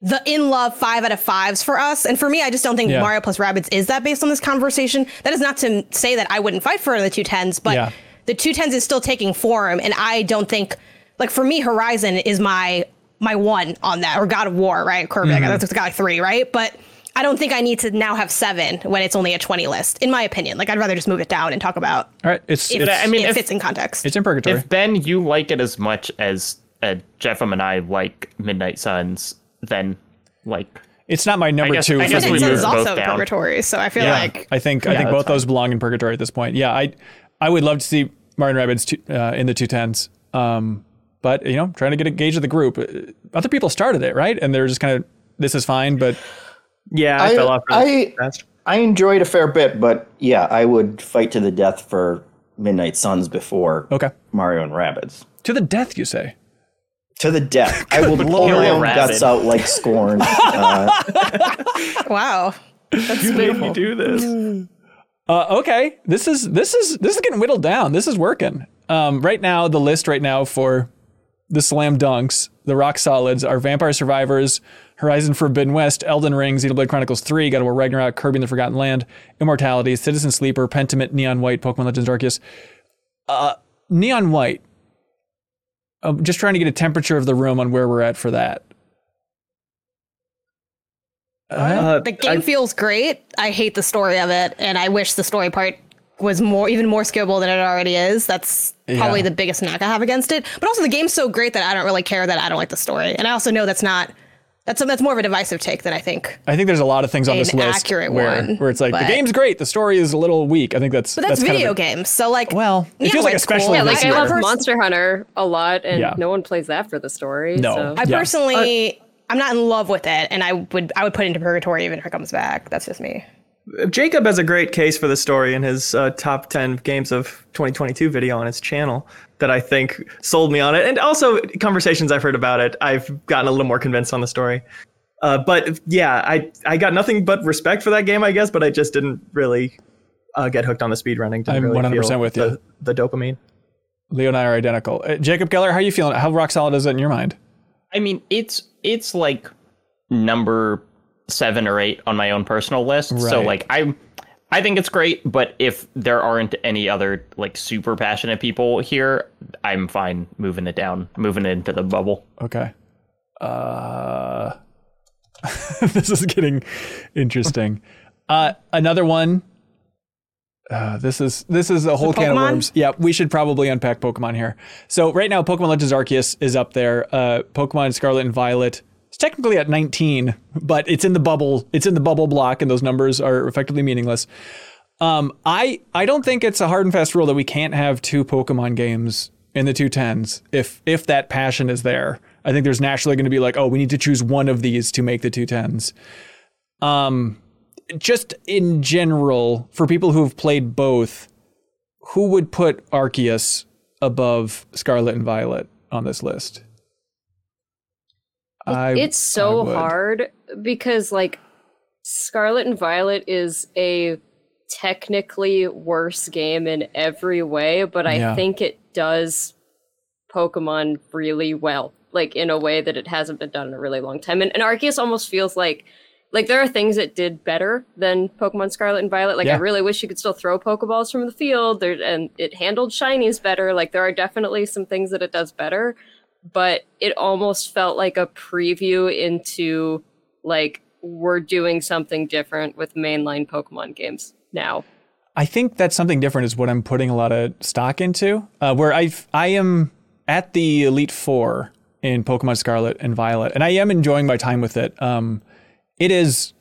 the in love five out of fives for us. And for me, I just don't think Yeah. Mario plus Rabbids is that based on this conversation. That is not to say that I wouldn't fight for the two tens, but Yeah. the two tens is still taking form, and I don't think like for me, Horizon is my my one on that, or God of War, right? Kirby, Mm-hmm. I guess got like three, right? But I don't think I need to now have seven when it's only a twenty list, in my opinion. Like I'd rather just move it down and talk about All right, it's if, it's, I mean, it if- fits in context. it's in purgatory. If Ben, you like it as much as uh, Jeffem and I like Midnight Suns, then like it's not my number guess- two. I guess we Midnight year. Moved both also down. purgatory, so I feel Yeah, like I think I think that's both those belong in purgatory at this point. Yeah, I I would love to see Martin Rabbits two, uh, in the two tens. Um, but you know, trying to get a gauge of the group. Uh, Other people started it right, and they're just kind of this is fine, but Yeah, I, I, fell off really I, fast. I enjoyed a fair bit, but yeah, I would fight to the death for Midnight Suns before okay. Mario and Rabbids. To the death, you say. To the death. I [LAUGHS] will pull Kill my own rabbit. guts out like scorn. [LAUGHS] Uh, wow. That's You made me do this. Uh, okay, this is this is this is getting whittled down. This is working. Um, right now, the list right now for the slam dunks, the rock solids are Vampire Survivors, Horizon Forbidden West, Elden Ring, Xenoblade Chronicles 3, God of War Ragnarok, Kirby and the Forgotten Land, Immortality, Citizen Sleeper, Pentiment, Neon White, Pokemon Legends Arceus. Uh, Neon White. I'm just trying to get a temperature of the room on where we're at for that. Uh, The game feels great. I hate the story of it, and I wish the story part was more, even more skippable than it already is. That's probably Yeah. the biggest knock I have against it. But also, the game's so great that I don't really care that I don't like the story, and I also know that's not. That's that's more of a divisive take than I think. I think there's a lot of things on An this list where, one, where it's like the game's great, the story is a little weak. I think that's But that's, kind of video a- games, so like, Well, it yeah, feels like it's especially cool. Yeah, this like I love Monster Hunter a lot, and Yeah. no one plays that for the story. No. so. I Yeah. personally, I'm not in love with it, and I would I would put it into purgatory even if it comes back. That's just me. Jacob has a great case for the story in his uh, top 10 games of 2022 video on his channel that I think sold me on it. And also, conversations I've heard about it, I've gotten a little more convinced on the story. Uh, but yeah, I, I got nothing but respect for that game, I guess, but I just didn't really uh, get hooked on the speedrunning. I'm really 100% feel with the, you. The dopamine. Leo and I are identical. Uh, Jacob Geller, how are you feeling? How rock solid is it in your mind? I mean, it's it's like number seven or eight on my own personal list. So like I I think it's great, but if there aren't any other like super passionate people here, I'm fine moving it down, moving it into the bubble. Okay. Uh, [LAUGHS] this is getting interesting. Uh, another one. Uh, this is this is a whole can of worms. Yeah, we should probably unpack Pokemon here. So right now, Pokemon Legends Arceus is up there. Uh, Pokemon Scarlet and Violet. It's technically at 19, but it's in the bubble. It's in the bubble block, and those numbers are effectively meaningless. Um, I I don't think it's a hard and fast rule that we can't have two Pokemon games in the two tens if if that passion is there. I think there's naturally going to be like, oh, we need to choose one of these to make the two tens. Um, just in general, for people who have played both, who would put Arceus above Scarlet and Violet on this list? I- it's so hard because like Scarlet and Violet is a technically worse game in every way, but I Yeah. think it does Pokemon really well, like in a way that it hasn't been done in a really long time. And, and Arceus almost feels like like there are things it did better than Pokemon Scarlet and Violet. Like Yeah. I really wish you could still throw Pokeballs from the field, there, and it handled shinies better. Like there are definitely some things that it does better, but it almost felt like a preview into like we're doing something different with mainline Pokemon games now. I think that's something different is what I'm putting a lot of stock into. Uh, where I I am at the Elite Four in Pokemon Scarlet and Violet, and I am enjoying my time with it. Um, it is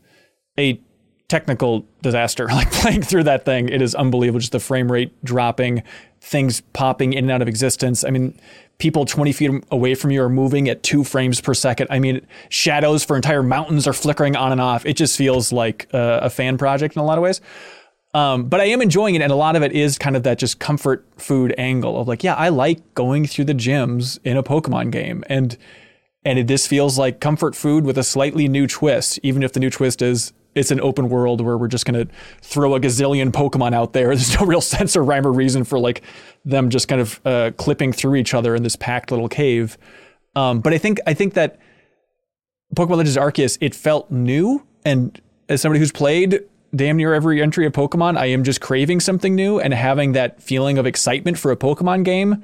a technical disaster. [LAUGHS] Like playing through that thing, it is unbelievable. Just the frame rate dropping, things popping in and out of existence. I mean, people 20 feet away from you are moving at two frames per second. I mean, shadows for entire mountains are flickering on and off. It just feels like a, a fan project in a lot of ways. Um, but I am enjoying it, and a lot of it is kind of that just comfort food angle of like, yeah, I like going through the gyms in a Pokemon game, and and it, this feels like comfort food with a slightly new twist, even if the new twist is it's an open world where we're just gonna throw a gazillion Pokemon out there. [LAUGHS] There's no real sense or rhyme or reason for like them just kind of uh, clipping through each other in this packed little cave. Um, but I think I think that Pokemon Legends Arceus, it felt new. And as somebody who's played damn near every entry of Pokemon, I am just craving something new and having that feeling of excitement for a Pokemon game.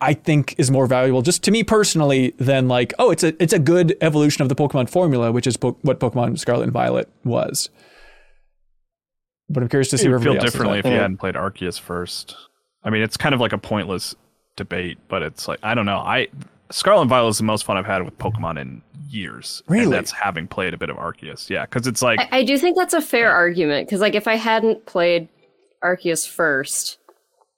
I think is more valuable, just to me personally, than like, oh, it's a it's a good evolution of the Pokemon formula, which is po- what Pokemon Scarlet and Violet was. But I'm curious to see It where would feel everybody else is differently if you hadn't played Arceus first. I mean, it's kind of like a pointless debate, but it's like I don't know. I Scarlet and Violet is the most fun I've had with Pokemon in years. Really? And that's having played a bit of Arceus. Yeah, because it's like I, I do think that's a fair argument because, like, if I hadn't played Arceus first,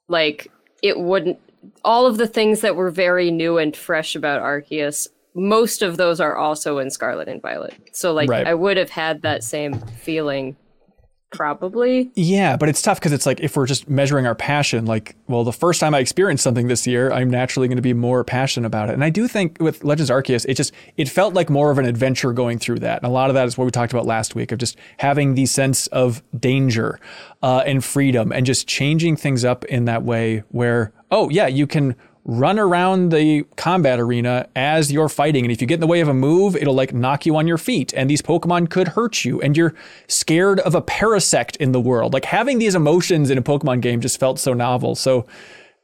like, it wouldn't. All of the things that were very new and fresh about Arceus, most of those are also in Scarlet and Violet. So, like, Right. I would have had that same feeling, probably. Yeah, but it's tough because it's like if we're just measuring our passion, like, well, the first time I experienced something this year, I'm naturally going to be more passionate about it. And I do think with Legends Arceus, it just it felt like more of an adventure going through that. And a lot of that is what we talked about last week of just having the sense of danger uh, and freedom and just changing things up in that way where, oh yeah, you can run around the combat arena as you're fighting. And if you get in the way of a move, it'll like knock you on your feet. And these Pokemon could hurt you. And you're scared of a parasect in the world. Like having these emotions in a Pokemon game just felt so novel. So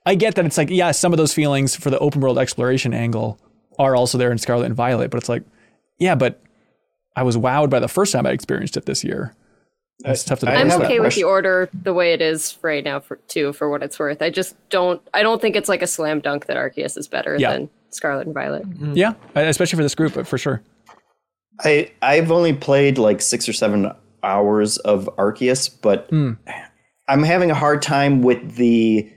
I get that it's like, yeah, some of those feelings for the open world exploration angle are also there in Scarlet and Violet. But it's like, yeah, but I was wowed by the first time I experienced it this year. Uh, it's tough to I I'm okay with the order the way it is right now, for too, for what it's worth. I just don't. I don't think it's like a slam dunk that Arceus is better Yeah. than Scarlet and Violet. Mm-hmm. Yeah, especially for this group, but for sure. I I've only played like six or seven hours of Arceus, but hmm. I'm having a hard time with the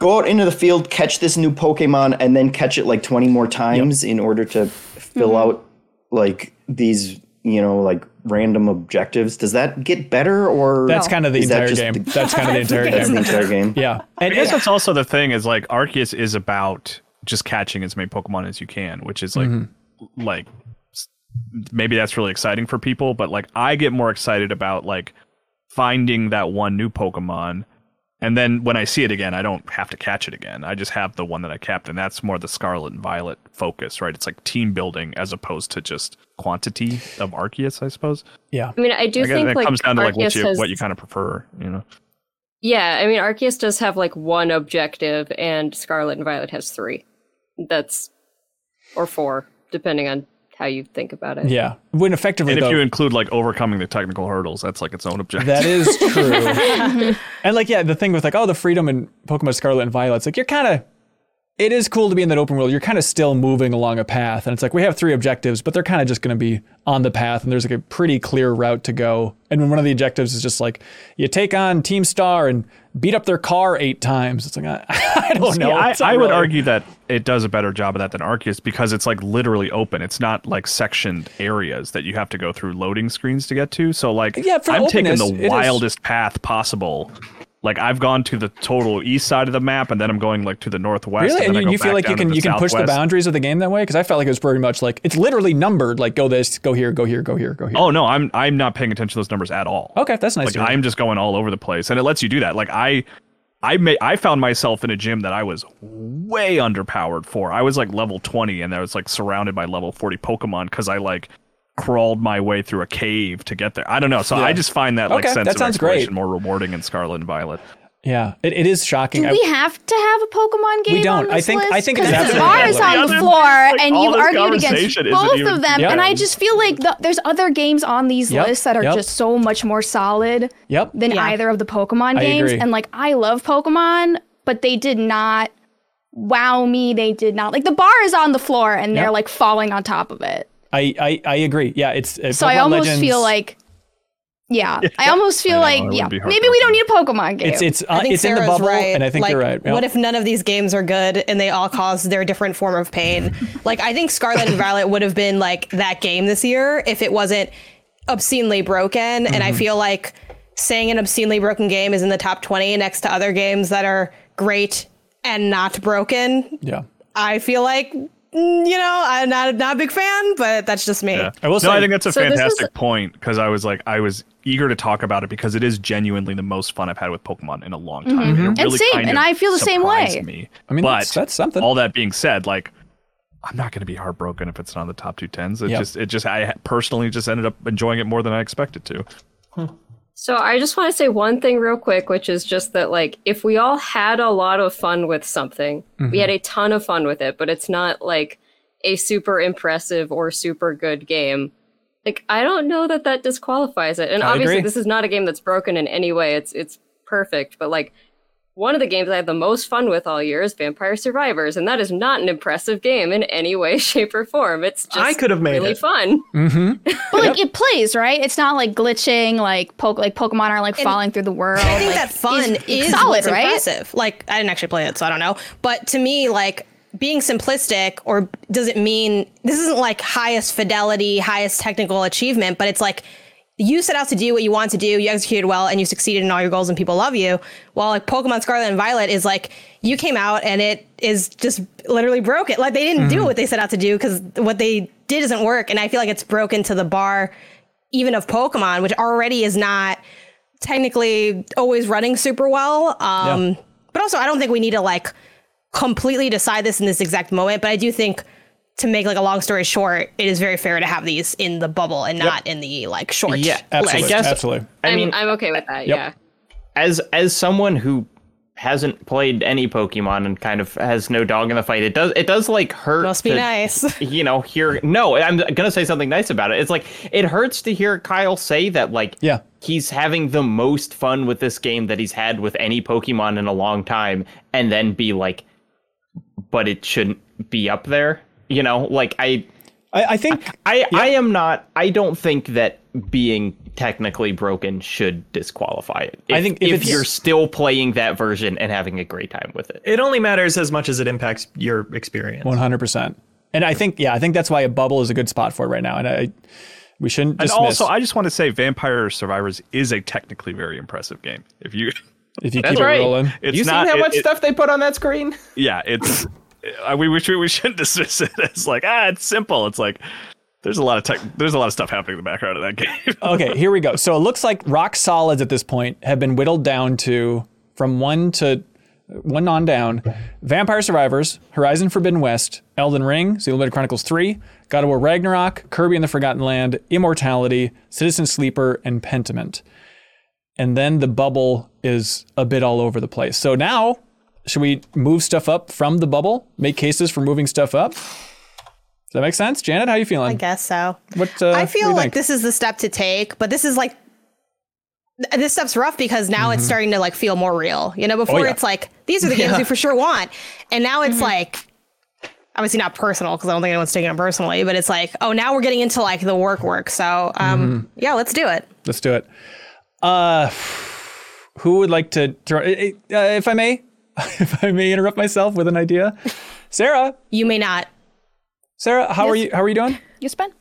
go out into the field, catch this new Pokemon, and then catch it like 20 more times in order to fill mm-hmm. out like these, you know, like random objectives. Does that get better or That's kind of the is that entire just game. the- That's kind of the entire [LAUGHS] that's the game. entire game? Yeah, and I guess it- that's also the thing is like Arceus is about just catching as many Pokemon as you can, which is like Mm-hmm. like maybe that's really exciting for people, but like I get more excited about like finding that one new Pokemon. And then when I see it again, I don't have to catch it again. I just have the one that I kept, and that's more the Scarlet and Violet focus, right? It's like team building as opposed to just quantity of Arceus, I suppose. yeah. I mean, I do I guess think that like comes down to like what you has- what you kind of prefer, you know. Yeah, I mean, Arceus does have like one objective, and Scarlet and Violet has three. That's or four, depending on how you think about it. Yeah, when effectively And if though, you include like overcoming the technical hurdles, that's like its own objective. that is [LAUGHS] true. and like, yeah, the thing with like, oh, the freedom in Pokemon Scarlet and Violet, it's like you're kind of. It is cool to be in that open world. You're kind of still moving along a path, and it's like we have three objectives, but they're kind of just going to be on the path, and there's like a pretty clear route to go. And when one of the objectives is just like you take on Team Star and beat up their car eight times, it's like I, [LAUGHS] I don't See, know. I, I would argue that it does a better job of that than Arceus because it's like literally open. It's not like sectioned areas that you have to go through loading screens to get to. So like Yeah, I'm taking the it is- wildest path possible. Like I've gone to the total east side of the map and then I'm going like to the northwest. Really, and, and you, you feel like you can you can push the boundaries of the game that way? Because I felt like it was pretty much like it's literally numbered. Like go this, go here, go here, go here, go here. Oh no, I'm I'm not paying attention to those numbers at all. okay, that's nice. like. I'm just going all over the place, and it lets you do that. Like I, I may I found myself in a gym that I was way underpowered for. I was like level 20, and I was like surrounded by level 40 Pokemon because I like crawled my way through a cave to get there. I don't know. So I just find that like Okay, sense that of sounds exploration great. more rewarding in Scarlet and Violet. yeah, it, it is shocking. Do I- we have to have a Pokemon game? We don't. On I this think- I think it is 'Cause the absolutely bar is valid. on The the floor, like, and all you've argued against both even- of them. Yep. And I just feel like the, there's other games on these Yep, lists that are yep. just so much more solid Yep. than Yeah. either of the Pokemon I games. agree. And like, I love Pokemon, but they did not wow me. They did not like the bar is on the floor, and Yep. they're like falling on top of it. I, I I agree. Yeah, it's uh, So I almost Legends- feel like. [LAUGHS] Yeah, I almost feel I know, like yeah, maybe we don't need a Pokemon game. it's it's uh, think it's in the bubble, right. and I think like, you're right. Yeah. What if none of these games are good and they all cause their different form of pain? [LAUGHS] like I think Scarlet and Violet would have been like that game this year if it wasn't obscenely broken. And Mm-hmm. I feel like saying an obscenely broken game is in the top twenty next to other games that are great and not broken. yeah. I feel like Mm, you know I'm not not a big fan, but that's just me. Yeah. I will no, say- I think that's a So this is- fantastic point because I was like, I was eager to talk about it because it is genuinely the most fun I've had with Pokemon in a long time. And, it And really same, and I feel the same way. Me. I mean, but that's- that's something. All that being said, like, I'm not going to be heartbroken if it's not on the top two tens. It Yep. just, it just, I personally just ended up enjoying it more than I expected to. So I just want to say one thing real quick, which is just that like if we all had a lot of fun with something, we had mm-hmm. a ton of fun with it, but it's not like a super impressive or super good game. Like I don't know that that disqualifies it. And I obviously agree. this is not a game that's broken in any way. It's it's perfect, but like one of the games I had the most fun with all year is Vampire Survivors, and that is not an impressive game in any way, [LAUGHS] shape, or form. It's just I could have made really it. fun. Mm-hmm. [LAUGHS] But like it plays, right? It's not like glitching, like poke, like Pokemon are like falling through the world. I think like, that fun is, solid, what's right? impressive. Like I didn't actually play it, so I don't know. But to me, like being simplistic, or does it mean this isn't like highest fidelity, highest technical achievement? But it's like you set out to do what you want to do, you executed well, and you succeeded in all your goals, and people love you. While like Pokemon Scarlet and Violet is like you came out and it is just literally broken. Like they didn't do what they set out to do because what they did doesn't work, and I feel like it's broken to the bar even of Pokemon, which already is not technically always running super well. Um, Yeah. But also, I don't think we need to like completely decide this in this exact moment. But I do think to make like a long story short, it is very fair to have these in the bubble and not in the like short. Yeah, Absolutely. I guess absolutely. I I'm, mean, I'm okay with that. Yep. Yeah. as as someone who hasn't played any Pokemon and kind of has no dog in the fight, it does it does like hurt. Must be to, nice. [LAUGHS] You know, hear no, I'm gonna say something nice about it. It's like it hurts to hear Kyle say that like Yeah. he's having the most fun with this game that he's had with any Pokemon in a long time, and then be like, but it shouldn't be up there. You know, like I I, I think I I am not. I don't think that being technically broken should disqualify it. If, I think if if, you're still playing that version and having a great time with it. It only matters as much as it impacts your experience. One hundred percent. And I think, yeah, I think that's why a bubble is a good spot for it right now. And I, We shouldn't And dismiss also, I just want to say, Vampire Survivors is a technically very impressive game. If you, if you [LAUGHS] That's keep right. it rolling. it's you not seen how it- much it- stuff they put on that screen? Yeah, it's. [LAUGHS] We we we shouldn't [LAUGHS] dismiss it as like ah, it's simple. It's like there's a lot of tech. There's a lot of stuff happening in the background of that game. [LAUGHS] Okay, here we go. So it looks like rock solids at this point have been whittled down to from one to one on down. Vampire Survivors, Horizon Forbidden West, Elden Ring, Xenoblade Chronicles 3, God of War Ragnarok, Kirby and the Forgotten Land, Immortality, Citizen Sleeper, and Pentiment. And then the bubble is a bit all over the place. So now, should we move stuff up from the bubble? Make cases for moving stuff up? Does that make sense? Janet, how are you feeling? I guess so. What, uh, I feel you like think? this is the step to take, but this is like this step's rough because now it's starting to like feel more real. You know, before Mm-hmm. Oh, yeah. it's like these are the [LAUGHS] games Yeah. we for sure want, and now it's like obviously not personal because I don't think anyone's taking it personally, but it's like oh now we're getting into like the work work. So um Mm-hmm. yeah, let's do it. Let's do it. Uh, [SIGHS] who would like to throw? Uh, if I may, [LAUGHS] if I may interrupt myself with an idea, Sarah. You may not. Sarah, how are you? How are you doing? [LAUGHS] You spend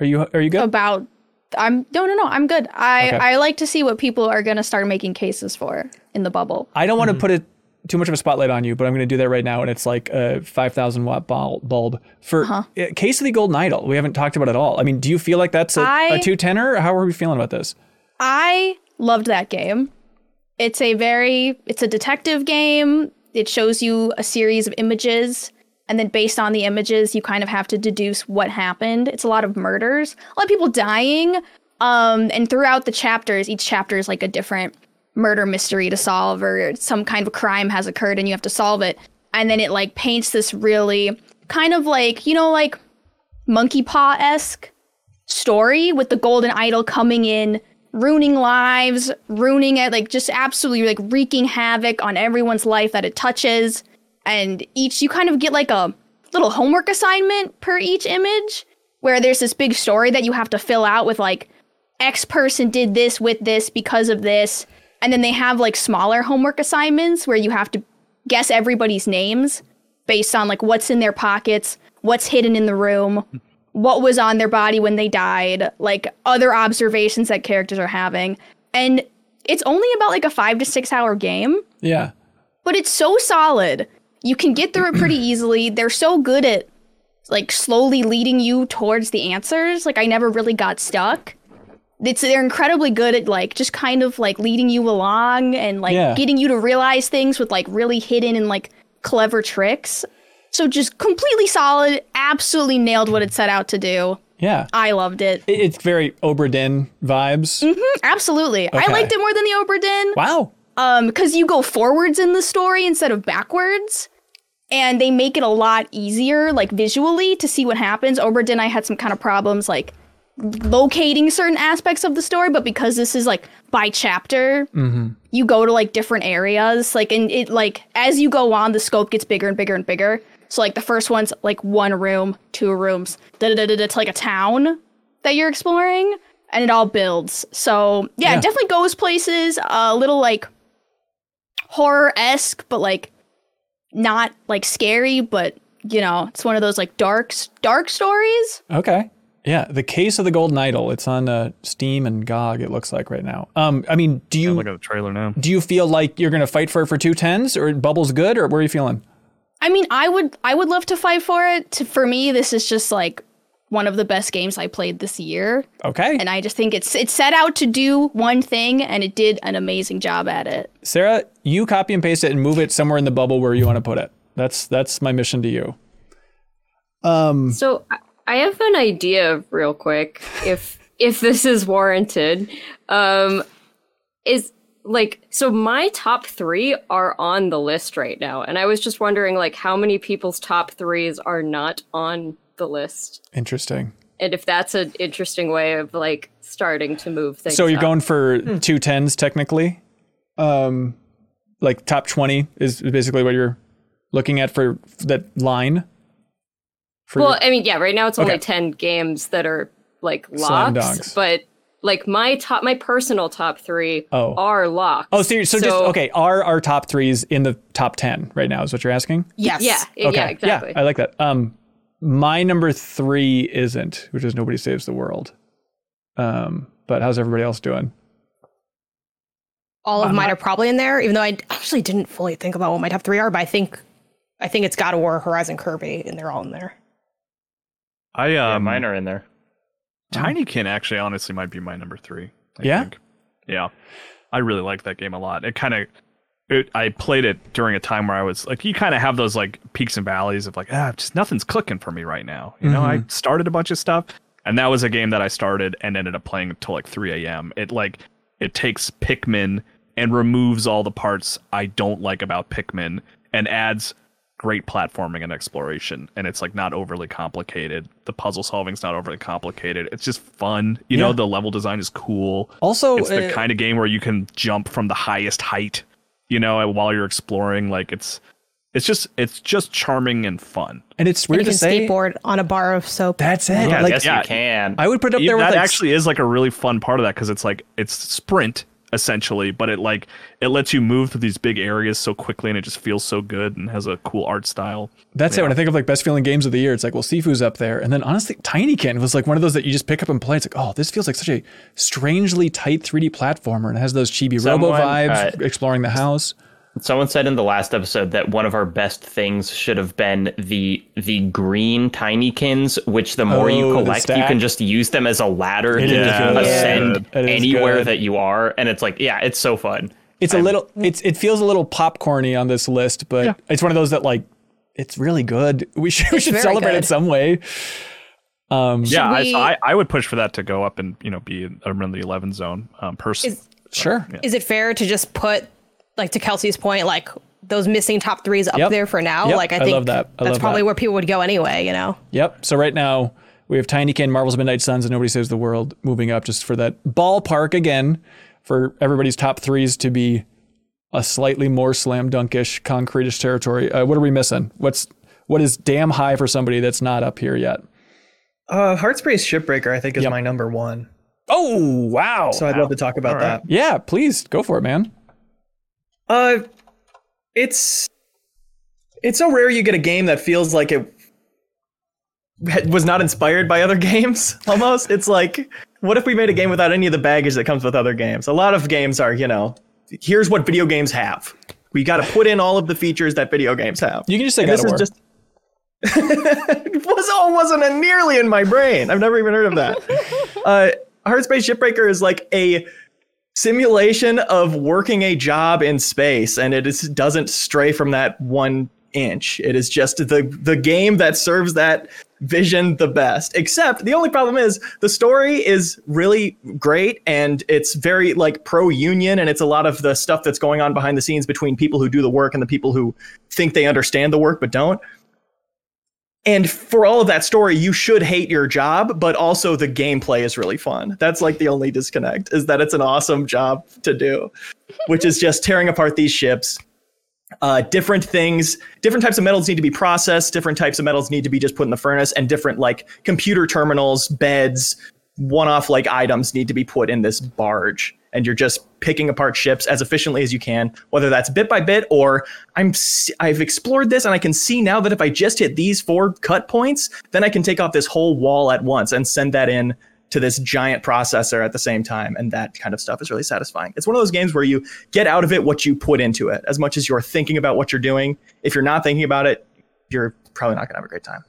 Are you Are you good? about. I'm no no no. I'm good. I Okay. I like to see what people are gonna start making cases for in the bubble. I don't want to put it too much of a spotlight on you, but I'm going to do that right now. And it's like a 5,000 watt bulb for uh, case of the Golden Idol. We haven't talked about it at all. I mean, do you feel like that's a, I- a two tenor? How are we feeling about this? I loved that game. It's a very it's a detective game. It shows you a series of images and then based on the images you kind of have to deduce what happened. It's a lot of murders, a lot of people dying. Um and throughout the chapters, each chapter is like a different murder mystery to solve or some kind of crime has occurred and you have to solve it. And then it like paints this really kind of like, you know like monkey paw-esque story with the golden idol coming in ruining lives ruining it like just absolutely like wreaking havoc on everyone's life that it touches. And each you kind of get like a little homework assignment per each image where there's this big story that you have to fill out with like x person did this with this because of this. And then they have like smaller homework assignments where you have to guess everybody's names based on like what's in their pockets what's hidden in the room what was on their body when they died, like other observations that characters are having. And it's only about like a five to six hour game, Yeah. but it's so solid. You can get through it pretty [CLEARS THROAT] easily. They're so good at like slowly leading you towards the answers. Like I never really got stuck. It's they're incredibly good at like just kind of like leading you along and like Yeah. getting you to realize things with like really hidden and like clever tricks. So just completely solid, absolutely nailed what it set out to do. Yeah. I loved it. It- It's very Obra Dinn vibes. Absolutely. I liked it more than the Obra Dinn. Wow. Um, because you go forwards in the story instead of backwards. And they make it a lot easier, like visually, to see what happens. Obra Dinn, I had some kind of problems like locating certain aspects of the story, but because this is like by chapter, you go to like different areas. Like and it like as you go on, the scope gets bigger and bigger and bigger. So like the first one's like one room, two rooms, da da da da da, to like a town that you're exploring, and it all builds. So yeah, Yeah. it definitely goes places. A little like horror esque, but like not like scary, but you know, it's one of those like dark dark stories. Okay. Yeah, the case of the Golden Idol. It's on uh, Steam and GOG. It looks like right now. Um, I mean, do you Look at the trailer now. do you feel like you're going to fight for it for two tens, or Bubbles good, or where are you feeling? I mean, I would I would love to fight for it. To, for me, this is just like one of the best games I played this year, Okay, and I just think it's it set out to do one thing, and it did an amazing job at it. Sarah, you copy and paste it and move it somewhere in the bubble where you want to put it. That's that's my mission to you. Um, So I- I have an idea, real quick, if if this is warranted. Um, is like so my top three are on the list right now, and I was just wondering like how many people's top threes are not on the list, interesting. and if that's an interesting way of like starting to move things. So you're up. going for two tens technically. Um, like top twenty is basically what you're looking at for that line. For Well, I mean, yeah, right now it's only Okay. 10 games that are like Slam locks, but like my top my personal top 3 Oh. are locks. oh, so, you're- so, just okay. Are our top threes in the top ten right now? Is what you're asking? Yes. Yeah, Okay. yeah, exactly. Yeah, I like that. Um, my number three isn't, which is Nobody Saves the World. Um, but how's everybody else doing? All of mine are probably in there, even though I actually didn't fully think about what my top three are. But I think, I think it's God of War, Horizon, Kirby, and they're all in there. I um, yeah, mine are in there. Tinykin actually honestly might be my number three. I Yeah? think. Yeah. I really like that game a lot. It kind of it, I played it during a time where I was like, you kind of have those like peaks and valleys of like, ah, just nothing's clicking for me right now. You know, I started a bunch of stuff, and that was a game that I started and ended up playing until like 3 a.m. It like it takes Pikmin and removes all the parts I don't like about Pikmin and adds great platforming and exploration and it's like not overly complicated the puzzle solving's not overly complicated it's just fun you know the level design is cool Also, it's the uh, kind of game where you can jump from the highest height you know while you're exploring like it's it's just it's just charming and fun and it's And weird you to can say. skateboard on a bar of soap. That's it. Yeah, like, yes, yeah. you can. I would put it up Yeah, there with that like, actually is like a really fun part of that because it's like it's sprint essentially but it like it lets you move through these big areas so quickly and it just feels so good and has a cool art style That's it. When I think of like best feeling games of the year, it's like, well, Sifu's up there. And then honestly, Tinykin was like one of those that you just pick up and play. It's like, oh, this feels like such a strangely tight 3D platformer and it has those chibi robo vibes, uh, exploring the house. Someone said in the last episode that one of our best things should have been the the green tinykins, which the more Oh, you collect, you can just use them as a ladder It to is just ascend Yeah. Anywhere good. that you are. And it's like, yeah, it's so fun. It's a little, it's it feels a little popcorny on this list, but it's one of those that like, it's really good. We should, we should very celebrate it some way. Um, yeah I, we- so I I would push for that to go up and you know be around the 11 zone um personally Is- sure. Is it fair to just put, like to Kelsey's point, like those missing top threes up Yep. there for now? Yep. Like I I think love that. I that's love probably that. where people would go anyway. You know. Yep. So right now we have Tiny Tinykin, Marvel's Midnight Suns, and Nobody Saves the World moving up just for that ballpark again for everybody's top threes to be a slightly more slam dunkish, concrete-ish territory. Uh, what are we missing? What's what is damn high for somebody that's not up here yet? Uh, Hardspace Shipbreaker, I think, is Yep. my number one. Oh wow! So I'd love to talk about that. yeah, please go for it, man. Uh, it's it's so rare you get a game that feels like it was not inspired by other [LAUGHS] games. Almost, it's like, what if we made a game without any of the baggage that comes with other games? A lot of games are, you know, here's what video games have. We got to put in all of the features that video games have. You can just say And God this of is War. just. it [LAUGHS] was all wasn't a nearly in my brain. I've never even heard of that. [LAUGHS] uh, Hardspace Shipbreaker is like a simulation of working a job in space, and it is, doesn't stray from that one inch. It is just the the game that serves that vision the best. Except the only problem is the story is really great and it's very like pro union and it's a lot of the stuff that's going on behind the scenes between people who do the work and the people who think they understand the work but don't. And for all of that story, you should hate your job, but also the gameplay is really fun. That's like the only disconnect is that it's an awesome job to do, which is just tearing apart these ships. Uh, different things, different types of metals need to be processed. Different types of metals need to be just put in the furnace, and different like computer terminals, beds, one-off like items need to be put in this barge. And you're just picking apart ships as efficiently as you can, whether that's bit by bit or I'm I've explored this and I can see now that if I just hit these four cut points, then I can take off this whole wall at once and send that in to this giant processor at the same time. And that kind of stuff is really satisfying. It's one of those games where you get out of it what you put into it. As much as you're thinking about what you're doing, if you're not thinking about it, you're probably not gonna have a great time.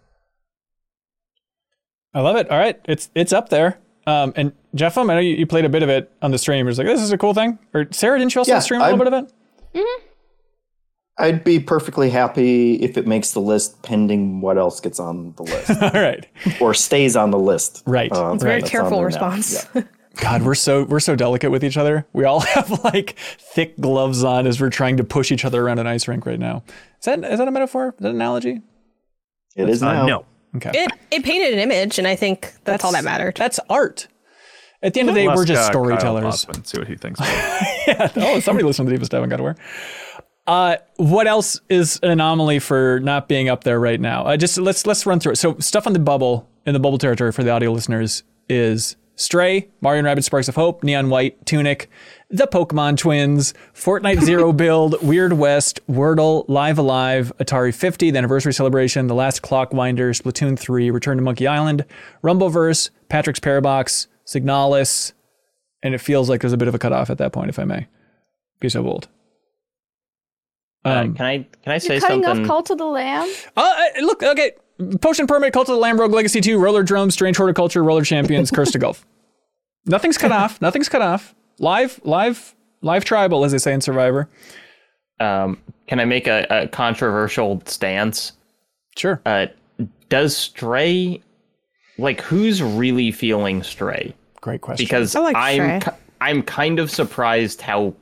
I love it. All right, it's it's up there. Um, and Jeff, I know you, you played a bit of it on the stream. It was like this is a cool thing. Or Sarah, didn't you also Yeah, stream a little I'm- bit of it? I'd be perfectly happy if it makes the list pending what else gets on the list [LAUGHS] All right. or stays on the list. Right. Uh, It's a very careful response. Yeah. [LAUGHS] God, we're so we're so delicate with each other. We all [LAUGHS] have like thick gloves on as we're trying to push each other around an ice rink right now. Is that is that a metaphor? Is that an analogy? It is uh, now. no Okay. It it painted an image, and I think that's, all that mattered. That's art. At the end of the day, we're just uh, storytellers. Osmond, see what he thinks [LAUGHS] it. oh, somebody listened to the Deepest Dive God of War. Uh, what else is an anomaly for not being up there right now? Uh, just let's let's run through it. So stuff on the bubble in the bubble territory for the audio listeners is Stray, Mario and Rabbids Sparks of Hope, Neon White, Tunic, The Pokemon Twins, Fortnite Zero [LAUGHS] Build, Weird West, Wordle, Live A Live, Atari 50, the Anniversary Celebration, The Last Clockwinder, Splatoon 3, Return to Monkey Island, Rumbleverse, Patrick's Parabox, Signalis, and it feels like there's a bit of a cutoff at that point, if I may be so bold. Uh, Um, can I can I say You're cutting something? off Cult of the Lamb. Uh, uh, look, okay. Potion Permit, Cult of the Lamb Rogue Legacy 2, Rollerdrome, Strange Horticulture, Roller Champions, Cursed to Golf. [LAUGHS] Nothing's cut off. Nothing's cut off. Live, live, live tribal, as they say in Survivor. um, can I make a, a controversial stance? Sure. Uh, does Stray, like, who's really feeling Stray? Great question. Because I like I'm Stray. ki- I'm kind of surprised how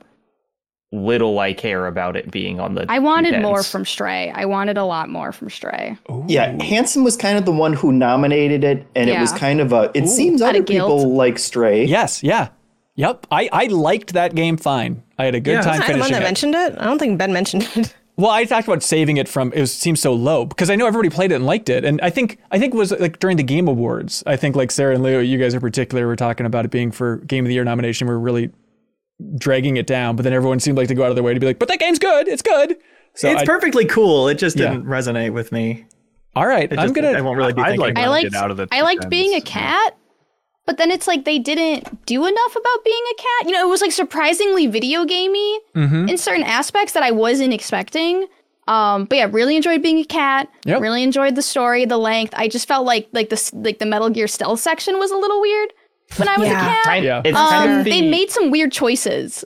little I care about it being on the. I wanted more from Stray. I wanted a lot more from Stray. Yeah, Hanson was kind of the one who nominated it, and it was kind of a. It seems Out other people like Stray. yes, yeah. Yep. I, I liked that game fine. I had a good Yeah. time I'm the one finishing that it. mentioned it. I don't think Ben mentioned it. Well, I talked about saving it from it was, seems so low because I know everybody played it and liked it, and I think I think it was like during the Game Awards. I think like Sarah and Leo, you guys in particular were talking about it being for Game of the Year nomination. We're really dragging it down, but then everyone seemed like to go out of their way to be like, "But that game's good. It's good." So it's I- perfectly cool. It just didn't resonate with me. all right, It I'm just- gonna. I won't really be I'd thinking. like about I to it. liked out of the I liked being a 210s. cat, but then it's like they didn't do enough about being a cat. You know, it was like surprisingly video gamey Mm-hmm. in certain aspects that I wasn't expecting. Um, but yeah, really enjoyed being a cat. Yep. Really enjoyed the story, the length. I just felt like like this like the Metal Gear Stealth section was a little weird when I was Yeah. a cat. Kind, Yeah. It's kind Um, of the, they made some weird choices.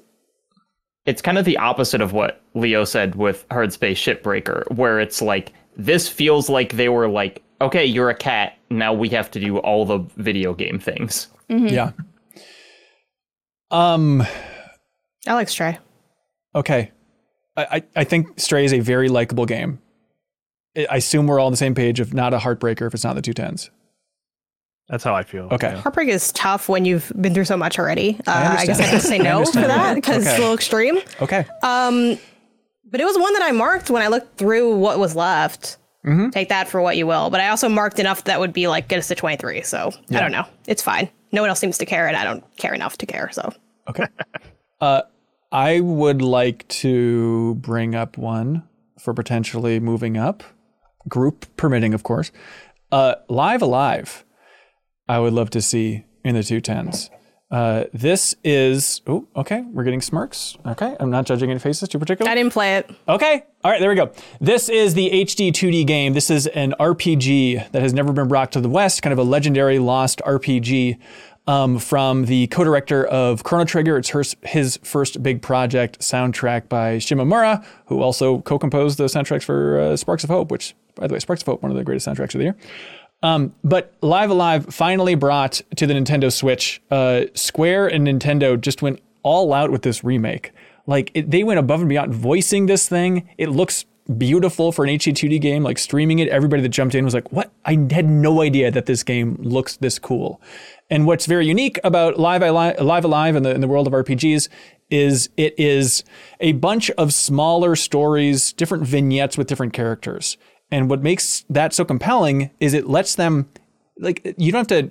it's kind of the opposite of what Leo said with Hardspace Shipbreaker, where it's like this feels like they were like, okay, you're a cat, now we have to do all the video game things. Yeah. Um. I like Stray. Okay. I, I I think Stray is a very likable game. I I assume we're all on the same page of not a heartbreaker if it's not the two tens. That's how I feel. Okay. yeah. Heartbreak is tough when you've been through so much already. Uh, I, guess I understand. can say no for that because it's Okay. a little extreme. Okay. Um, but it was one that I marked when I looked through what was left. Mm-hmm. Take that for what you will. But I also marked enough that would be like get us to 23. So I don't know. It's fine. No one else seems to care, and I don't care enough to care. So Okay. [LAUGHS] uh, I would like to bring up one for potentially moving up, group permitting, of course. Uh, Live A Live, I would love to see in the two tens. Uh, this is oh okay. We're getting smirks. Okay, I'm not judging any faces too particular. I didn't play it. Okay. All right, there we go. This is the HD 2D game. This is an RPG that has never been brought to the West, kind of a legendary lost RPG um, from the co director of Chrono Trigger. It's her, his first big project, soundtrack by Shimomura, who also co composed the soundtracks for uh, Sparks of Hope, which, by the way, Sparks of Hope, one of the greatest soundtracks of the year. Um, but Live A Live finally brought to the Nintendo Switch. Uh, Square and Nintendo just went all out with this remake. Like it, they went above and beyond voicing this thing. It looks beautiful for an HD2D game. Like streaming it, everybody that jumped in was like, "What? I had no idea that this game looks this cool." And what's very unique about Live Alive, Live A Live in the in the world of RPGs is it is a bunch of smaller stories, different vignettes with different characters. And what makes that so compelling is it lets them like you don't have to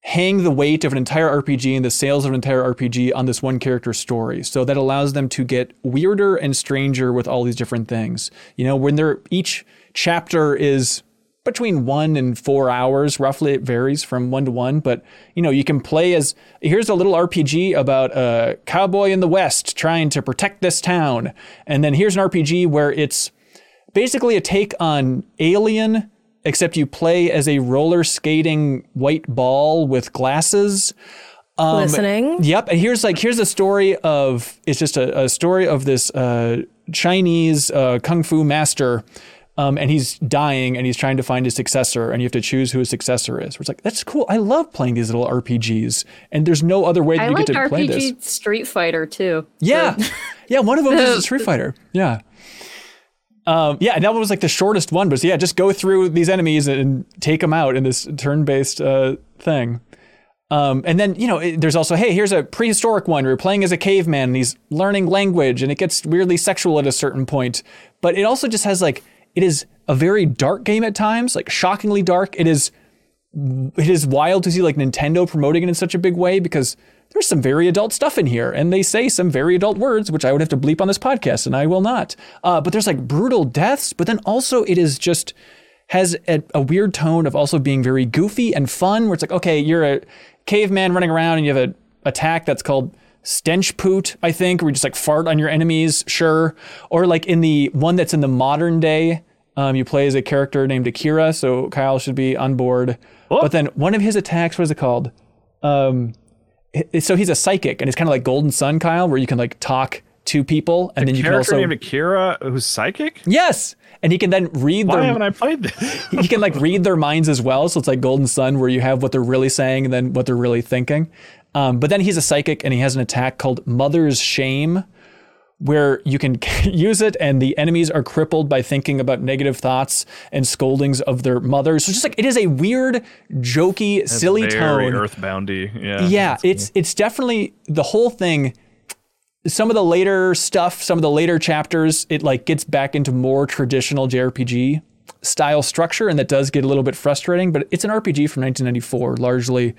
hang the weight of an entire RPG and the sales of an entire RPG on this one character story. So that allows them to get weirder and stranger with all these different things. You know, when they're each chapter is between one and four hours, roughly. It varies from one to one, but you know, you can play as here's a little RPG about a cowboy in the West trying to protect this town. And then here's an RPG where it's basically a take on Alien, except you play as a roller skating white ball with glasses. Um, Listening. Yep. And here's like here's a story of it's just a, a story of this uh, Chinese uh, kung fu master. Um, and he's dying and he's trying to find his successor and you have to choose who his successor is. It's like, that's cool. I love playing these little RPGs and there's no other way that I you like get to play this. RPG Street Fighter too. Yeah. yeah, one of them is a [LAUGHS] Street Fighter. Yeah. Um, yeah, and that one was like the shortest one, but yeah, just go through these enemies and take them out in this turn-based uh, thing. Um, and then you know, it, there's also hey, here's a prehistoric one. You're playing as a caveman, and he's learning language, and it gets weirdly sexual at a certain point. But it also just has like it is a very dark game at times, like shockingly dark. It is it is wild to see like Nintendo promoting it in such a big way because there's some very adult stuff in here, and they say some very adult words, which I would have to bleep on this podcast, and I will not. Uh, but there's like brutal deaths, but then also it is just has a, a, weird tone of also being very goofy and fun, where it's like, okay, you're a caveman running around and you have an attack that's called stench poot, I think, where you just like fart on your enemies, sure. Or like in the one that's in the modern day, um, you play as a character named Akira, so Kyle should be on board. Oh. But then one of his attacks, what is it called? Um, so he's a psychic, and it's kind of like Golden Sun, Kyle, where you can like talk to people, and the then you can also named Akira who's psychic. Yes, and he can then read. Why their, haven't I played this? [LAUGHS] he can like read their minds as well. So it's like Golden Sun, where you have what they're really saying and then what they're really thinking. Um, but then he's a psychic, and he has an attack called Mother's Shame, where you can [LAUGHS] use it and the enemies are crippled by thinking about negative thoughts and scoldings of their mothers. So just like it is a weird, jokey, That's silly very tone. Earthboundy. Yeah. Yeah, it's cool. it's definitely the whole thing some of the later stuff, some of the later chapters, it like gets back into more traditional JRPG style structure and that does get a little bit frustrating, but it's an RPG from 1994, largely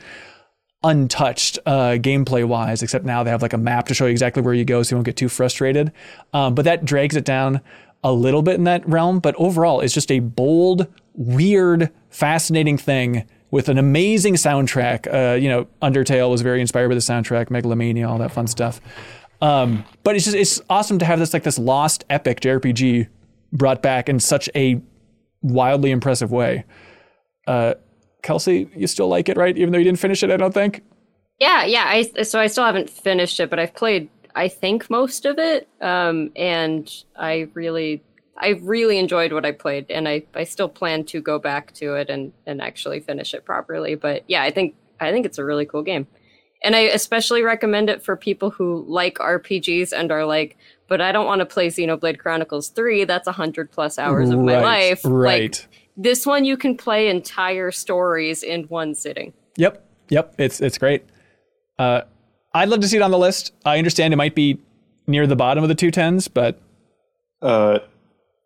untouched uh, gameplay wise, except now they have like a map to show you exactly where you go so you won't get too frustrated. Um, but that drags it down a little bit in that realm. But overall, it's just a bold, weird, fascinating thing with an amazing soundtrack. Uh, you know, Undertale was very inspired by the soundtrack, Megalomania, all that fun stuff. Um, but it's just it's awesome to have this like this lost epic JRPG brought back in such a wildly impressive way. Uh, Kelsey, you still like it, right? Even though you didn't finish it, I don't think. Yeah, yeah. I so I still haven't finished it, but I've played I think most of it, um, and I really I really enjoyed what I played, and I I still plan to go back to it and and actually finish it properly. But yeah, I think I think it's a really cool game, and I especially recommend it for people who like RPGs and are like, but I don't want to play Xenoblade Chronicles three. That's a hundred plus hours of right, my life. Right. Like, this one you can play entire stories in one sitting. Yep. Yep. It's it's great. Uh, I'd love to see it on the list. I understand it might be near the bottom of the two tens, but uh,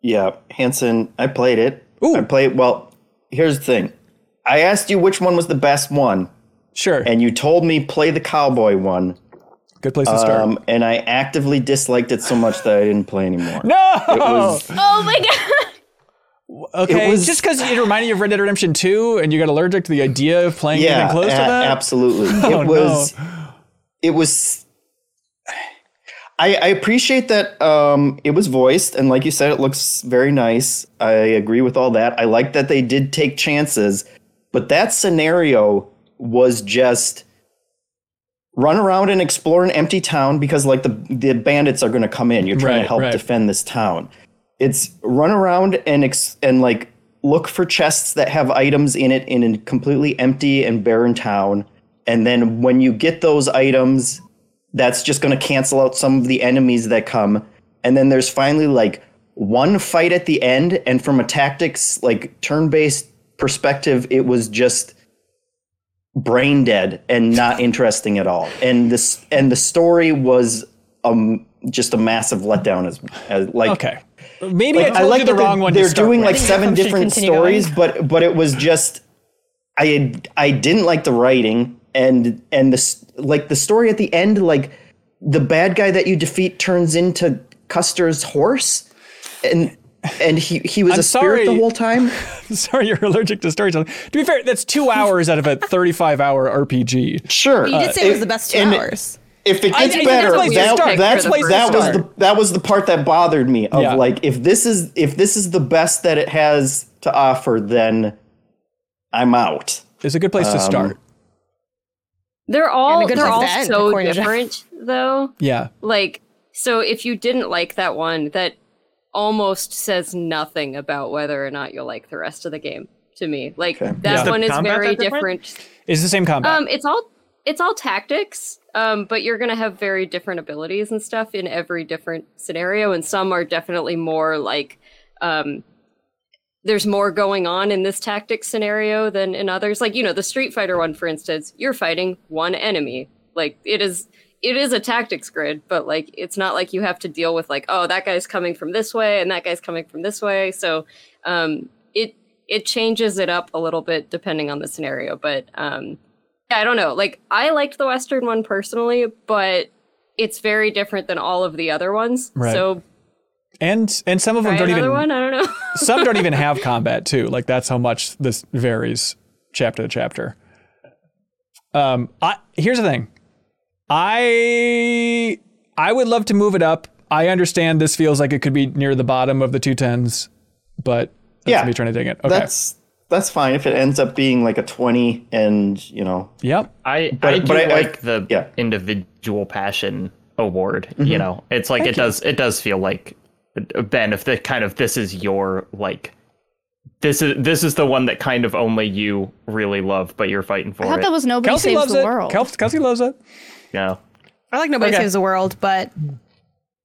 yeah, Hanson, I played it. Ooh. I played. Well, here's the thing. I asked you which one was the best one. Sure. And you told me play the cowboy one. Good place to start. Um, and I actively disliked it so much that I didn't play anymore. No. It was, Oh my [LAUGHS] god. Okay, It was- just because it reminded you of Red Dead Redemption 2 and you got allergic to the idea of playing yeah, anything close to a- that? absolutely. [LAUGHS] Oh, it was. It was. I, I appreciate that um, it was voiced, and like you said, it looks very nice. I agree with all that. I like that they did take chances, but that scenario was just run around and explore an empty town because like the the bandits are going to come in. You're trying Right, to help right. defend this town. It's run around and ex- and like look for chests that have items in it in a completely empty and barren town. And then when you get those items, that's just going to cancel out some of the enemies that come. And then there's finally like one fight at the end, and from a tactics like turn-based perspective, it was just brain dead and not interesting at all. And this and the story was um just a massive letdown as, as like okay. Maybe like, I told you the that wrong they're, one to They're start doing with. like seven different stories, going. but but it was just I I didn't like the writing and and this like the story at the end like the bad guy that you defeat turns into Custer's horse and and he he was I'm a spirit sorry. the whole time. [LAUGHS] Sorry, you're allergic to storytelling. To be fair, that's two [LAUGHS] hours out of a 35 hour RPG. Sure, You did uh, say it was the best two and hours. If it gets I think better, that's why that, that's That's why that was start. the that was the part that bothered me. Of Yeah. like, if this is if this is the best that it has to offer, then I'm out. It's a good place to Um, start. They're all And a good they're all to so according to Jeff. different though. Yeah. Like so if you didn't like that one, that almost says nothing about whether or not you'll like the rest of the game to me. Like Okay. that Yeah. one is very different? different. It's the same combat. Um it's all it's all tactics. Um, but you're gonna have very different abilities and stuff in every different scenario, and some are definitely more like um there's more going on in this tactics scenario than in others. Like, you know, the Street Fighter one, for instance, you're fighting one enemy. Like it is it is a tactics grid, but like it's not like you have to deal with like, oh, that guy's coming from this way and that guy's coming from this way. So um it it changes it up a little bit depending on the scenario. But um, I don't know. Like I liked the Western one personally, but it's very different than all of the other ones. Right. So And and some of them don't another even one. I don't know. [LAUGHS] some don't even have combat too. Like that's how much this varies chapter to chapter. Um, I here's the thing. I I would love to move it up. I understand this feels like it could be near the bottom of the two tens, but that's Yeah. me trying to dig it. Okay. That's that's fine if it ends up being like a twenty, and you know, yep. I But- I do but I- I- like the yeah. individual passion award. You mm-hmm. know, it's like it does it does feel like Ben, if the kind of this is your like this is this is the one that kind of only you really love, but you're fighting for I thought it. that was nobody Kelsey saves loves the it. world. Kelsey, Kelsey loves it. yeah. I like Nobody Okay. Saves the World, but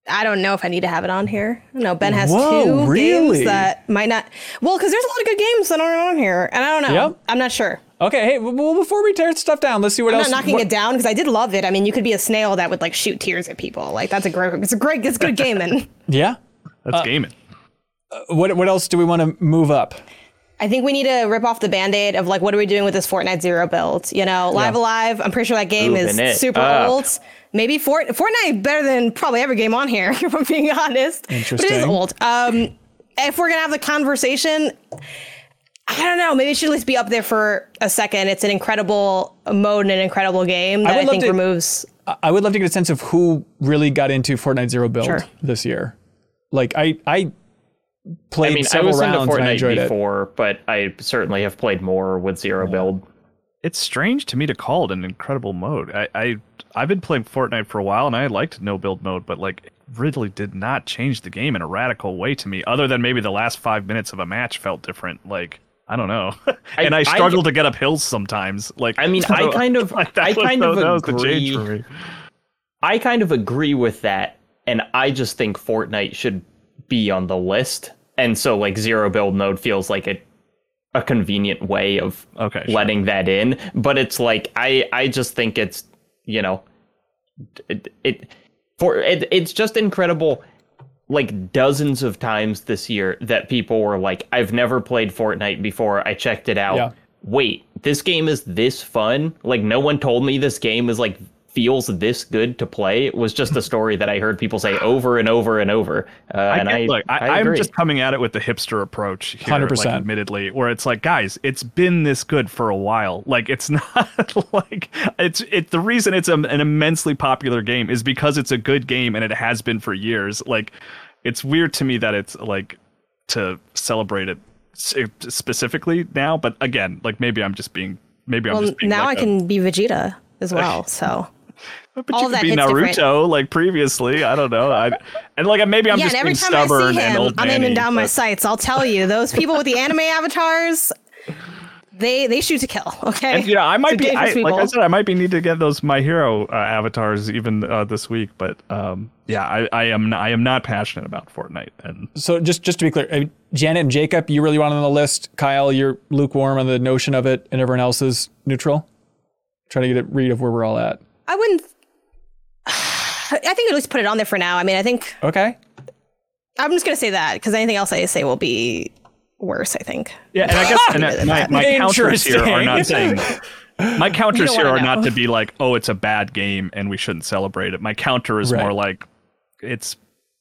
I don't know if I need to have it on here. No, Ben has Whoa, two really? games that might not. Well, because there's a lot of good games that aren't on here, and I don't know. Yep. I'm not sure. Okay, hey, well, before we tear stuff down, let's see what I'm else. not knocking what- it down because I did love it. I mean, you could be a snail that would like shoot tears at people. Like that's a great. It's a great. It's good game. And [LAUGHS] Yeah. That's uh, gaming. Uh, what what else do we want to move up? I think we need to rip off the band-aid of like what are we doing with this Fortnite Zero build? You know, Live A Live. I'm pretty sure that game Moving it is super up. old. Maybe Fort Fortnite better than probably every game on here, [LAUGHS] if I'm being honest. But it is old. Um, if we're gonna have the conversation, I don't know. Maybe it should at least be up there for a second. It's an incredible mode and an incredible game that I, would love think to- removes. I- I would love to get a sense of who really got into Fortnite Zero build Sure. this year. Like I I played I mean, I several was into rounds and I Fortnite enjoyed it. before, but I certainly have played more with Zero Build. It's strange to me to call it an incredible mode. I, I I've been playing Fortnite for a while and I liked no build mode, but like it really did not change the game in a radical way to me, other than maybe the last five minutes of a match felt different. Like I don't know, [LAUGHS] and I, I- struggle to get up hills sometimes. Like I mean, [LAUGHS] I kind of, [LAUGHS] like, I was- kind that of was the change agree. for me. I kind of agree with that, and I just think Fortnite should be on the list. And so, like, zero build mode feels like a a convenient way of Okay, sure. letting that in. But it's like I I just think it's you know it, it for it, it's just incredible. Like dozens of times this year that people were like, "I've never played Fortnite before. I checked it out. Yeah. Wait, this game is this fun? Like no one told me this game is like feels this good to play." It was just a story that I heard people say over and over and over. Uh, I and get- I, look, I, I I'm agree. just coming at it with the hipster approach here, 100%. like, admittedly, where it's like, guys, it's been this good for a while. [LAUGHS] Like, it's not [LAUGHS] like it's it. The reason it's a, an immensely popular game is because it's a good game and it has been for years. Like, it's weird to me that it's like to celebrate it specifically now, but again, like maybe I'm just being maybe I'm Well, just being now like I a- can be Vegeta as well. [LAUGHS] So but all you could that be Naruto different. like previously. I don't know. I and like maybe I'm yeah, just and every being time I stubborn see and him, old I'm aiming manny, down my sights. I'll tell you, those people with the anime avatars, they they shoot to kill. Okay, And you know, I might They're be I, like I said, I might be need to get those my hero uh, avatars even uh, this week. But um, yeah, I, I am I am not passionate about Fortnite, and So just just to be clear, I mean, Janet and Jacob, you really want on the list. Kyle, you're lukewarm on the notion of it, and everyone else is neutral. Trying to get a read of where we're all at. I wouldn't. I think at least put it on there for now. I mean, I think Okay. I'm just gonna say that because anything else I say will be worse. I think. yeah, and I guess [LAUGHS] and Other my, my counters here are not Interesting. saying [LAUGHS] my counters here wanna are not to be like, oh, it's a bad game and we shouldn't celebrate it. My counter is Right. more like, it's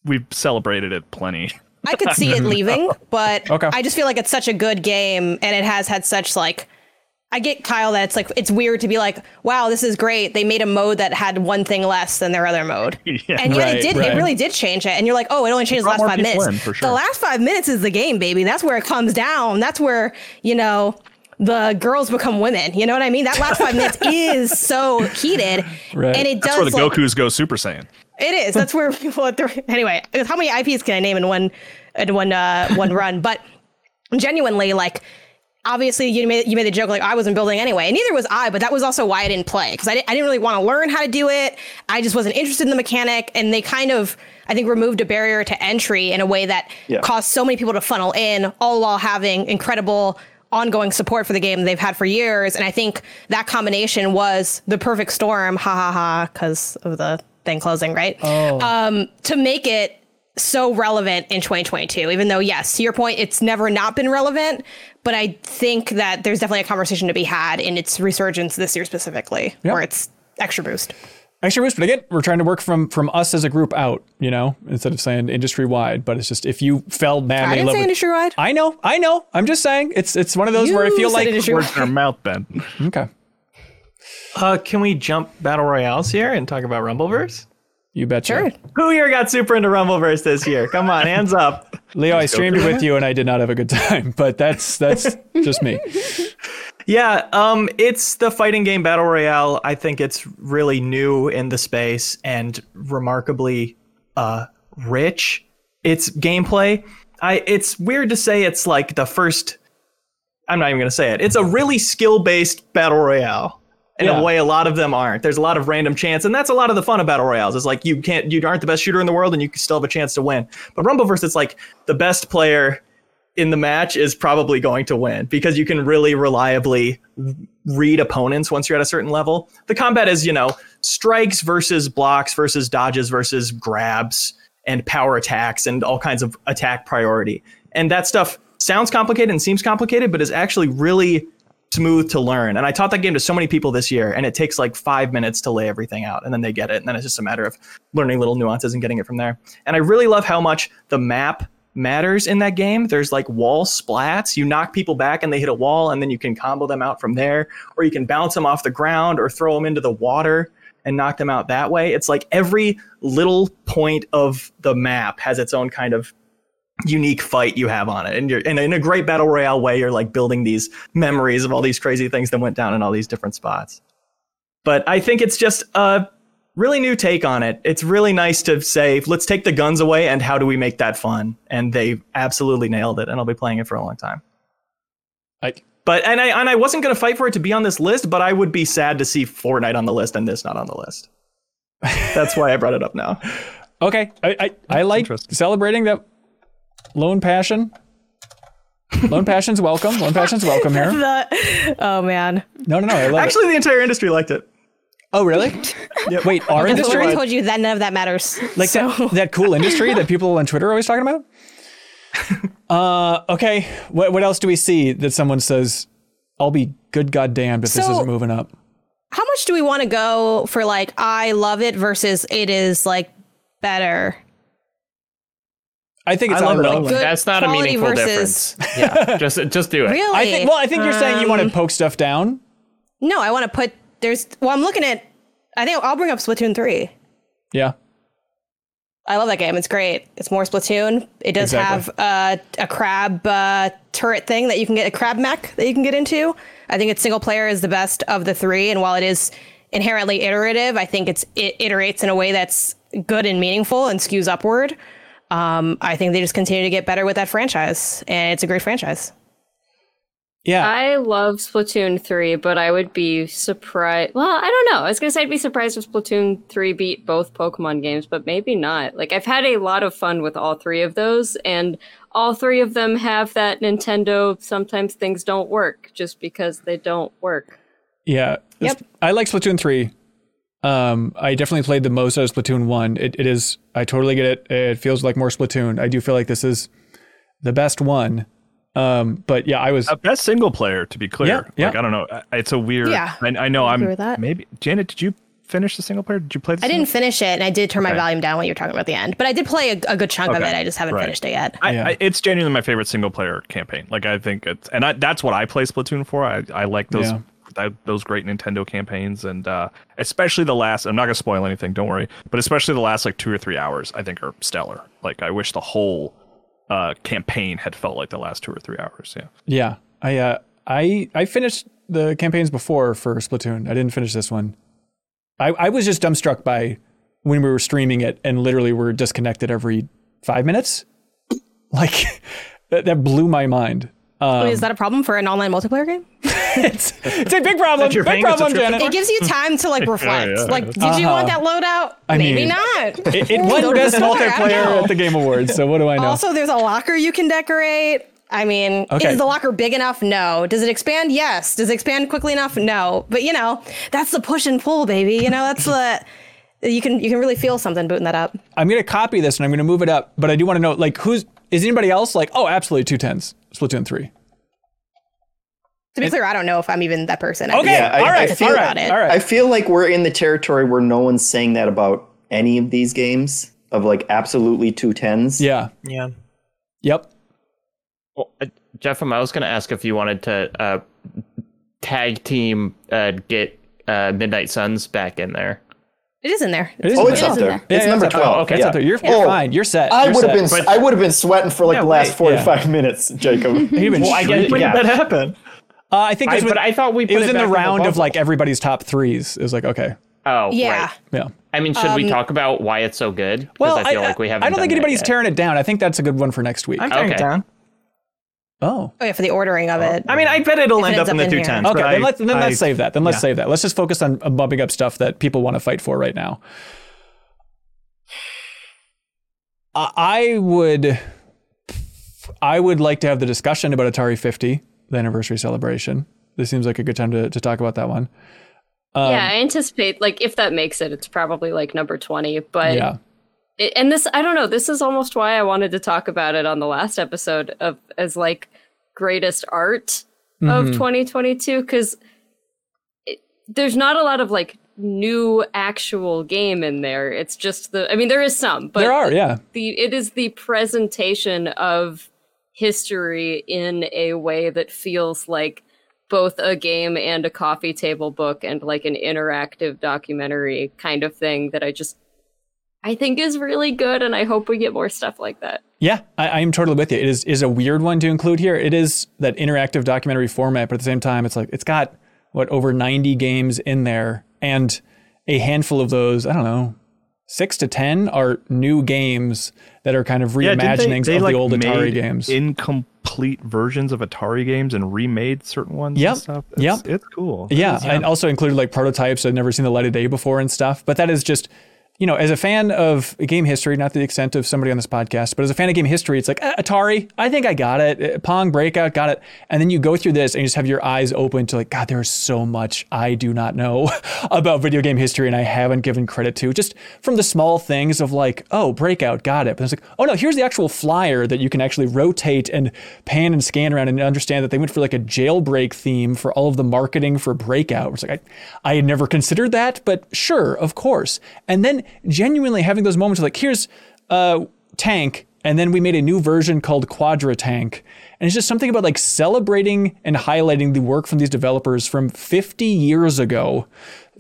we've celebrated it plenty. I could see it [LAUGHS] leaving, but Okay. I just feel like it's such a good game and it has had such like I get Kyle that it's like it's weird to be like, wow, this is great. They made a mode that had one thing less than their other mode. [LAUGHS] Yeah. And yet Right, it did right. it really did change it. And you're like, oh, it only changed the last five minutes. in, for sure. The last five minutes is the game, baby. That's where it comes down. That's where, you know, the girls become women. You know what I mean? That last five minutes [LAUGHS] is so heated. Right. And it That's does where the like, Goku's go Super Saiyan. it is. That's where [LAUGHS] people. Anyway, how many IPs can I name in one in one uh, one run? But genuinely, like obviously you made you made the joke like I wasn't building anyway, and neither was I. But that was also why I didn't play because I, di- I didn't really want to learn how to do it. I just wasn't interested in the mechanic, and they kind of I think removed a barrier to entry in a way that Yeah. caused so many people to funnel in, all while having incredible ongoing support for the game they've had for years. And I think that combination was the perfect storm. Ha ha ha, because of the thing closing, right? Um, to make it so relevant in 2022. Even though, yes, to your point, it's never not been relevant. But I think that there's definitely a conversation to be had in its resurgence this year specifically, Yep. where it's extra boost. Extra boost, but again, we're trying to work from from us as a group out, you know, instead of saying industry wide. But it's just if you fell madly I in didn't love say with- industry wide. I know, I know. I'm just saying it's it's one of those where I feel like Words in our mouth, Ben. okay, Uh, can we jump battle royales here and talk about Rumbleverse? You betcha. Sure. Who here got super into Rumbleverse this year? Come on, hands up. [LAUGHS] Leo, I streamed it with you and I did not have a good time, but that's that's [LAUGHS] just me. Yeah, um, it's the fighting game battle royale. I think it's really new in the space and remarkably uh, rich. It's gameplay. I. It's weird to say it's like the first. I'm not even gonna say it. It's a really skill based battle royale. In Yeah. a way, a lot of them aren't. There's a lot of random chance, and that's a lot of the fun of battle royales. It's like you can't, you aren't the best shooter in the world, and you can still have a chance to win. But Rumbleverse, it's like the best player in the match is probably going to win because you can really reliably read opponents once you're at a certain level. The combat is, you know, strikes versus blocks versus dodges versus grabs and power attacks and all kinds of attack priority. And that stuff sounds complicated and seems complicated, but is actually really smooth to learn. And I taught that game to so many people this year, and it takes like five minutes to lay everything out, and then they get it. And then it's just a matter of learning little nuances and getting it from there. And I really love how much the map matters in that game. There's like wall splats. You knock people back and they hit a wall, and then you can combo them out from there, or you can bounce them off the ground or throw them into the water and knock them out that way. It's like every little point of the map has its own kind of unique fight you have on it. And you're and in a great battle royale way, you're like building these memories of all these crazy things that went down in all these different spots. But I think it's just a really new take on it. It's really nice to say, let's take the guns away and how do we make that fun? And they absolutely nailed it. And I'll be playing it for a long time. I, But and I and I wasn't gonna fight for it to be on this list, but I would be sad to see Fortnite on the list and this not on the list. [LAUGHS] That's why I brought it up now. okay, I I, I like celebrating that lone passion. Lone passion's welcome. Lone passion's welcome here. [LAUGHS] The- oh man. No, no, no. I love it. Actually, the entire industry liked it. Oh, really? [LAUGHS] Wait, our That's industry? I told you that none of that matters. like so, that, that cool industry that people on Twitter are always talking about? [LAUGHS] Uh, okay. What what else do we see that someone says, I'll be good goddamned if this isn't moving up? how much do we want to go for like I love it versus it is like better? I think it's I love it all. or. Good That's not a meaningful versus- difference. [LAUGHS] Yeah, just just do it. Really? I think well, I think you're saying you want to poke stuff down. No, I want to put there's well, I'm looking at I think I'll bring up Splatoon 3. Yeah. I love that game. It's great. It's more Splatoon. It does Exactly. have uh, a crab uh, turret thing that you can get, a crab mech that you can get into. I think its single player is the best of the three. And while it is inherently iterative, I think it's it iterates in a way that's good and meaningful and skews upward. Um, I think they just continue to get better with that franchise, and it's a great franchise. Yeah. I love Splatoon 3, but I would be surprised. Well, I don't know. I was going to say I'd be surprised if Splatoon 3 beat both Pokemon games, but maybe not. Like, I've had a lot of fun with all three of those, and all three of them have that Nintendo sometimes things don't work just because they don't work. Yeah. Yep. I like Splatoon 3. Um, I definitely played the most out of Splatoon 1. It, it is, I totally get it. It feels like more Splatoon. I do feel like this is the best one. Um, but yeah, I was, Uh, best single player, to be clear. Yeah, yeah. Like I don't know. It's a weird. Yeah, I, I know. I I'm with that. maybe Janet. Did you finish the single player? Did you play? The I didn't finish it, and I did turn my volume down when you were talking about the end. But I did play a, a good chunk of it. I just haven't right. finished it yet. I, Yeah. I, it's genuinely my favorite single player campaign. Like I think it's, and I, that's what I play Splatoon for. I, I like those Yeah. That, those great Nintendo campaigns, and uh, especially the last. I'm not gonna spoil anything. Don't worry. But especially the last like two or three hours, I think are stellar. Like I wish the whole uh, campaign had felt like the last two or three hours. Yeah. yeah, I, uh, I, I finished the campaigns before for Splatoon. I didn't finish this one. I, I was just dumbstruck by when we were streaming it and literally were disconnected every five minutes. [LAUGHS] Like that, that blew my mind. Um, Wait, is that a problem for an online multiplayer game? [LAUGHS] it's, it's a big problem. Big paying problem, subscription Janet. It gives you time to like [LAUGHS] reflect. yeah. Like, did you want that loadout? I Maybe mean, not. [LAUGHS] It, it won best the store, I don't multiplayer at the Game Awards. So what do I know? Also, there's a locker you can decorate. I mean, Okay. is the locker big enough? No. Does it expand? Yes. Does it expand quickly enough? No. But you know, that's the push and pull, baby. You know, that's the You can you can really feel something booting that up. I'm gonna copy this and I'm gonna move it up, but I do want to know like who's is anybody else like oh absolutely two tens Splatoon three. To be clear, I don't know if I'm even that person. Okay, Yeah, I- all I right, feel all about right, it. all right. I feel like we're in the territory where no one's saying that about any of these games of like absolutely two tens. yeah. Yeah. Yep. Well, uh, Jeff, um, I was going to ask if you wanted to uh, tag team uh, get uh, Midnight Suns back in there. It is in there. It is Oh, in it's there. up in there. there. Yeah, It's yeah, number up twelve. Oh, okay, it's yeah. up there. You're, you're Oh, fine. You're set. I would have set. been. I would have been sweating for like Yeah, the last wait, forty-five [LAUGHS] minutes, Jacob. [LAUGHS] You've been Well, I guess- When Yeah. did that happen? Uh, I think I, but I thought we put it was in the round of like everybody's top threes. It was like okay, Oh, Yeah. right. yeah. I mean, should we talk about why it's so good? Well, I feel like we haven't. I don't think anybody's yet. tearing it down. I think that's a good one for next week. I'm tearing it down. Oh, Oh yeah, for the ordering of it. I mean, I bet it'll If it end up ends in up the in two here. tens. okay. but Then I- let's then let's save that. Then let's yeah. save that. Let's just focus on uh, bumping up stuff that people want to fight for right now. I I would, I would like to have the discussion about Atari 50, the anniversary celebration. This seems like a good time to, to talk about that one. Um, yeah, I anticipate like if that makes it, it's probably like number twenty. But yeah. It, and this, I don't know. This is almost why I wanted to talk about it on the last episode of as like greatest art of Mhm. 2022 because there's not a lot of like new actual game in there. It's just the. I mean, there is some, but there are, yeah. the it is the presentation of history in a way that feels like both a game and a coffee table book and like an interactive documentary kind of thing that I just I think is really good and I hope we get more stuff like that. Yeah, I, I am totally with you. It is is a weird one to include here. It is that interactive documentary format, but at the same time, it's like it's got what over 90 games in there, and a handful of those, I don't know, six to ten are new games that are kind of Yeah, reimaginings they, they of like the old Atari made games. Incomplete versions of Atari games and remade certain ones. Yep, And stuff. It's, yep. It's cool. Yeah, and also included like prototypes I'd never seen the light of day before and stuff. But that is just, you know, as a fan of game history, not to the extent of somebody on this podcast, but as a fan of game history, it's like Atari, I think I got it. Eh, Pong, Breakout, got it. And then you go through this and you just have your eyes open to like, God, there's so much I do not know [LAUGHS] about video game history and I haven't given credit to. Just from the small things of like, oh, Breakout, got it. But it's like, oh no, here's the actual flyer that you can actually rotate and pan and scan around and understand that they went for like a jailbreak theme for all of the marketing for Breakout. It's like I, I had never considered that, but sure, of course. And then genuinely having those moments of like, here's uh tank, and then we made a new version called Quadratank. And it's just something about like celebrating and highlighting the work from these developers from 50 years ago.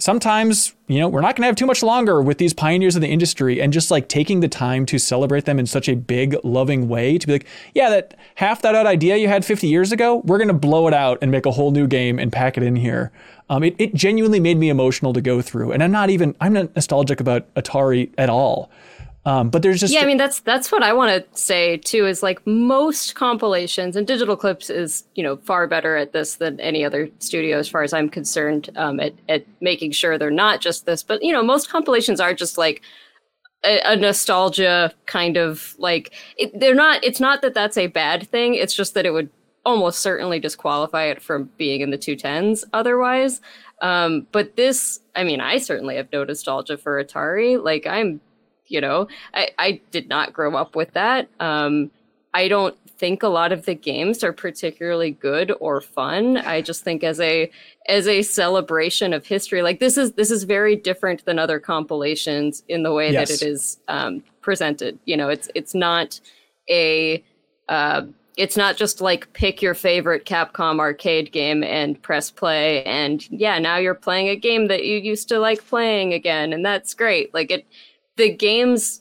Sometimes, you know, we're not going to have too much longer with these pioneers of the industry and just like taking the time to celebrate them in such a big, loving way to be like, yeah, that half that out idea you had 50 years ago, we're going to blow it out and make a whole new game and pack it in here. Um, it, it genuinely made me emotional to go through. And I'm not even, I'm not nostalgic about Atari at all. Um, but there's just Yeah, I mean that's that's what I want to say too. Is like most compilations and Digital Eclipse is you know far better at this than any other studio as far as I'm concerned. Um, at at making sure they're not just this, but you know most compilations are just like a, a nostalgia kind of like it, they're not. It's not that that's a bad thing. It's just that it would almost certainly disqualify it from being in the two tens otherwise. Um, but this, I mean, I certainly have no nostalgia for Atari. Like I'm you know? I, I did not grow up with that. Um i don't think a lot of the games are particularly good or fun. I just think as a as a celebration of history like this is this is very different than other compilations in the way Yes. that it is um presented. You know it's it's not a uh it's not just like pick your favorite Capcom arcade game and press play and yeah now you're playing a game that you used to like playing again and that's great. Like it the games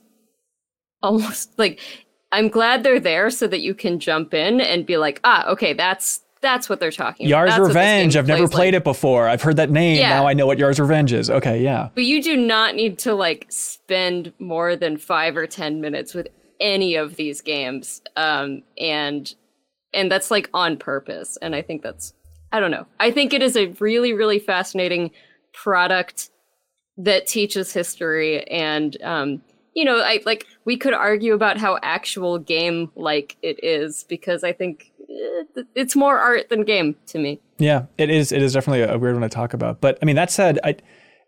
almost like I'm glad they're there so that you can jump in and be like, ah, okay, that's that's what they're talking about. Yar's what this Revenge. I've never played like. it before. I've heard that name. Yeah. Now I know what Yar's Revenge is. Okay, yeah. But you do not need to like spend more than five or ten minutes with any of these games. Um and and that's like on purpose. And I think that's I don't know. I think it is a really, really fascinating product that teaches history and um you know i like we could argue about how actual game like it is because i think eh, it's more art than game to me Yeah, it is. It is definitely a weird one to talk about. But I mean, that said, I,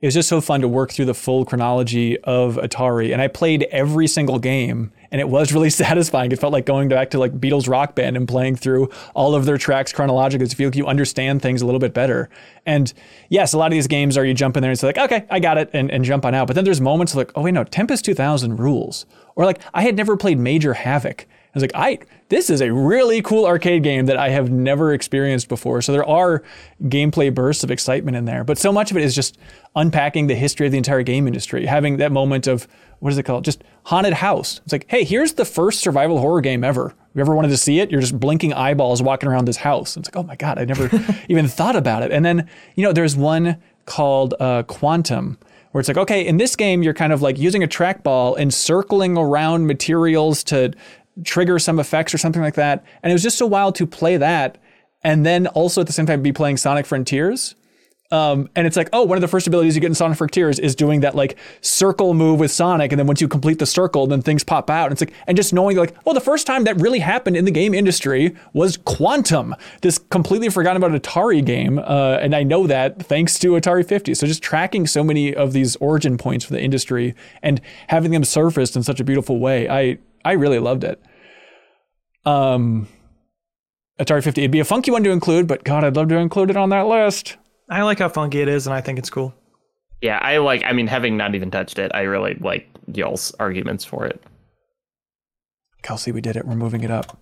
it was just so fun to work through the full chronology of Atari. And I played every single game, and it was [LAUGHS] really satisfying. It felt like going back to like Beatles Rock Band and playing through all of their tracks chronologically. You feel like you understand things a little bit better. And yes, a lot of these games are you jump in there and it's like, okay, I got it, and, and jump on out. But then there's moments like, oh wait, no, Tempest 2000 rules. Or like I had never played Major Havoc. I was like, I this is a really cool arcade game that I have never experienced before. So there are gameplay bursts of excitement in there, but so much of it is just unpacking the history of the entire game industry, having that moment of what is it called? Just haunted house. It's like, hey, here's the first survival horror game ever. If you ever wanted to see it, you're just blinking eyeballs walking around this house. It's like, oh my god, I never [LAUGHS] even thought about it. And then you know, there's one called uh, Quantum where it's like, okay, in this game, you're kind of like using a trackball and circling around materials to trigger some effects or something like that. And it was just so wild to play that and then also at the same time be playing Sonic Frontiers. Um, and it's like, oh, one of the first abilities you get in Sonic Frontiers is doing that like circle move with Sonic, and then once you complete the circle, then things pop out. And it's like, and just knowing like, oh, the first time that really happened in the game industry was Quantum, this completely forgotten about Atari game, uh, and I know that thanks to Atari 50. So just tracking so many of these origin points for the industry and having them surfaced in such a beautiful way, I I really loved it. Um, Atari 50. It'd be a funky one to include, but God, I'd love to include it on that list. I like how funky it is, and I think it's cool. Yeah, I like. I mean, having not even touched it, I really like y'all's arguments for it. Kelsey, we did it. We're moving it up.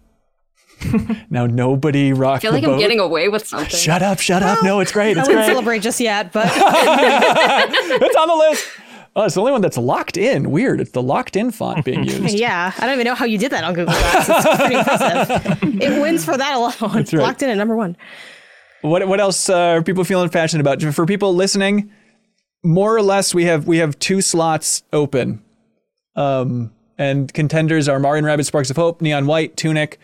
[LAUGHS] now nobody rock I feel the like boat. I'm getting away with something. Shut up! Shut up! No, it's great. I It's wouldn't great. celebrate just yet, but [LAUGHS] [LAUGHS] it's on the list. Oh, it's the only one that's locked in. Weird. It's the locked in font being [LAUGHS] used. yeah, I don't even know how you did that on Google Glass. It's pretty impressive. It wins for that alone. [LAUGHS] Right. Locked in at number one. What what else uh, are people feeling passionate about? For people listening, more or less, we have we have two slots open, um, and contenders are Mario and Rabbids Sparks of Hope, Neon White, Tunic,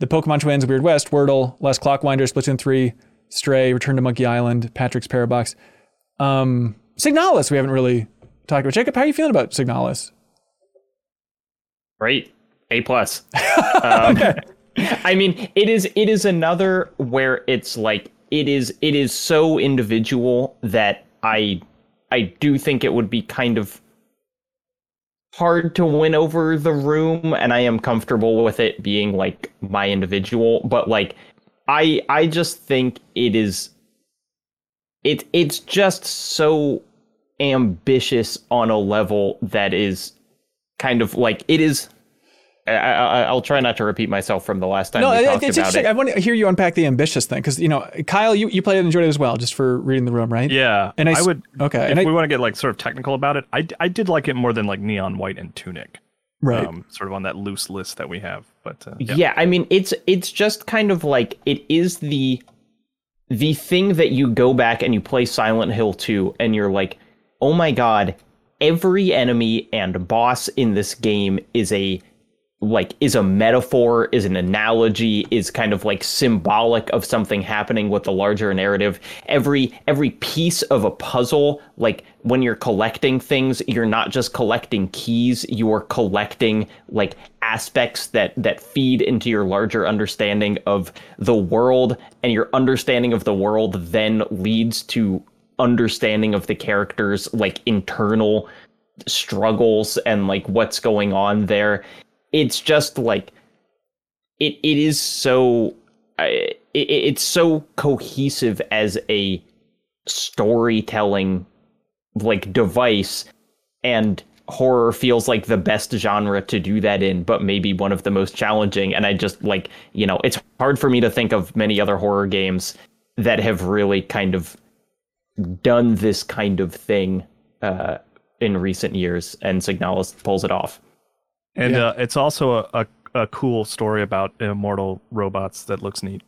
the Pokemon Twins, Weird West, Wordle, Last Clockwinder, Splatoon three, Stray, Return to Monkey Island, Patrick's Parabox, um, Signalis. We haven't really about. Jacob, how are you feeling about Signalis? Great, A plus. [LAUGHS] um, I mean, it is it is another where it's like it is it is so individual that I I do think it would be kind of hard to win over the room and I am comfortable with it being like my individual but like I I just think it is it it's just so ambitious on a level that is kind of like it is I, I, I'll try not to repeat myself from the last time No, we talked it's about interesting. it. I want to hear you unpack the ambitious thing because you know, Kyle, you, you played it and enjoyed it as well, just for reading the room, right? Yeah, And I would. okay, if and I- we want to get like sort of technical about it, I, I did like it more than like Neon White and Tunic, Right. um, sort of on that loose list that we have. But uh, yeah. yeah. I mean it's it's just kind of like it is the the thing that you go back and you play Silent Hill 2 and you're like, "Oh my god, every enemy and boss in this game is a like is a metaphor, is an analogy, is kind of like symbolic of something happening with the larger narrative. Every every piece of a puzzle, like when you're collecting things, you're not just collecting keys, you are collecting like aspects that that feed into your larger understanding of the world and your understanding of the world then leads to understanding of the characters like internal struggles and like what's going on there. It's just like it it is so it, it's so cohesive as a storytelling like device and horror feels like the best genre to do that in but maybe one of the most challenging. And i just like you know it's hard for me to think of many other horror games that have really kind of done this kind of thing uh in recent years and signalis pulls it off and Yeah. uh, it's also a, a, a cool story about immortal robots that looks neat.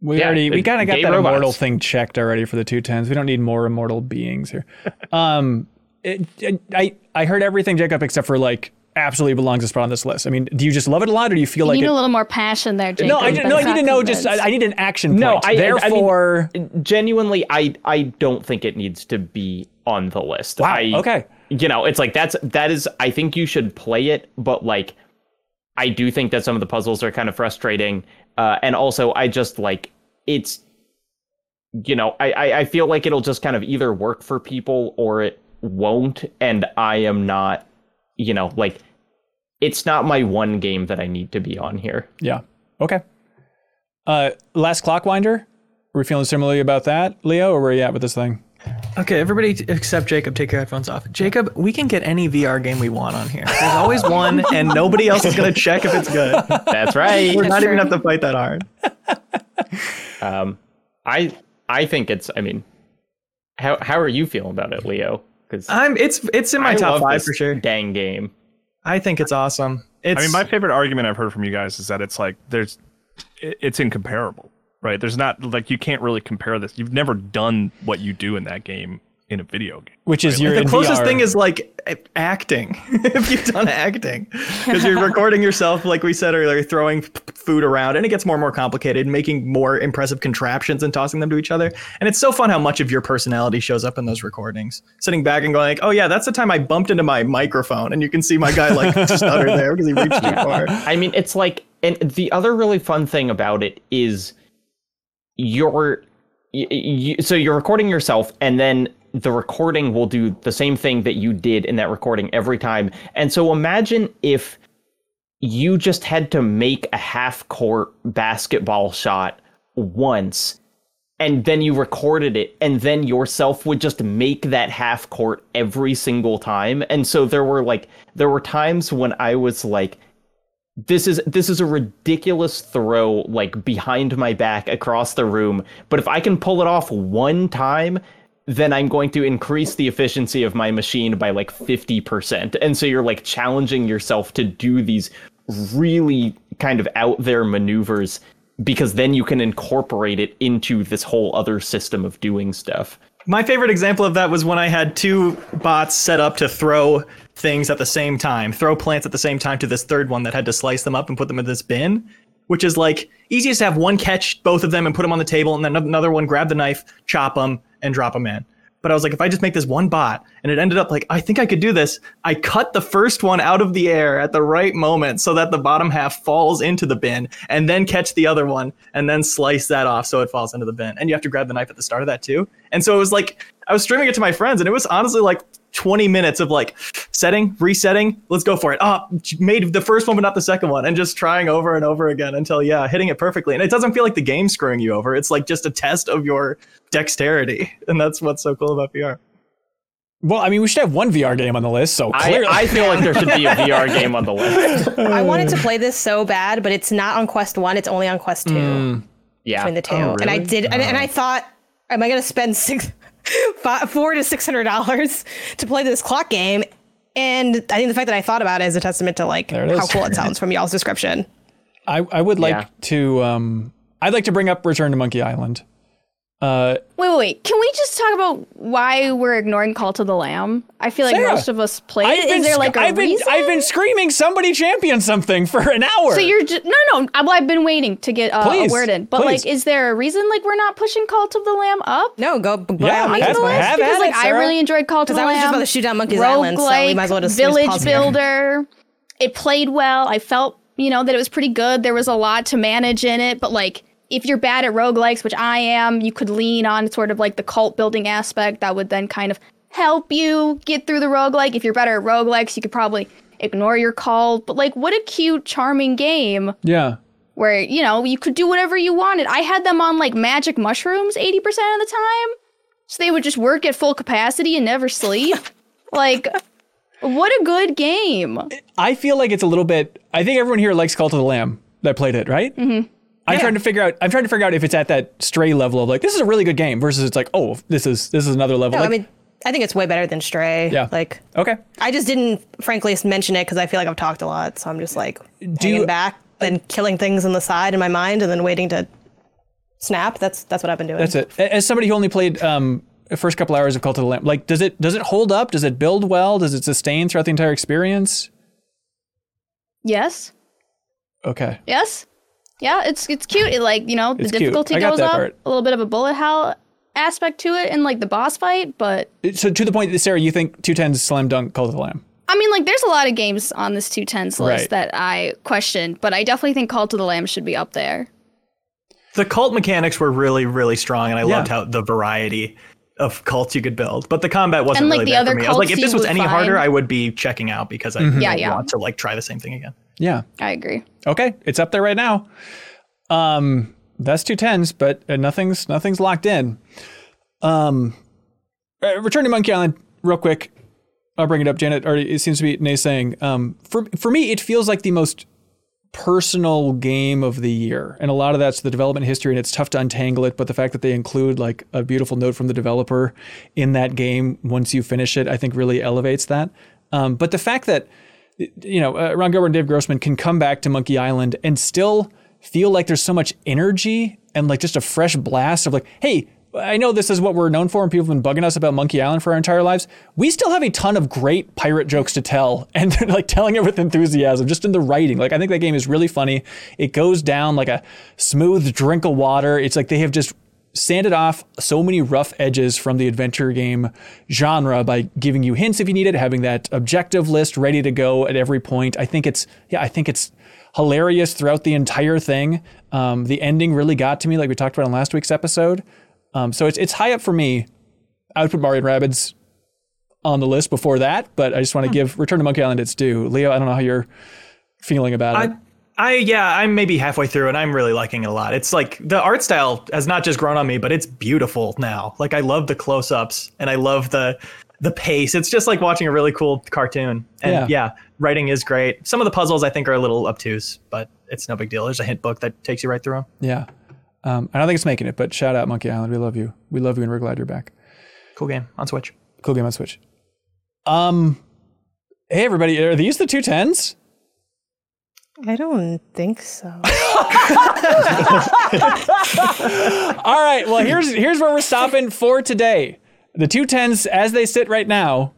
We Yeah, already we kind of got that robots. immortal thing checked already for the two tens. We don't need more immortal beings here. [LAUGHS] um, it, it- I I heard everything, Jacob, except for like absolutely belongs to spot on this list. I mean, do you just love it a lot, or do you feel You like need it? a little more passion there, Jacob. no, I, no, I need to not know. Just I. I need an action No, point. I- I mean- Therefore, genuinely i i don't think it needs to be on the list wow. I, okay. you know it's like that's that is i think you should play it but like i do think that some of the puzzles are kind of frustrating uh and also i just like it's you know, I, I I feel like it'll just kind of either work for people or it won't, and I am not, you know, like it's not my one game that I need to be on here. Yeah. Okay. Uh, last Clockwinder. Are we feeling similarly about that, Leo, or where are you at with this thing? Okay, everybody except Jacob, take your headphones off. Jacob, we can get any VR game we want on here. There's always [LAUGHS] one, and nobody else is going to check if it's good. That's right. We're not true. even have to fight that hard. [LAUGHS] Um, I I think it's. I mean, how how are you feeling about it, Leo? Because I'm. It's it's in my top five for sure. Dang game. I think it's awesome. It's, I mean, my favorite argument I've heard from you guys is that it's like there's, it's incomparable, right? There's not like you can't really compare this. You've never done what you do in that game in a video game. Which is you're the closest VR. thing is like acting. [LAUGHS] if you've done acting, because you're [LAUGHS] recording yourself, like we said earlier, throwing p- p- food around, and it gets more and more complicated, making more impressive contraptions and tossing them to each other. And it's so fun how much of your personality shows up in those recordings. Sitting back and going like, "Oh yeah, that's the time I bumped into my microphone," and you can see my guy like [LAUGHS] stutter there because he reached too far. I mean, it's like, and the other really fun thing about it is you're, y- y- so you're recording yourself, and then the recording will do the same thing that you did in that recording every time. And so imagine if you just had to make a half court basketball shot once and then you recorded it and then yourself would just make that half court every single time and so there were like there were times when i was like this is this is a ridiculous throw like behind my back across the room but if i can pull it off one time then i'm going to increase the efficiency of my machine by like 50% and so you're like challenging yourself to do these really kind of out there maneuvers because then you can incorporate it into this whole other system of doing stuff. My favorite example of that was when I had two bots set up to throw things at the same time, throw plants at the same time to this third one that had to slice them up and put them in this bin, which is like easiest to have one catch both of them and put them on the table, and then another one grab the knife, chop them, and drop them in. But I was like, if I just make this one bot, and it ended up like, I think I could do this. I cut the first one out of the air at the right moment so that the bottom half falls into the bin, and then catch the other one, and then slice that off so it falls into the bin. And you have to grab the knife at the start of that too. And so it was like, I was streaming it to my friends, and it was honestly like 20 minutes of like setting, resetting, let's go for it. Ah, made the first one, but not the second one, and just trying over and over again until, yeah, hitting it perfectly. And it doesn't feel like the game screwing you over. It's like just a test of your dexterity. And that's what's so cool about VR. Well, I mean, we should have one VR game on the list. So I, clearly, I feel like there should be a vr [LAUGHS] game on the list I wanted to play this so bad, but it's not on Quest One. It's only on Quest Two. yeah Between the two, and I did, and, and I thought, am I going to spend six, five, four to six hundred dollars to play this clock game? And I think the fact that I thought about it is a testament to like There it how is. cool it sounds [LAUGHS] from y'all's description. I, I would like Yeah. to. Um, I'd like to bring up Return to Monkey Island. Uh, Wait, wait, wait. Can we just talk about why we're ignoring Cult of the Lamb? I feel like Sarah, most of us played I've it. been Is there like a I've been reason? I've been screaming somebody champion something for an hour. so you're just no, no. I- Well, I've been waiting to get uh, Please, a word in, but please. like, is there a reason like we're not pushing Cult of the Lamb up? No, go. go Yeah, on, have- make it the list? have because at like it, I really enjoyed Call to the Because I was Lamb. just about to shoot down Monkey's Island, so we might as well just just Village pause here. Builder. It played well. I felt you know that it was pretty good. There was a lot to manage in it, but like if you're bad at roguelikes, which I am, you could lean on sort of like the cult building aspect that would then kind of help you get through the roguelike. If you're better at roguelikes, you could probably ignore your cult. But like what a cute, charming game yeah. where you know you could do whatever you wanted. I had them on like magic mushrooms 80% of the time. So they would just work at full capacity and never sleep. [LAUGHS] like what a good game. I feel like it's a little bit. I think everyone here likes Cult of the Lamb that played it, right? Mm-hmm. I'm trying to figure out. I'm trying to figure out if it's at that stray level of like this is a really good game versus it's like oh this is this is another level. No, Like, I mean, I think it's way better than Stray. Yeah. Like, okay. I just didn't, frankly, mention it because I feel like I've talked a lot. So I'm just like hanging you- back, then killing things on the side in my mind, and then waiting to snap. That's that's what I've been doing. That's it. As somebody who only played um, the first couple hours of Cult of the Lamb, like does it does it hold up? Does it build well? Does it sustain throughout the entire experience? Yes. Okay. Yes. Yeah, it's it's cute. It like, you know, the It's cute. difficulty I got goes that up. part. A little bit of a bullet hell aspect to it in like the boss fight, but So to the point Sarah, you think 210 slam dunk Cult of the Lamb? I mean, like, there's a lot of games on this 210s list Right. that I question, but I definitely think Cult of the Lamb should be up there. The cult mechanics were really, really strong, and I Yeah. loved how the variety of cults you could build. But the combat wasn't And, like, really the there other for me. I was like, if this you was would any harder, find- I would be checking out because I mm-hmm. Yeah, don't yeah. want to like try the same thing again. Yeah. I agree. Okay, it's up there right now. Um, that's two tens, but uh, nothing's nothing's locked in. Um, uh, return to Monkey Island real quick. I'll bring it up. Janet already. It seems to be naysaying. Um, for for me, it feels like the most personal game of the year, and a lot of that's the development history, and it's tough to untangle it. But the fact that they include like a beautiful note from the developer in that game once you finish it, I think really elevates that. Um, but the fact that you know, uh, Ron Gilbert and Dave Grossman can come back to Monkey Island and still feel like there's so much energy and like just a fresh blast of like, hey, I know this is what we're known for, and people have been bugging us about Monkey Island for our entire lives. We still have a ton of great pirate jokes to tell, [LAUGHS] and they're like telling it with enthusiasm, just in the writing. Like, I think that game is really funny. It goes down like a smooth drink of water. It's like they have just sanded off so many rough edges from the adventure game genre by giving you hints if you need it, having that objective list ready to go at every point. I think it's yeah, I think it's hilarious throughout the entire thing. Um, the ending really got to me, like we talked about in last week's episode. Um, so it's it's high up for me. I would put Mario and Rabbids on the list before that, but I just want to give Return to Monkey Island its due. Leo, I don't know how you're feeling about it. I, yeah, I'm maybe halfway through and I'm really liking it a lot. It's like the art style has not just grown on me, but it's beautiful now. Like I love the close-ups and I love the the pace. It's just like watching a really cool cartoon. And Yeah. yeah. writing is great. Some of the puzzles I think are a little obtuse, but it's no big deal. There's a hint book that takes you right through them. Yeah. Um, I don't think it's making it, but shout out Monkey Island. We love you. We love you, and we're glad you're back. Cool game on Switch. Cool game on Switch. Um, hey everybody, are these the two tens? I don't think so. [LAUGHS] All right. Well, here's here's where we're stopping for today. The two tens as they sit right now.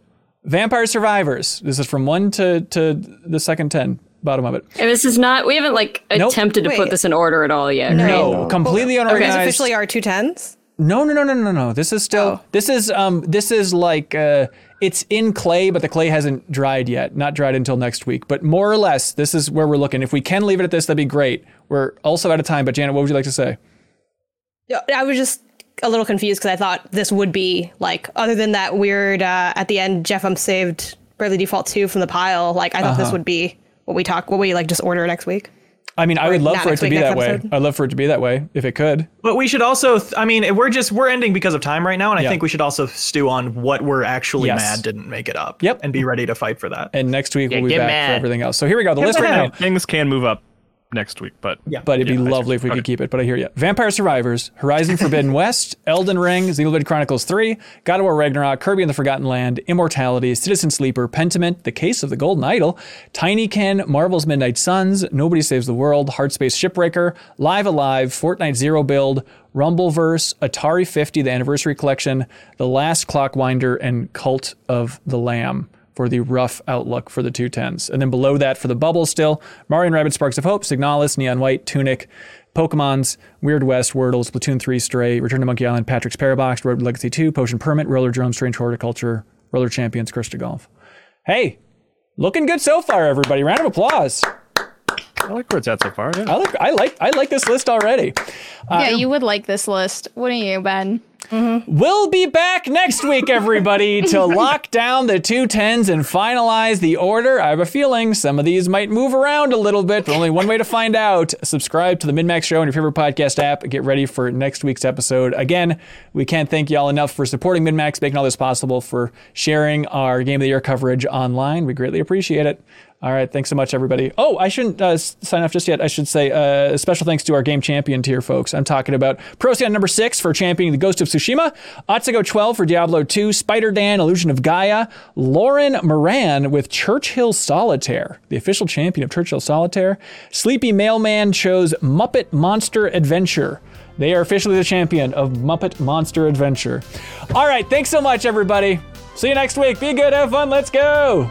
Vampire Survivors. This is from one to to the second ten, bottom of it. And this is not. We haven't like Nope. attempted to Wait. put this in order at all yet. right? No, completely unorganized These unorganized. officially are two tens. No, no, no, no, no, no. This is still. Oh. This is um. This is like uh. It's in clay, but the clay hasn't dried yet. Not dried until next week. But more or less, this is where we're looking. If we can leave it at this, that'd be great. We're also out of time. But Janet, what would you like to say? Yeah, I was just a little confused because I thought this would be like, other than that weird uh, at the end, Jeff um saved Bravely Default two from the pile. Like I thought Uh-huh. this would be what we talk, what we like just order next week. I mean, I would love for it to week, be next that way. episode. I'd love for it to be that way if it could. But we should also, th- I mean, we're just, we're ending because of time right now. And I Yeah. think we should also stew on what we're actually Yes. mad didn't make it up. Yep. And be ready to fight for that. And next week Yeah, we'll be get back for everything else. So here we go. The list right now. Things can move up next week, but Yeah. But it'd be Yeah, I lovely if we could keep it. But I hear you. Vampire Survivors, Horizon Forbidden [LAUGHS] West, Elden Ring, Xenoblade Chronicles 3, God of War Ragnarok, Kirby and the Forgotten Land, Immortality, Citizen Sleeper, Pentiment, The Case of the Golden Idol, Tinykin, Marvel's Midnight Suns, Nobody Saves the World, Hardspace Shipbreaker, Live A Live, Fortnite Zero Build, Rumbleverse, Atari 50, the Anniversary Collection, The Last Clockwinder, and Cult of the Lamb for the rough outlook for the two tens. And then below that for the bubble still, Mario and Rabbids Sparks of Hope, Signalis, Neon White, Tunic, Pokemon's, Weird West, Wordle, Splatoon 3, Stray, Return to Monkey Island, Patrick's Parabox, Rogue Legacy 2, Potion Permit, Rollerdrome, Strange Horticulture, Roller Champions, Cursed to Golf. Hey, looking good so far, everybody. Round of applause. I like where it's at so far. Yeah. I like I like I like this list already. yeah, uh, you would like this list, wouldn't you, Ben? We'll be back next week, everybody, to [LAUGHS] lock down the two tens and finalize the order. I have a feeling some of these might move around a little bit, but only one way to find out. Subscribe to the MinnMax Show on your favorite podcast app. Get ready for next week's episode. Again, we can't thank y'all enough for supporting MinnMax, making all this possible, for sharing our Game of the Year coverage online. We greatly appreciate it. All right, thanks so much, everybody. Oh, I shouldn't uh, sign off just yet. I should say uh, special thanks to our game champion tier folks. I'm talking about Procyon number six for championing the Ghost of Tsushima, Atsugo 12 for Diablo 2, Spider Dan, Illusion of Gaia, Lauren Moran with Churchill Solitaire, the official champion of Churchill Solitaire. Sleepy Mailman chose Muppet Monster Adventure. They are officially the champion of Muppet Monster Adventure. All right, thanks so much, everybody. See you next week. Be good, have fun, let's go.